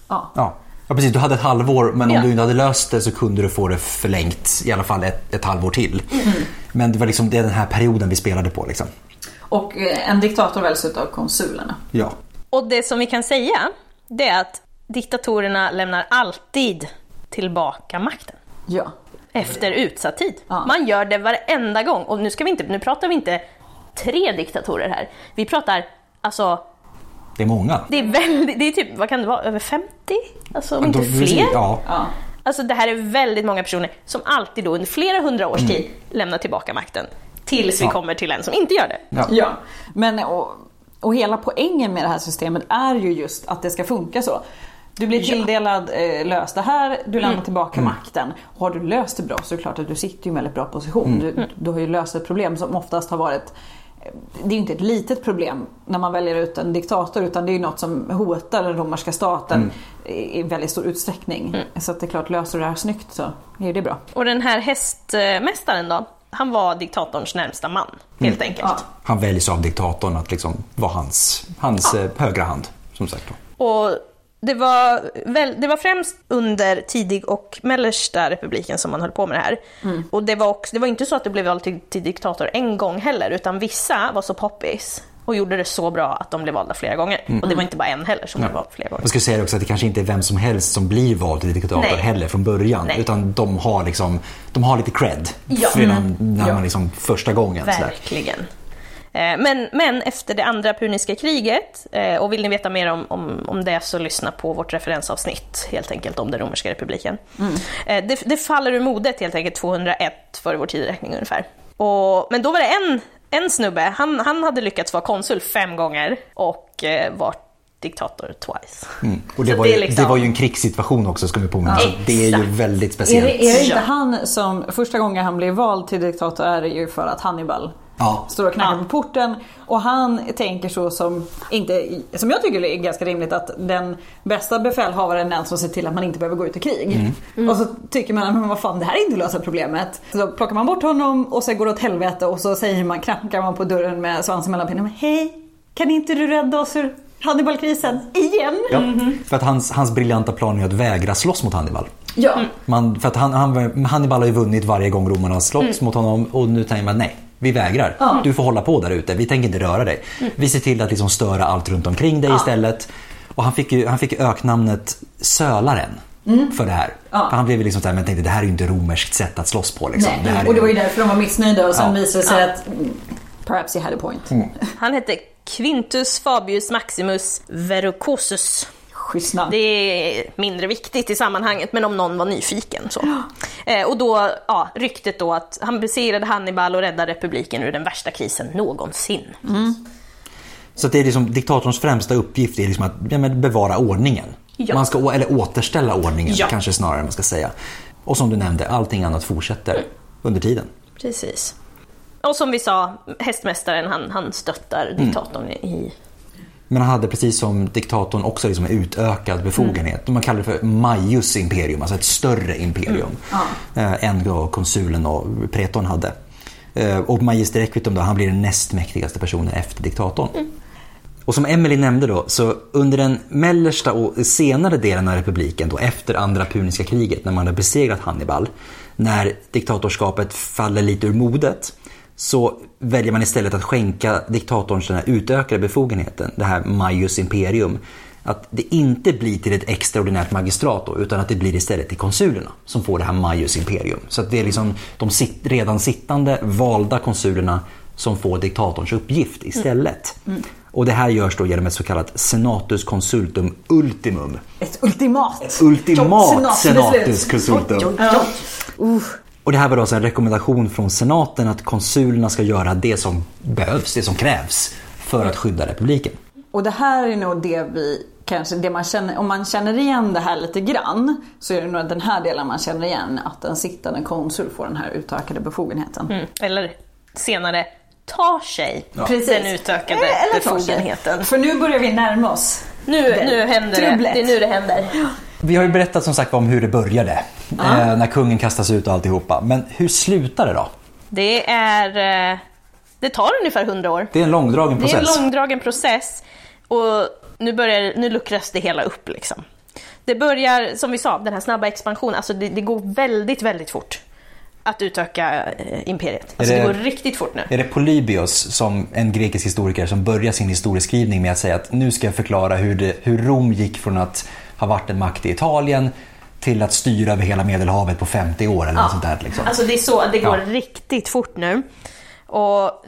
Ja. Ja. precis. Du hade ett halvår men Ja. om du inte hade löst det så kunde du få det förlängt i alla fall ett, ett halvår till. Mm. Men det var liksom det är den här perioden vi spelade på. Liksom. Och eh, en diktator väljs utav konsulerna. Ja. Och det som vi kan säga, det är att diktatorerna lämnar alltid tillbaka makten. Ja. Efter utsatt tid. Ja. Man gör det varenda gång. Och nu, ska vi inte, nu pratar vi inte tre diktatorer här. Vi pratar, alltså, Det är många. det är väldigt, det är typ, vad kan det vara, över 50? Alltså om inte fler. Ja. Ja. Alltså det här är väldigt många personer som alltid då under flera hundra års tid lämnar tillbaka makten. Tills vi Ja. kommer till en som inte gör det. Ja. ja. Men och, och hela poängen med det här systemet är ju just att det ska funka så. Du blir tilldelad eh, lös det här, du lämnar tillbaka makten. Och har du löst det bra så är det klart att du sitter i en väldigt bra position. Du, du har ju löst ett problem som oftast har varit det är ju inte ett litet problem när man väljer ut en diktator utan det är ju något som hotar den romerska staten i i väldigt stor utsträckning. Så att det är klart, löser du det här snyggt så är det bra. Och den här hästmästaren då, han var diktatorns närmsta man, helt enkelt. Ja. Han väljs av diktatorn att liksom vara hans, hans eh, högra hand. Som sagt. Då. Och det var, väl, det var främst under tidig och mellersta republiken som man höll på med det här. Och det var, också, det var inte så att det blev vald till, till diktator en gång heller, utan vissa var så poppis och gjorde det så bra att de blev valda flera gånger. Och det var inte bara en heller som blev vald flera gånger. Jag skulle säga också att det kanske inte är vem som helst som blir vald till diktator Nej. heller från början. Nej. Utan de har, liksom, de har lite cred Ja. redan när man liksom första gången. sådär. Verkligen. Eh, Men, men efter det andra puniska kriget, eh, och vill ni veta mer om, om, om det så lyssna på vårt referensavsnitt helt enkelt om den romerska republiken. Eh, Det, det faller ur modet helt enkelt 201 före vår tideräkning ungefär. Och, men då var det en, en snubbe, han, han hade lyckats vara konsul fem gånger och eh, varit diktator twice. Mm. Och det var, det ju, är liksom- det var ju en krigssituation också ska vi påminna. Ja. Det är ju väldigt Är speciellt. det, är det inte han som första gången han blev vald till diktator är det ju för att Hannibal Ja. står och knackar Ja. på porten och han tänker så som, inte, som jag tycker är ganska rimligt att den bästa befälhavaren är den som ser till att man inte behöver gå ut i krig. Och så tycker man, men vad fan det här är inte lösa problemet. Så då plockar man bort honom och så går det åt helvete och så säger man, knackar man på dörren med svansen mellan benen. Hej, kan inte du rädda oss ur Hannibalkrisen igen? Ja, För att hans, hans briljanta plan är att vägra slåss mot Hannibal. Ja. Man, för att han, han, Hannibal har ju vunnit varje gång romarna har slåss mot honom och nu tänker man nej, vi vägrar. Du får hålla på där ute, vi tänker inte röra dig. Vi ser till att liksom störa allt runt omkring dig istället. Och han fick ju, han fick öknamnet Sölaren. För det här. För han blev liksom såhär, men tänkte det här är ju inte romerskt sätt att slåss på. Liksom. Nej, här är och det var ju därför de var missnöjda och sen Ja. visade det sig att Perhaps he had a point. Mm. Han hette Quintus Fabius Maximus Verrucosus. Schysst namn. Det är mindre viktigt i sammanhanget, men om någon var nyfiken. Så. Eh, och då, ja, ryktet då att han besegrade Hannibal och räddade republiken ur den värsta krisen någonsin. Så att det är liksom, diktatorns främsta uppgift är liksom att ja, men bevara ordningen. Ja. Man ska, eller återställa ordningen Ja. kanske snarare man ska säga. Och som du nämnde, allting annat fortsätter under tiden. Precis. Och som vi sa, hästmästaren han, han stöttar diktatorn i... Men han hade precis som diktatorn också liksom utökad befogenhet. Man kallar det för Maius imperium, alltså ett större imperium. Eh, än vad konsulen och pretorn hade. Eh, och Magister Equitum då, han blir den näst mäktigaste personen efter diktatorn. Och som Emily nämnde då, så under den mellersta och senare delen av republiken, då efter andra puniska kriget, när man har besegrat Hannibal, när diktatorskapet faller lite ur modet, så väljer man istället att skänka diktatorn den här utökade befogenheten, det här Maius imperium, att det inte blir till ett extraordinärt magistrat då, utan att det blir istället till konsulerna som får det här Maius imperium. Så att det är liksom de sit- redan sittande valda konsulerna som får diktatorns uppgift istället. Och det här görs då genom ett så kallat senatus consultum ultimum. Ett ultimat. Ultimat Senatsbeslut. senatus consultum. Ja. Uh. Och det här var då alltså en rekommendation från senaten att konsulerna ska göra det som behövs, det som krävs för att skydda republiken. Och det här är nog det vi kanske, det man känner, om man känner igen det här lite grann så är det nog den här delen man känner igen att en sittande konsul får den här utökade befogenheten. Mm. Eller senare tar sig Precis. den utökade Eller befogenheten. För nu börjar vi närma oss. Nu, nu händer det. Trubblet. Det är nu det händer. Vi har ju berättat som sagt om hur det började, eh, när kungen kastas ut och alltihopa. Men hur slutar det då? Det är... eh, Det tar ungefär 100 år. Det är en långdragen Det är process. en långdragen process och nu, börjar, nu luckras det hela upp. Liksom. Det börjar, som vi sa, den här snabba expansionen, alltså det, det går väldigt, väldigt fort att utöka eh, imperiet. Alltså det... det- går riktigt fort nu. Är det Polybios, som en grekisk historiker, som börjar sin historieskrivning med att säga att nu ska jag förklara hur, det, hur Rom gick från att ha varit en makt i Italien till att styra över hela Medelhavet på 50 år eller något sånt där. Liksom. Alltså det är så, det går Ja. riktigt fort nu. Och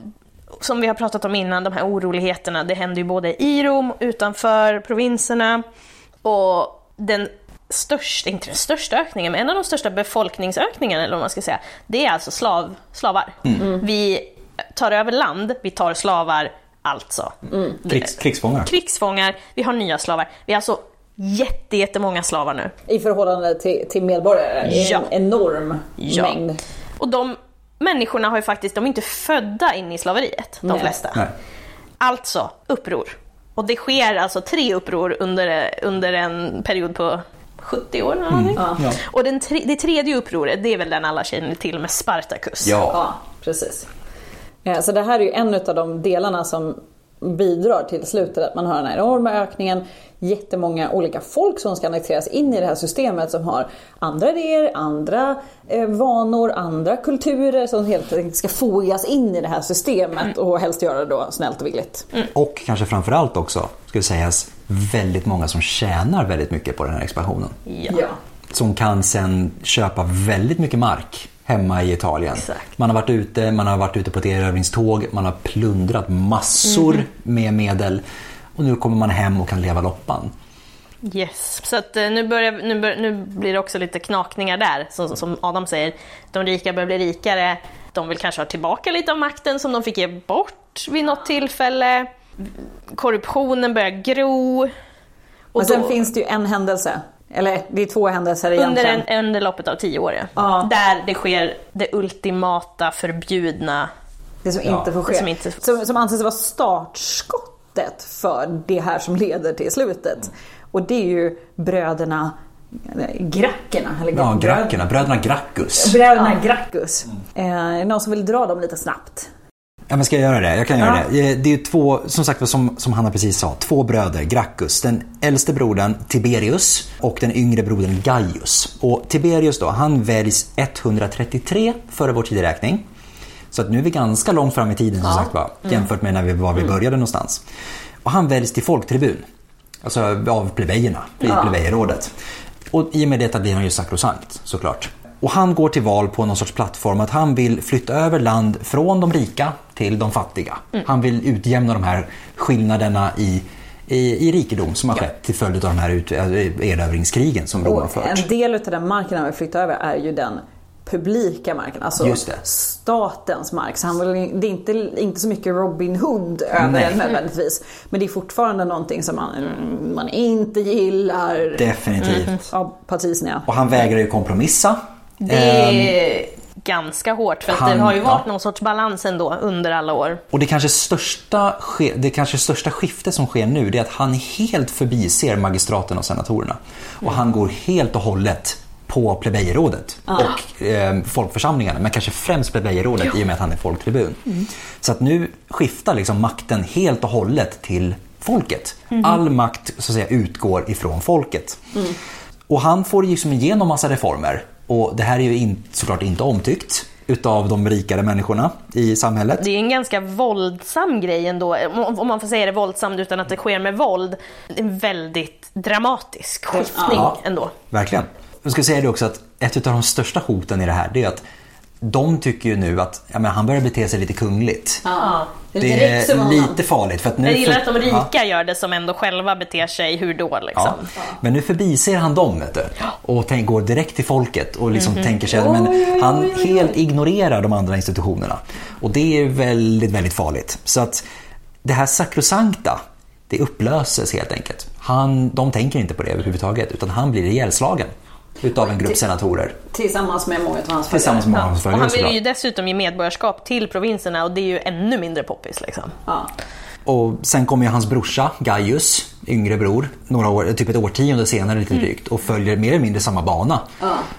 som vi har pratat om innan, de här oroligheterna, det händer ju både i Rom, utanför provinserna. Och den största, inte den största ökningen, men en av de största befolkningsökningarna, eller vad man ska säga, det är alltså slav, slavar. Vi tar över land, vi tar slavar, alltså. Krigs, krigsfångar. Krigsfångar, vi har nya slavar. Vi har alltså jätte, jättemånga slavar nu. I förhållande till, till medborgare. Ja. En enorm Ja. mängd. Och de människorna har ju faktiskt, de är inte födda in i slaveriet, de Nej. flesta. Nej. Alltså, uppror. Och det sker alltså tre uppror under, under en period på 70 år eller någonting. Ja. Och den tre, det tredje upproret, det är väl den alla känner till med Spartacus. Ja. Ja, precis. Eh, Så det här är ju en av de delarna som bidrar till slutet, att man har den här enorma ökningen, jättemånga olika folk som ska annekteras in i det här systemet som har andra idéer, andra eh, vanor, andra kulturer som helt enkelt ska fogas in i det här systemet och helst göra det då snällt och villigt. Och kanske framförallt också, ska det sägas, väldigt många som tjänar väldigt mycket på den här expansionen. Ja. Som kan sen köpa väldigt mycket mark hemma i Italien. Exakt. Man har varit ute, man har varit ute på ett erövringståg, man har plundrat massor Mhm. med medel och nu kommer man hem och kan leva loppan. Yes, så att eh, nu, börjar, nu, bör, nu blir det också lite knakningar där, som, som Adam säger. De rika börjar bli rikare, de vill kanske ha tillbaka lite av makten som de fick ge bort vid något tillfälle. Korruptionen börjar gro. Och Men sen då- finns det ju en händelse, eller det är två händelser under, egentligen. en, under loppet av tio år, ja. Ja. Där det sker det ultimata förbjudna. Det som Ja, inte får ske. som inte- Som, som anses vara startskottet för det här som leder till slutet. Och det är ju bröderna eh, Grackerna. Eller Ja, grackerna, bröderna Gracchus. Bröderna Gracchus. Eh, är det någon som vill dra dem lite snabbt? Ja, men ska jag göra det? Jag kan göra Ja. det. Eh, Det är två, som sagt som, som Hanna precis sa, två bröder, Gracchus. Den äldste brodern Tiberius och den yngre brodern Gaius. Och Tiberius då, han väljs 133 före vår tideräkning. Så att nu är vi ganska långt fram i tiden som sagt var, jämfört med när vi, var vi började någonstans. Och han väljs till folktribun. Alltså av plebejerna i plebejerrådet. Och i och med det blir han ju sakrosankt såklart. Och han går till val på någon sorts plattform att han vill flytta över land från de rika till de fattiga. Han vill utjämna de här skillnaderna i, i, i rikedom som har skett till följd av de här ut- äh, erövringskrigen som Rom har fört. en del av den marken han vill flytta över är ju den publika marken, alltså statens mark. Så han vill, det är inte, inte så mycket Robin Hood över den nödvändigtvis. Men det är fortfarande någonting som man, man inte gillar Definitivt. av patricierna. Och han vägrar ju kompromissa. Det är ganska hårt för han- det har ju varit ja. någon sorts balans ändå under alla år. Och det kanske, största, det kanske största skiftet som sker nu det är att han helt förbiser magistraten och senatorerna. Och han går helt och hållet på plebejerådet och eh, folkförsamlingarna, men kanske främst plebejerådet i och med att han är folktribun. Så att nu skiftar liksom makten helt och hållet till folket. All makt så att säga, utgår ifrån folket. Och han får liksom igenom massa reformer. Och det här är ju in, såklart inte omtyckt utav de rikare människorna i samhället. Det är en ganska våldsam grej ändå, om man får säga det våldsamt utan att det sker med våld. En väldigt dramatisk skiftning Ja. ändå. Verkligen. Jag ska säga det också att ett av de största hoten i det här det är att de tycker ju nu att ja, men han börjar bete sig lite kungligt. Ja, Det är lite farligt. För att nu Jag gillar för- att de rika Ja, gör det som ändå själva beter sig hur då liksom. ja. Men nu förbiser han dem vet du, och tänk, går direkt till folket och liksom Mhm. tänker sig att men, han helt ignorerar de andra institutionerna. Och det är väldigt, väldigt farligt. Så att det här sakrosankta, det upplöses helt enkelt. Han, de tänker inte på det överhuvudtaget utan han blir ihjälslagen utav en grupp senatorer. Tillsammans med många av hans Tillsammans med följare. hans Och följare han vill ju dessutom ge medborgarskap till provinserna och det är ju ännu mindre poppis liksom. Ja. Och sen kommer ju hans brorsa Gaius, yngre bror, några år, typ ett årtionde senare lite drygt och följer mer eller mindre samma bana.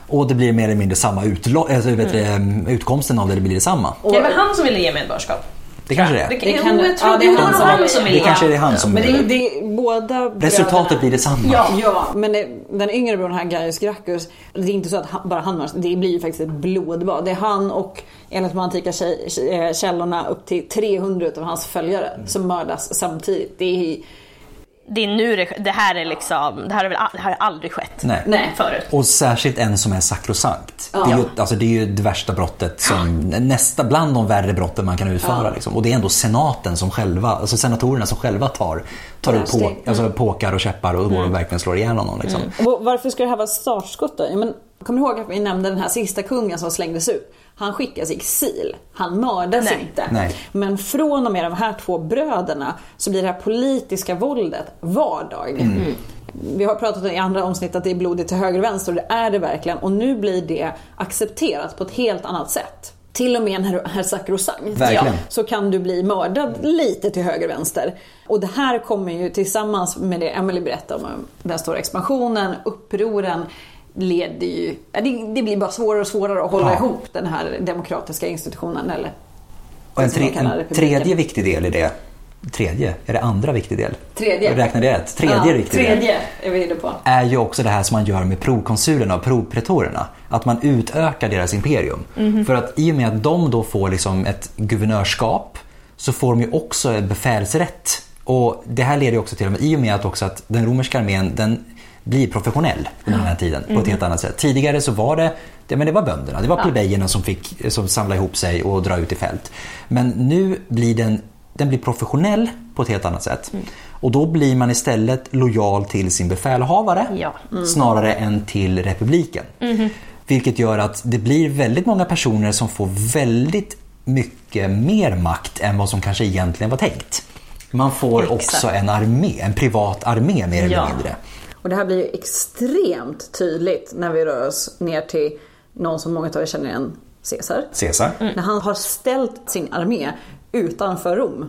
Och det blir mer eller mindre samma utlo- alltså, vet du, utkomsten av det, det blir detsamma. Det är väl han som ville ge medborgarskap? Det kanske det är. Det, Det kan- jo, jag tror ja, det är han som vill- som Det kanske är det han som... Men det, det, båda Resultatet bröderna- blir detsamma. Ja, ja men det, den yngre brodern här, Gaius Gracchus, det är inte så att han, bara han mördas, det blir ju faktiskt ett blodbad. Det är han och enligt de antika eh, källorna upp till 300 av hans följare som mördas samtidigt. Det är Det är nu det, det här är liksom, det här har väl det här har aldrig skett Nej. Nej. förut. Och särskilt en som är sakrosankt. Det, är ju, alltså, det är ju det värsta brottet, som, nästa bland de värre brotten man kan utföra. Liksom. Och det är ändå senaten som själva, alltså senatorerna som själva tar, tar upp på, alltså, påkar och käppar och och verkligen slår ihjäl honom. Liksom. Och Varför ska det här vara ett startskott då? Ja, men, kommer ni ihåg att vi nämnde den här sista kungen som slängdes ut? Han skickas i exil. Han mördas Nej. inte. Nej. Men från och med de här två bröderna så blir det här politiska våldet vardag. Mm. Vi har pratat i andra avsnitt att det är blodigt till höger och vänster och det är det verkligen. Och nu blir det accepterat på ett helt annat sätt. Till och med när du är sakrosankt Verkligen. så kan du bli mördad lite till höger och vänster. Och det här kommer ju tillsammans med det Emily berättade om den stora expansionen, upproren leder ju, det, det blir bara svårare och svårare att hålla Ja. ihop den här demokratiska institutionen eller Och en, tre, en tredje viktig del i det, tredje, är det andra viktig del? Tredje. Räknade jag rätt? Tredje ja, viktig del. Tredje är vi inne på. är ju också det här som man gör med prokonsulerna och propretorerna. Att man utökar deras imperium. För att i och med att de då får liksom ett guvernörskap så får de ju också befälsrätt. Och det här leder ju också till, i och med att, också att den romerska armén den blir professionell under den här tiden på ett helt annat sätt. Tidigare så var det, det, men det var bönderna, det var plebejerna som fick som samla ihop sig och dra ut i fält. Men nu blir den, den blir professionell på ett helt annat sätt. Och då blir man istället lojal till sin befälhavare Ja. snarare än till republiken. Vilket gör att det blir väldigt många personer som får väldigt mycket mer makt än vad som kanske egentligen var tänkt. Man får Exakt. också en armé, en privat armé mer eller Ja. mindre. Och det här blir ju extremt tydligt när vi rör oss ner till någon som många av er känner igen, Caesar. Caesar. När han har ställt sin armé utanför Rom.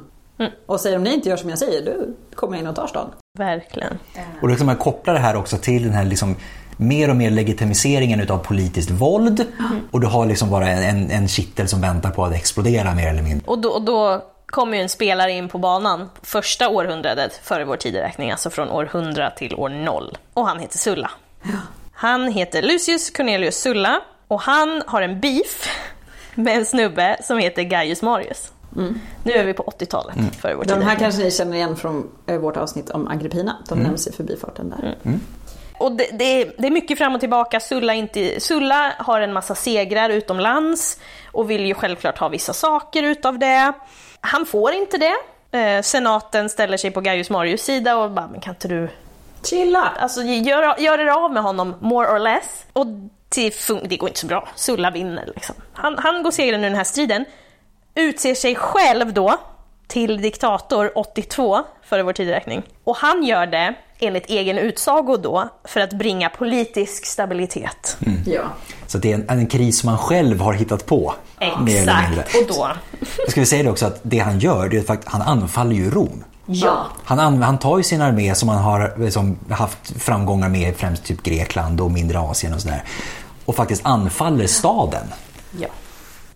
Och säger om ni inte gör som jag säger, du kommer in och tar stan. Verkligen. Och då kan man koppla det här också till den här liksom mer och mer legitimiseringen utav politiskt våld. Och du har liksom bara en, en kittel som väntar på att explodera mer eller mindre. Och då, och då kommer ju en spelare in på banan första århundradet före vår tideräkning, alltså från år 100 till år 0. Och han heter Sulla. Han heter Lucius Cornelius Sulla och han har en beef med en snubbe som heter Gaius Marius. Nu är vi på 80-talet före vår De här tideräkning. kanske ni känner igen från eh, vårt avsnitt om Agrippina. De nämns i förbifarten där. Och det, det, är, det är mycket fram och tillbaka. Sulla, inte, Sulla har en massa segrar utomlands och vill ju självklart ha vissa saker utav det. Han får inte det. Eh, senaten ställer sig på Gaius Marius sida och bara, men kan inte du Chilla! Alltså gör, gör er av med honom, more or less. Och det, går inte så bra. Sulla vinner liksom. Han, han går segrande ur den här striden. Utser sig själv då till diktator 82 före vår tideräkning. Och han gör det enligt egen utsago då för att bringa politisk stabilitet. Ja. Så det är en, en kris som han själv har hittat på. mer eller mindre. Exakt. Och då... Jag ska vi säga det också att det han gör, det är att han anfaller ju Rom. Ja. Han, an- han tar ju sin armé som han har liksom, haft framgångar med främst typ Grekland och mindre Asien och sådär. Och faktiskt anfaller staden. ja.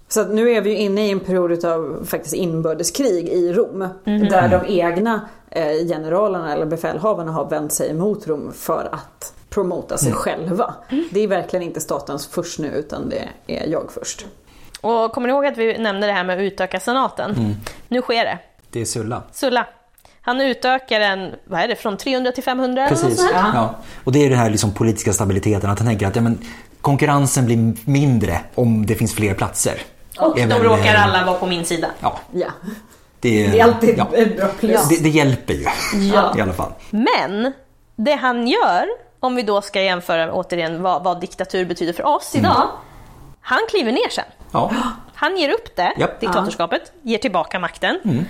Så att nu är vi ju inne i en period av faktiskt inbördeskrig i Rom. Där de egna eh, generalerna eller befälhavarna har vänt sig emot Rom för att promota sig själva. Det är verkligen inte statens först nu utan det är jag först. Och kommer ni ihåg att vi nämnde det här med att utöka senaten? Nu sker det. Det är Sulla. Sulla. Han utökar den, vad är det, från 300 till 500 eller något Precis. här? Ja. Och det är den här liksom politiska stabiliteten, att han tänker att ja, men, konkurrensen blir mindre om det finns fler platser. Och Är de råkar eh, alla vara på min sida. Ja, Ja. det, är, Det är alltid ja. ett bra plus. Det, det hjälper ju Ja. i alla fall. Men det han gör, om vi då ska jämföra återigen vad, vad diktatur betyder för oss idag. Han kliver ner sen. Ja. Han ger upp det, Japp. diktatorskapet, ger tillbaka makten.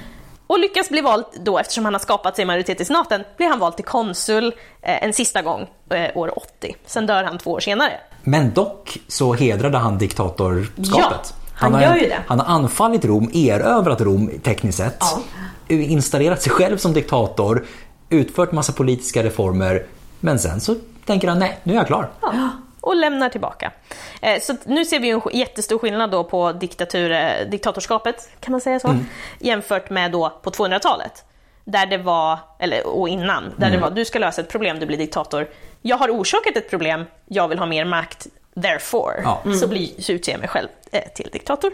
Och lyckas bli vald då, eftersom han har skapat sig majoritet i senaten, blir han vald till konsul eh, en sista gång eh, år 80. Sen dör han två år senare. Men dock så hedrade han diktatorskapet. Ja, han har, gör ju det. Han har anfallit Rom, erövrat Rom tekniskt sett. Installerat sig själv som diktator, utfört massa politiska reformer. Men sen så tänker han, nej, nu är jag klar. Ja, och lämnar tillbaka. Eh, Så nu ser vi en jättestor skillnad då på diktatur, eh, diktatorskapet, kan man säga så? Mm. Jämfört med då på 200-talet. Där det var, eller och innan, där Mm. det var du ska lösa ett problem, du blir diktator. Jag har orsakat ett problem, jag vill ha mer makt, therefore. Ja. Så, blir, så utser jag mig själv eh, till diktator.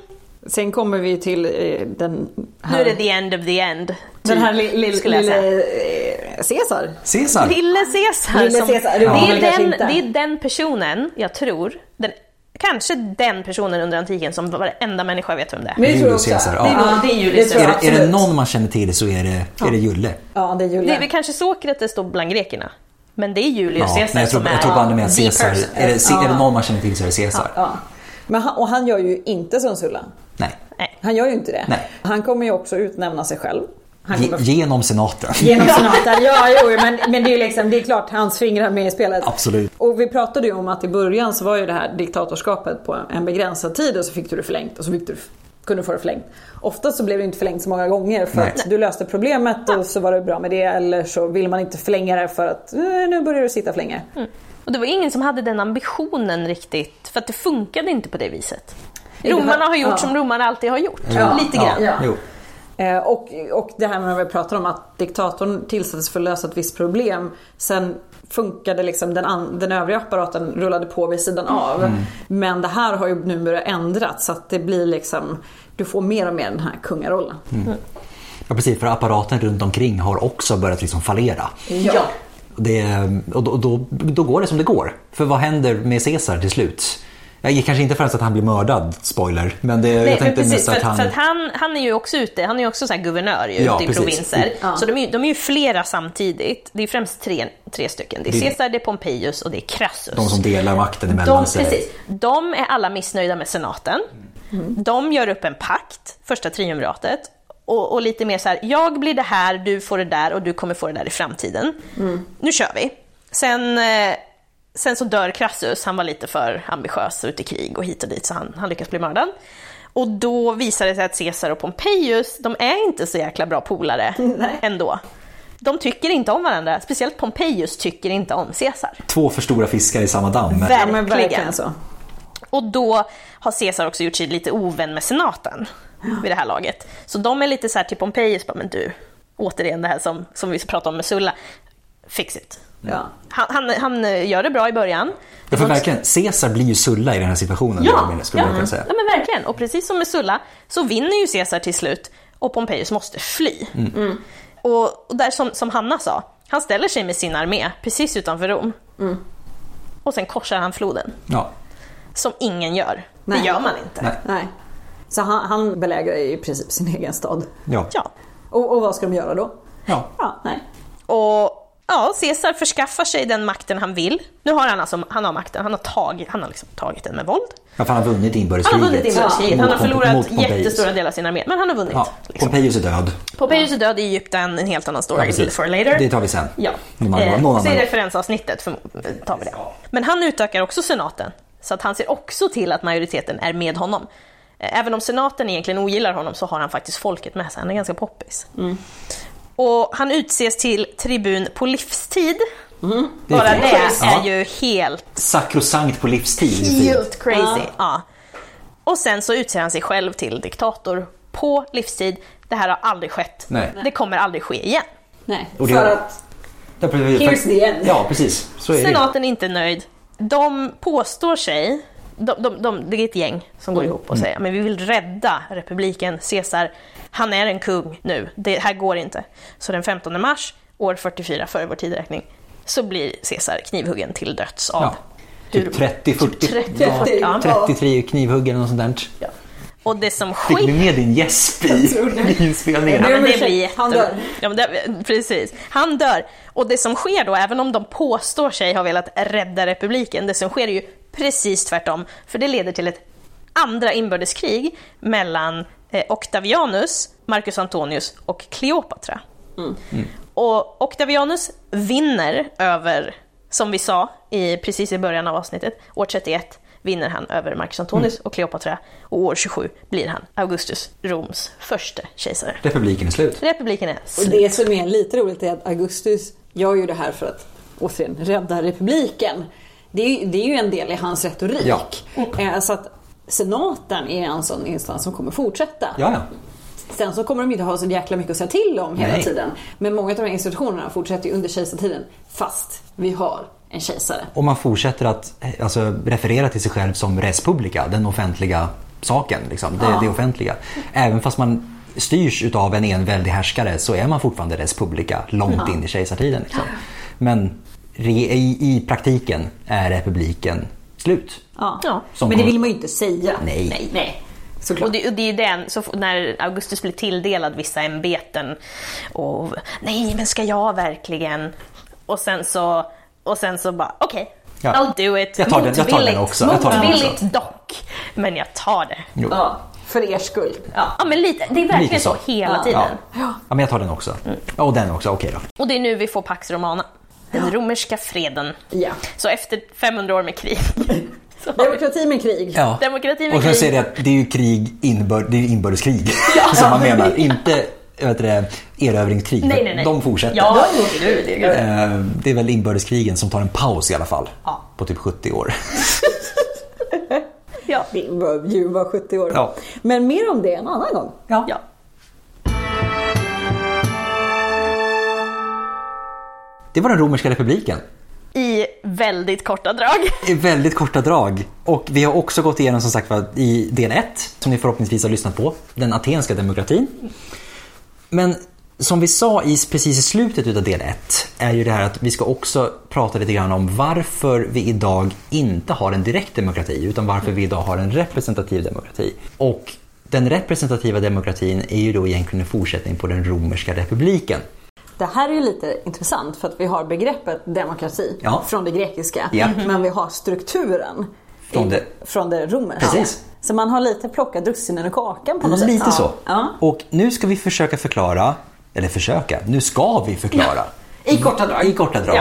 Sen kommer vi till eh, den Nu är här, det the end of the end. den här typ, lille skulle jag säga. lille eh, Caesar. Caesar. Lille Caesar. Lille som- Caesar, det det, är den, det är den personen, jag tror, den, kanske den personen under antiken som varenda människa vet vem det är. Men det tror jag Julius också. Caesar, ja. Det är nog- det är Är det, är det någon man känner till så är det, är det Julle. Ja, det är Det Julia. är väl kanske Sokrates då bland grekerna. Men det är Julius Ja, Caesar jag tror, som är jag tror bara med Caesar. Är det, är det någon man känner till så är det Caesar. Ja. Men han, och han gör ju inte som Sulla. Nej. Nej. Han gör ju inte det. Nej. Han kommer ju också utnämna sig själv. Kommer genom senaten. Genom *laughs* senaten, ja jo men, men det är liksom, det är klart hans fingrar med i spelet. Absolut. Och vi pratade ju om att i början så var ju det här diktatorskapet på en begränsad tid och så fick du det förlängt och så fick du, kunde du få det förlängt. Oftast så blev det inte förlängt så många gånger för Nej. att du löste problemet och så var det bra med det eller så vill man inte förlänga det för att eh, nu börjar du sitta för länge. Och det var ingen som hade den ambitionen riktigt, för att det funkade inte på det viset. Romarna har gjort ja. som romarna alltid har gjort. Ja, Lite grann. Ja. Jo. Eh, och, och det här med när vi pratar om att diktatorn tillsattes för att lösa ett visst problem. Sen funkade liksom den, an, den övriga apparaten rullade på vid sidan av. Men det här har ju nu börjat ändras så att det blir liksom du får mer och mer den här kungarollen. Ja, precis. För apparaten runt omkring har också börjat liksom fallera. Ja. Det, och då, då, då går det som det går. För vad händer med Caesar till slut? Jag kanske inte främst att han blir mördad, spoiler. Men det, Nej, jag tänkte precis, mest för, att han... för att han, han är ju också ute, han är ju också så här guvernör ju, Ja, ute i precis. provinser. Ja. Så de är, ju- de är ju flera samtidigt. Det är främst tre, tre stycken. Det är Det- Caesar, det är Pompeius och det är Crassus. De som delar makten emellan De, sig. precis, de är alla missnöjda med senaten. De gör upp en pakt, första triumviratet. Och, och lite mer så här, jag blir det här, du får det där och du kommer få det där i framtiden. Nu kör vi. Sen, eh, sen så dör Crassus, han var lite för ambitiös ute i krig och hit och dit så han, han lyckas bli mördad. Och då visar det sig att Caesar och Pompeius, de är inte så jäkla bra polare *laughs* ändå. De tycker inte om varandra, speciellt Pompeius tycker inte om Caesar. Två för stora fiskar i samma damm. Verkligen. verkligen så. Och då har Caesar också gjort sig lite ovän med senaten vid det här laget. Så de är lite så här till Pompejus, men du, återigen det här som, som vi pratade om med Sulla, fix it. Ja. Han, han, han gör det bra i början. Ja, för verkligen, Caesar blir ju Sulla i den här situationen. Ja, mer, skulle ja. man kunna säga. ja men verkligen. Och precis som med Sulla så vinner ju Caesar till slut och Pompejus måste fly. Mm. Och, och där som, som Hanna sa, Han ställer sig med sin armé precis utanför Rom. Och sen korsar han floden. Ja. Som ingen gör. Nej. Det gör man inte. Nej. Nej. Så han, han belägrar i princip sin egen stad. Ja. Ja. Och, och vad ska de göra då? ja. Ja, nej. Och ja, Caesar förskaffar sig den makten han vill. Nu har han alltså han har makten, han har, tagit, han har liksom tagit den med våld. Ja, han har vunnit Han har inbördeskriget. vunnit inbördeskriget, han har förlorat jättestora delar av sin armé, men han har vunnit. Ja, liksom. Pompejus är död. Pompejus är död i Egypten, en helt annan story Ja, for later. Det tar vi sen. Ja, Någon annan- eh, någon så i annan referensavsnittet för, tar vi det. Men han utökar också senaten, så att han ser också till att majoriteten är med honom. Eh, Även om senaten egentligen ogillar honom så har han faktiskt folket med sig, han är ganska poppis. Mm. Och han utses till tribun på livstid. Det är Bara det Ja. är ju helt Sakrosankt på livstid. det. Helt crazy. Ja. Och sen så utser han sig själv till diktator på livstid. Det här har aldrig skett. Nej. Det kommer aldrig ske igen. nej. Och det För att Ja. Here's the end. Ja, precis. Så är det ju. Senaten är inte nöjd. De påstår sig, de, de, de, det är ett gäng som går ihop och säger men vi vill rädda republiken, Caesar, han är en kung nu, det här går inte. Så den 15 mars, år 44 före vår tideräkning, så blir Caesar knivhuggen till döds av Ja. Typ 30, 40, 30, ja, *laughs* ja. 33 knivhugg eller något sånt där. Och det som Fick vi sker... med din gäsp i inspelningen? Ja, Det blir jätte... han dör. Ja, det, precis. Han dör. Och det som sker då, även om de påstår sig ha velat rädda republiken, det som sker är ju precis tvärtom. För det leder till ett andra inbördeskrig mellan eh, Octavianus, Marcus Antonius och Kleopatra. Och Octavianus vinner över, som vi sa i, precis i början av avsnittet, år 31 vinner han över Marcus Antonius och Kleopatra och år 27 blir han Augustus, Roms första kejsare. Republiken är slut. Republiken är Och slut. det som är lite roligt är att Augustus gör ju det här för att återigen rädda republiken. Det är, ju- det är ju en del i hans retorik. Ja. Eh, Så att senaten är en sån instans som kommer fortsätta. Ja, ja. Sen så kommer de inte ha så jäkla mycket att säga till om hela Nej. tiden. Men många av de här institutionerna fortsätter ju under kejsartiden fast vi har en kejsare. Och man fortsätter att eh, alltså, referera till sig själv som res publica, den offentliga saken. Liksom, det, det offentliga. Även fast man styrs utav en enväldig härskare så är man fortfarande res publica långt in i kejsartiden. Liksom. Men i, i praktiken är republiken slut. Ja. Som Men det vill man ju inte säga. Nej. Nej, nej. Såklart. Och det, och det är den, så när Augustus blir tilldelad vissa ämbeten och nej men ska jag verkligen? Och sen så, och sen så bara okej, Ja. I'll do it. Jag tar den- jag tar den också. Jag tar den Motvilligt också. dock, men jag tar det. Jo. Ja, för er skull. Ja, ja men lite, det är verkligen Lite så. så. hela Ja. tiden. Ja. ja, men jag tar den också. Ja, och den också. Okej då. Och det är nu vi får Pax Romana, den romerska freden. Ja. Så efter 500 år med krig, *laughs* så Demokrati med krig. Ja. demokrati med Och krig. säger det att det är ju krig, inbör, det är inbördeskrig *laughs* som man menar. Inte vet du, det, erövringskrig. Nej, nej, nej. De fortsätter. Ja. Eh, Det är väl inbördeskrigen som tar en paus i alla fall. Ja. På typ 70 år. *laughs* Ja. Din var ju var 70 år. Ja. Men mer om det en annan gång. ja. Det var den romerska republiken. I väldigt korta drag. I väldigt korta drag. Och vi har också gått igenom som sagt i del 1, som ni förhoppningsvis har lyssnat på, den atenska demokratin. Men som vi sa i, precis i slutet av del 1 är ju det här att vi ska också prata lite grann om varför vi idag inte har en direkt demokrati utan varför vi idag har en representativ demokrati. Och den representativa demokratin är ju då egentligen en fortsättning på den romerska republiken. Det här är ju lite intressant för att vi har begreppet demokrati Ja. från det grekiska. Ja. Men vi har strukturen Från det- från det romerska. Precis. Så man har lite plockat russinen ur kakan på något sätt. Lite så. Ja. Och nu ska vi försöka förklara, eller försöka, nu ska vi förklara. I korta drag. I korta drag.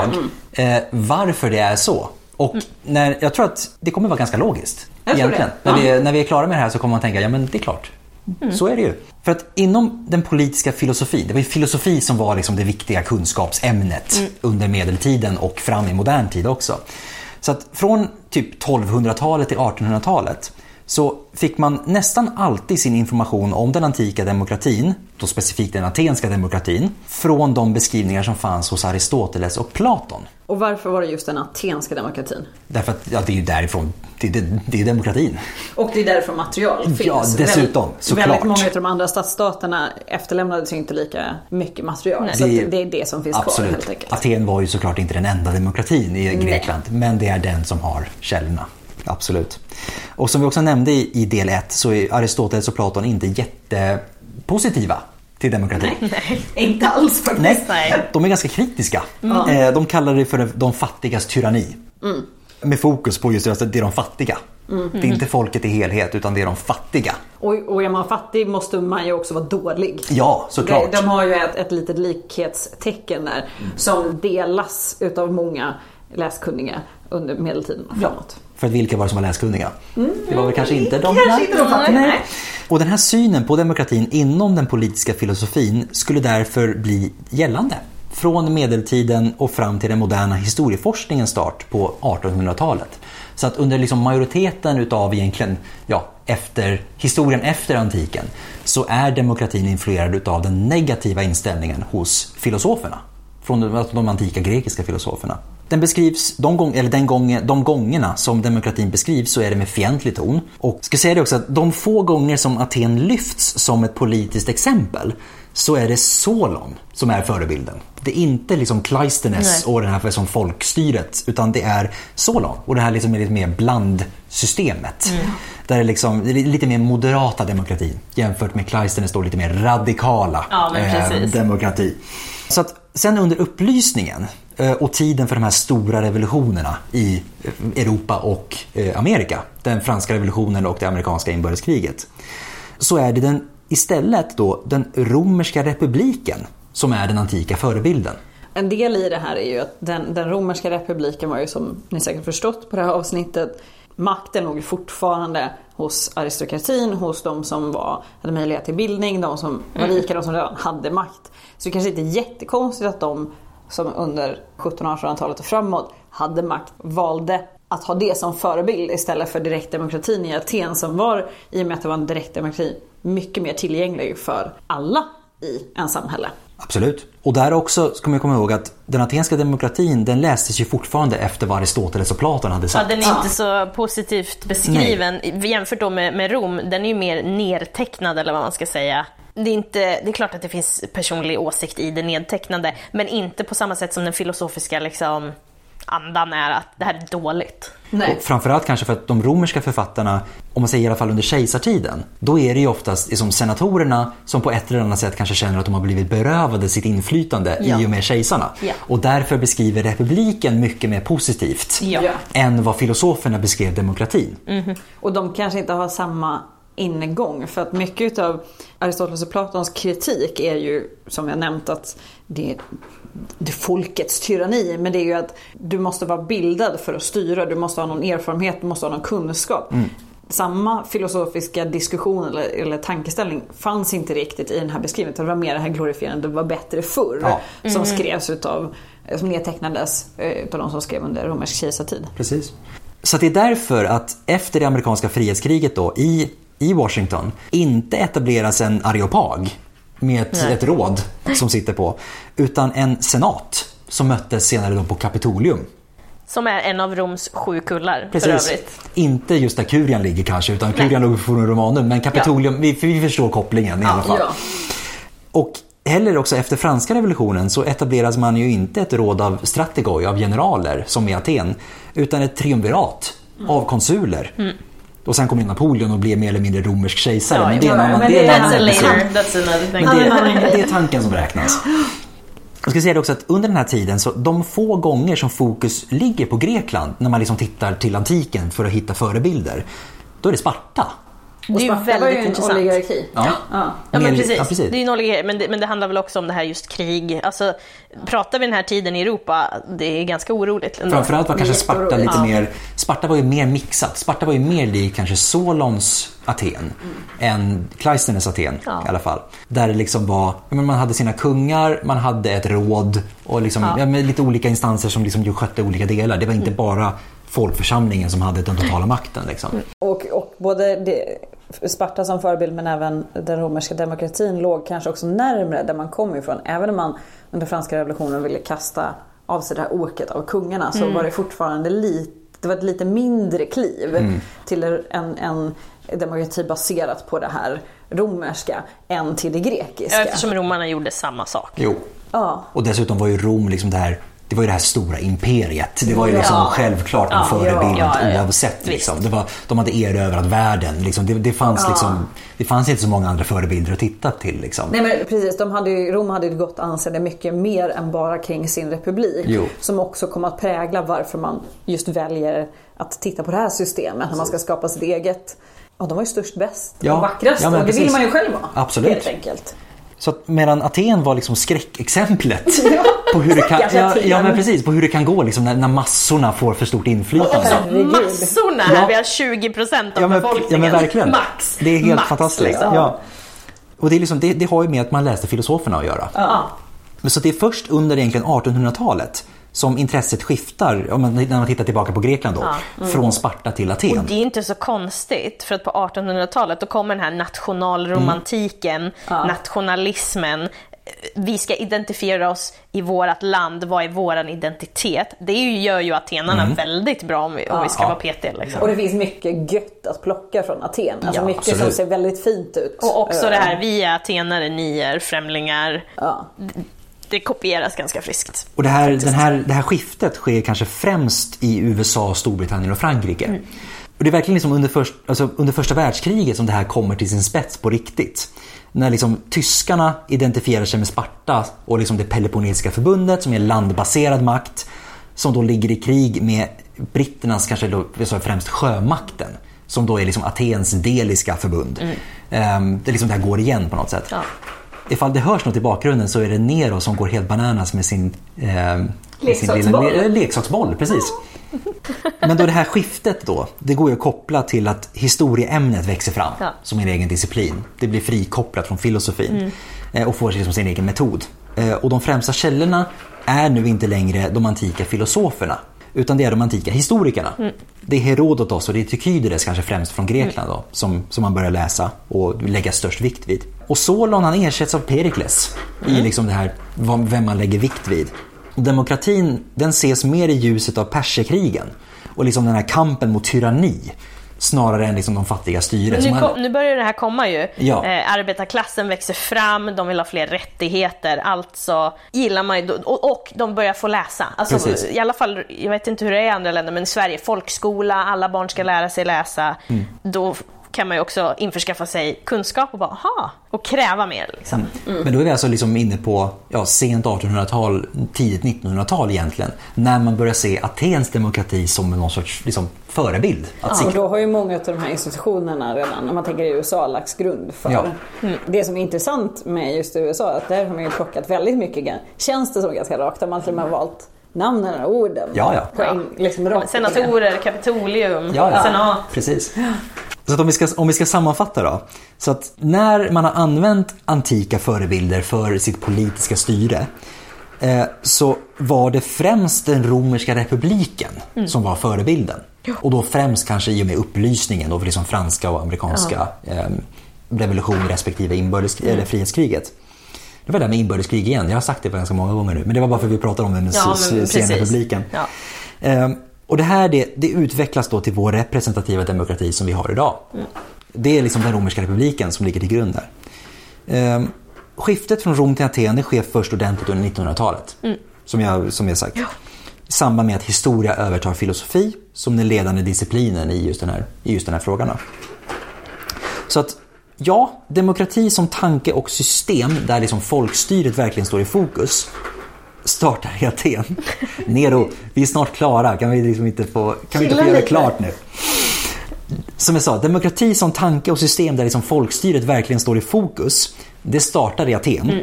Eh, varför det är så. Och när, jag tror att det kommer vara ganska logiskt. Jag egentligen. När, vi, när vi är klara med det här så kommer man tänka, ja men det är klart. Så är det ju. För att inom den politiska filosofin, det var ju filosofi som var liksom det viktiga kunskapsämnet under medeltiden och fram i modern tid också. Så att från typ 1200-talet till 1800-talet så fick man nästan alltid sin information om den antika demokratin, då specifikt den atenska demokratin, från de beskrivningar som fanns hos Aristoteles och Platon. Och varför var det just den atenska demokratin? Därför att ja, det är ju därifrån, det, det, det är demokratin. Och det är därför material finns. Ja, dessutom, såklart. Väldigt många av de andra stadsstaterna efterlämnades ju inte lika mycket material. Så Det- det är det som finns kvar Absolut. helt enkelt. Aten var ju såklart inte den enda demokratin i Grekland, men det är den som har källorna. Absolut. Och som vi också nämnde i, i del 1 så är Aristoteles och Platon inte jättepositiva till demokrati. Inte alls faktiskt. Nej, Nej. de är ganska kritiska. Eh, De kallar det för de fattigas tyranni. Med fokus på just det, det är de fattiga. Det är inte folket i helhet utan det är de fattiga. Och, och är man fattig måste man ju också vara dålig. Ja, såklart. De, de har ju ett, ett litet likhetstecken där som delas utav många läskunniga under medeltiden och framåt. För att vilka var det som var läskunniga? Det var väl kanske inte de. Kanske inte de fattiga. Och den här synen på demokratin inom den politiska filosofin skulle därför bli gällande från medeltiden och fram till den moderna historieforskningens start på 1800-talet. Så att under liksom majoriteten utav egentligen, ja, efter, historien efter antiken så är demokratin influerad utav den negativa inställningen hos filosoferna. Från de, alltså de antika grekiska filosoferna. Den beskrivs, de, gång, eller den gången, de gångerna som demokratin beskrivs så är det med fientlig ton. Och ska säga det också att de få gånger som Aten lyfts som ett politiskt exempel så är det Solon som är förebilden. Det är inte liksom Cleisthenes och det här som folkstyret utan det är Solon och det här liksom är lite mer blandsystemet. Där det, liksom, det är lite mer moderata demokratin jämfört med Cleisthenes då lite mer radikala Ja, eh, demokrati. Så att sen under upplysningen eh, och tiden för de här stora revolutionerna i eh, Europa och eh, Amerika, den franska revolutionen och det amerikanska inbördeskriget, så är det den, istället då den romerska republiken som är den antika förebilden. En del i det här är ju att den, den romerska republiken var ju som ni säkert förstått på det här avsnittet Makten låg fortfarande hos aristokratin, hos de som var, hade möjlighet till bildning, de som var rika, de som redan hade makt. Så det kanske inte är jättekonstigt att de som under 1700-1800-talet och framåt hade makt valde att ha det som förebild istället för direktdemokratin i Aten som var, i och med att det var en direktdemokrati, mycket mer tillgänglig för alla i en samhälle. Absolut. Och där också ska man komma ihåg att den atenska demokratin den lästes ju fortfarande efter vad Aristoteles och Platon hade Ja, sagt. den är inte så positivt beskriven jämfört då med, med Rom. Den är ju mer nertecknad eller vad man ska säga. Det är, inte, det är klart att det finns personlig åsikt i det nedtecknade, men inte på samma sätt som den filosofiska liksom, andan är att det här är dåligt. Nej. Och framförallt kanske för att de romerska författarna, om man säger i alla fall under kejsartiden, då är det ju oftast liksom senatorerna som på ett eller annat sätt kanske känner att de har blivit berövade sitt inflytande Ja. i och med kejsarna. Ja. Och därför beskriver republiken mycket mer positivt Ja. än vad filosoferna beskrev demokratin. Och de kanske inte har samma ingång för att mycket av Aristoteles och Platons kritik är ju som jag nämnt att det, det är folkets tyranni men det är ju att du måste vara bildad för att styra, du måste ha någon erfarenhet, du måste ha någon kunskap. Samma filosofiska diskussion eller, eller tankeställning fanns inte riktigt i den här beskrivningen. Det var mer det här glorifierande, det var bättre förr. Ja. Som skrevs utav, som nedtecknades eh, utav de som skrev under romersk kejsartid. Precis. Så det är därför att efter det amerikanska frihetskriget då i, i Washington inte etableras en areopag med ett, ett råd som sitter på utan en senat som möttes senare då på Kapitolium. Som är en av Roms sju kullar för Precis. övrigt. Inte just där Kurian ligger kanske utan Kurian låg på Forum Romanum men Kapitolium, vi, vi förstår kopplingen i alla fall. Ja. Och heller också efter franska revolutionen så etableras man ju inte ett råd av strategoi, av generaler som i Aten, utan ett triumvirat av konsuler. Och sen kom ju Napoleon och blev mer eller mindre romersk kejsare. Ja, men det är en annan, det är det en annan. Men det, det är tanken som räknas. Jag ska säga det också att under den här tiden, så de få gånger som fokus ligger på Grekland när man liksom tittar till antiken för att hitta förebilder, då är det Sparta. Det är ju Sparta var ju väldigt en intressant. oligarki. Ja. Ja. Ja men precis. ja, precis. Det är en oligarki, men det, men det handlar väl också om det här just krig. Alltså, pratar vi den här tiden i Europa, det är ganska oroligt. ändå. Framförallt var kanske Sparta lite Ja. mer, Sparta var ju mer mixat. Sparta var ju mer lik kanske Solons Aten än Cleisthenes Aten Ja. i alla fall. Där det liksom var, men man hade sina kungar, man hade ett råd och liksom, Ja. ja. lite olika instanser som liksom skötte olika delar. Det var inte bara folkförsamlingen som hade den totala makten. Liksom. Och, och både det, Sparta som förebild men även den romerska demokratin låg kanske också närmre där man kom ifrån. Även om man under franska revolutionen ville kasta av sig det här åket av kungarna så var det fortfarande lite, det var ett lite mindre kliv till en, en demokrati baserat på det här romerska än till det grekiska. Eftersom romarna gjorde samma sak. Jo. Ja. Och dessutom var ju Rom liksom det här det var ju det här stora imperiet. Det var ju liksom Ja. självklart en Ja, förebild ja, ja, ja. oavsett. Liksom. Det var, de hade erövrat världen. Liksom. Det, det, fanns liksom, det fanns inte så många andra förebilder att titta till. Liksom. Nej men precis, de hade ju, Rom hade ju gott anseende mycket mer än bara kring sin republik. Jo. Som också kommer att prägla varför man just väljer att titta på det här systemet när man ska skapa sitt eget. Ja, de var ju störst, bäst och vackrast och det vill man ju själv vara. Absolut. Helt enkelt. Så att medan Aten var liksom skräckexemplet *laughs* på hur det kan, ja, ja, men precis, på hur det kan gå liksom, när, när massorna får för stort inflytande. Herregud. Massorna Ja. vi har 20% av Ja men, befolkningen. ja men verkligen. Max. Det är helt Max, fantastiskt. liksom. Ja. Och det, är liksom, det, det har ju med att man läste filosoferna att göra. Ja. Men så det är först under egentligen 1800-talet som intresset skiftar, om man, när man tittar tillbaka på Grekland då, från Sparta till Aten. Och det är inte så konstigt för att på 1800-talet då kommer den här nationalromantiken, nationalismen. Vi ska identifiera oss i vårt land, vad är våran identitet? Det är ju- gör ju atenarna väldigt bra om vi, om vi ska Ja. vara petiga. Liksom. Och det finns mycket gött att plocka från Aten. Alltså Ja, mycket som absolut. ser väldigt fint ut. Och också Eh, det här, vi är atenare, ni är främlingar. Ja. Det kopieras ganska friskt. Och det här, den här, det här skiftet sker kanske främst i USA, Storbritannien och Frankrike. Mm. Och det är verkligen liksom under, först, alltså under första världskriget som det här kommer till sin spets på riktigt. När liksom tyskarna identifierar sig med Sparta och liksom det Peloponnesiska förbundet som är landbaserad makt. Som då ligger i krig med britternas, kanske då, främst sjömakten. Som då är liksom Atens deliska förbund. Ehm, det, är liksom det här går igen på något sätt. Ja. Ifall det hörs något i bakgrunden så är det Nero som går helt bananas med sin, eh, med sin Leksaksboll. lilla, eh, leksaksboll. Precis. Men då det här skiftet då, det går ju att koppla till att historieämnet växer fram Ja. som en egen disciplin. Det blir frikopplat från filosofin eh, och får liksom sin egen metod. Eh, Och de främsta källorna är nu inte längre de antika filosoferna utan det är de antika historikerna. Det är Herodotos och det är Tykydides kanske främst från Grekland då, som, som man börjar läsa och lägga störst vikt vid. Och Solon han ersätts av Perikles i liksom det här vem man lägger vikt vid. Och demokratin den ses mer i ljuset av perserkrigen och liksom den här kampen mot tyranni snarare än liksom de fattiga styre. Nu, man- nu börjar det här komma ju. Ja. Eh, arbetarklassen växer fram, de vill ha fler rättigheter, alltså gillar man ju, och, och de börjar få läsa. Alltså, Precis. I alla fall, jag vet inte hur det är i andra länder, men i Sverige, folkskola, alla barn ska lära sig läsa. Mm. Då kan man ju också införskaffa sig kunskap och bara, aha, och kräva mer. Liksom. Men då är vi alltså liksom inne på ja, sent 1800-tal, tidigt 1900-tal egentligen. När man börjar se Atens demokrati som någon sorts liksom, förebild. Att Och sikta. då har ju många av de här institutionerna redan, om man tänker i USA, lagts grund för. Ja. Det som är intressant med just USA är att där har man ju plockat väldigt mycket, känns det som ganska rakt, där man till och med har valt namnen och orden. Ja, ja. På en, liksom Senatorer, Kapitolium, Ja, ja. senat. Precis. Så att om, vi ska, om vi ska sammanfatta då. Så att när man har använt antika förebilder för sitt politiska styre eh, så var det främst den romerska republiken som var förebilden. Och då främst kanske i och med upplysningen då för liksom franska och amerikanska eh, revolution respektive inbördes, eller frihetskriget. Det var det där med inbördeskrig igen. Jag har sagt det ganska många gånger nu. Men det var bara för att vi pratade om den Ja, s- men s- sen precis. republiken. Ja. Ehm, och det här det, det utvecklas då till vår representativa demokrati som vi har idag. Det är liksom den romerska republiken som ligger till grund där. Ehm, skiftet från Rom till Aten sker först ordentligt under 1900-talet. Som, jag, som jag sagt. I samband med att historia övertar filosofi som den ledande disciplinen i just den här, i just den här frågan. Då. Så att ja, demokrati som tanke och system där liksom folkstyret verkligen står i fokus startar i Aten. *laughs* Nero, vi är snart klara. Kan vi liksom inte få, kan vi inte få göra lite. klart nu? Som jag sa, demokrati som tanke och system där liksom folkstyret verkligen står i fokus. Det startar i Aten.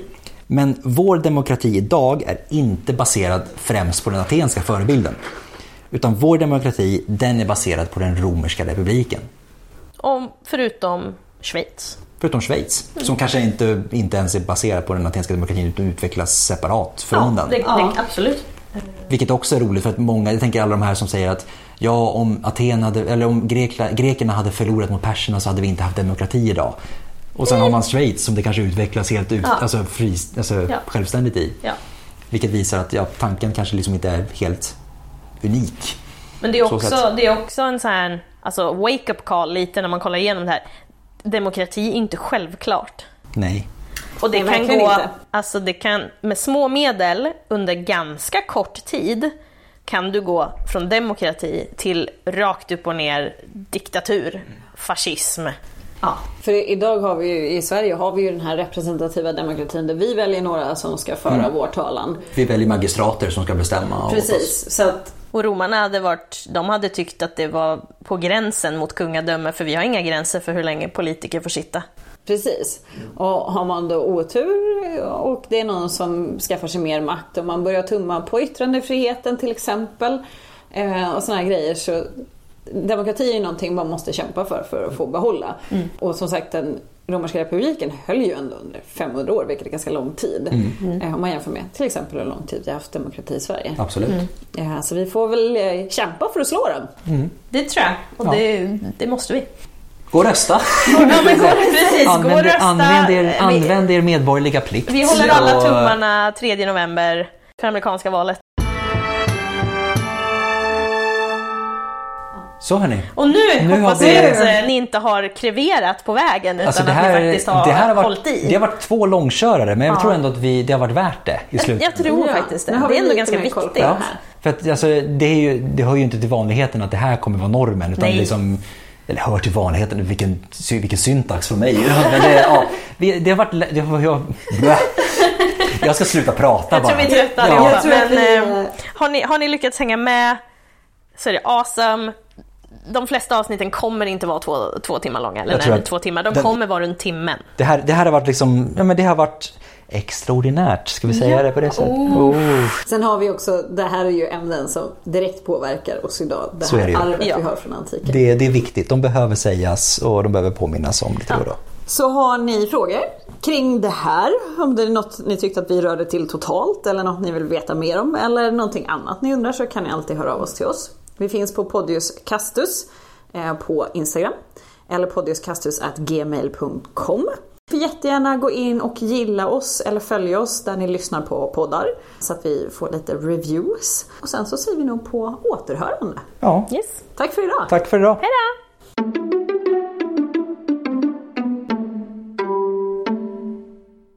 Men vår demokrati idag är inte baserad främst på den atenska förebilden. Utan vår demokrati, den är baserad på den romerska republiken. Och förutom Schweiz. Förutom Schweiz, som kanske inte, inte ens är baserad på den atenska demokratin utan utvecklas separat från den. det, det, absolut. Vilket också är roligt för att många, jag tänker alla de här som säger att ja, om Aten hade, eller om Grekla, grekerna hade förlorat mot perserna så hade vi inte haft demokrati idag. Och sen har man Schweiz som det kanske utvecklas helt ut, Ja. alltså, fri, alltså Ja. självständigt i. Ja. Vilket visar att ja, tanken kanske liksom inte är helt unik. Men det är Så också, det är också en sån här alltså, wake-up call lite när man kollar igenom det här. Demokrati är inte självklart. Nej. Och det Nej, kan gå, inte. alltså det kan, med små medel under ganska kort tid kan du gå från demokrati till rakt upp och ner diktatur, fascism. Ja. För idag har vi ju, i Sverige har vi ju den här representativa demokratin där vi väljer några som ska föra vår talan. Vi väljer magistrater som ska bestämma. Precis, så att Och romarna hade varit, de hade tyckt att det var på gränsen mot kungadöme för vi har inga gränser för hur länge politiker får sitta. Precis. Och har man då otur och det är någon som skaffar sig mer makt och man börjar tumma på yttrandefriheten till exempel eh, och såna här grejer så demokrati är ju någonting man måste kämpa för för att få behålla. Och som sagt den romerska republiken höll ju ändå under 500 år vilket är ganska lång tid. Eh, om man jämför med till exempel hur lång tid vi har haft demokrati i Sverige. Absolut. Eh, så vi får väl eh, kämpa för att slå dem. Det tror jag, och Ja. det, det måste vi. Gå och rösta! *laughs* Ja, men gå, *laughs* precis, gå och Använd, rösta. använd, er, använd er medborgerliga plikt. Vi håller alla tummarna 3 november för amerikanska valet. Så hörni. Och nu, Nu har hoppas vi- att eh, ni inte har kreverat på vägen utan Alltså det, att här, ni faktiskt har, det, här har varit, hållit i. det har varit två långkörare men jag tror ändå att vi, det har varit värt det i slutet. Jag tror Ja, faktiskt det. Det är ändå ganska viktigt. det Ja, här. för att alltså, det, är ju, det hör ju inte till vanligheten att det här kommer vara normen. Utan Nej. liksom, eller hör till vanligheten, vilken, vilken syntax från mig. *laughs* Men det, ja, det har varit... Det har, jag, *laughs* jag ska sluta prata Jag bara. tror vi är trötta Ja. Jag att Men vi, eh, har, ni, har ni lyckats hänga med så är det awesome. De flesta avsnitten kommer inte vara två, två timmar långa, eller Jag tror nej, att två timmar. De den- kommer vara runt timmen. Det, här, det här har varit liksom, ja men det har varit extraordinärt. Ska vi säga det på det sättet? Oh. Sen har vi också, det här är ju ämnen som direkt påverkar oss idag. Det Så här är det ju. arvet Ja. vi har från antiken. Det, det är viktigt. De behöver sägas och de behöver påminnas om lite och då. Så har ni frågor kring det här? Om det är något ni tyckte att vi rörde till totalt eller något ni vill veta mer om eller någonting annat ni undrar så kan ni alltid höra av oss till oss. Vi finns på Podius Castus eh, på Instagram eller podiuscastus.gmail.com. Får jättegärna gå in och gilla oss eller följa oss där ni lyssnar på poddar så att vi får lite reviews. Och sen så säger vi nog på återhörande. Ja, Yes. Tack för idag! tack för idag. Hej då!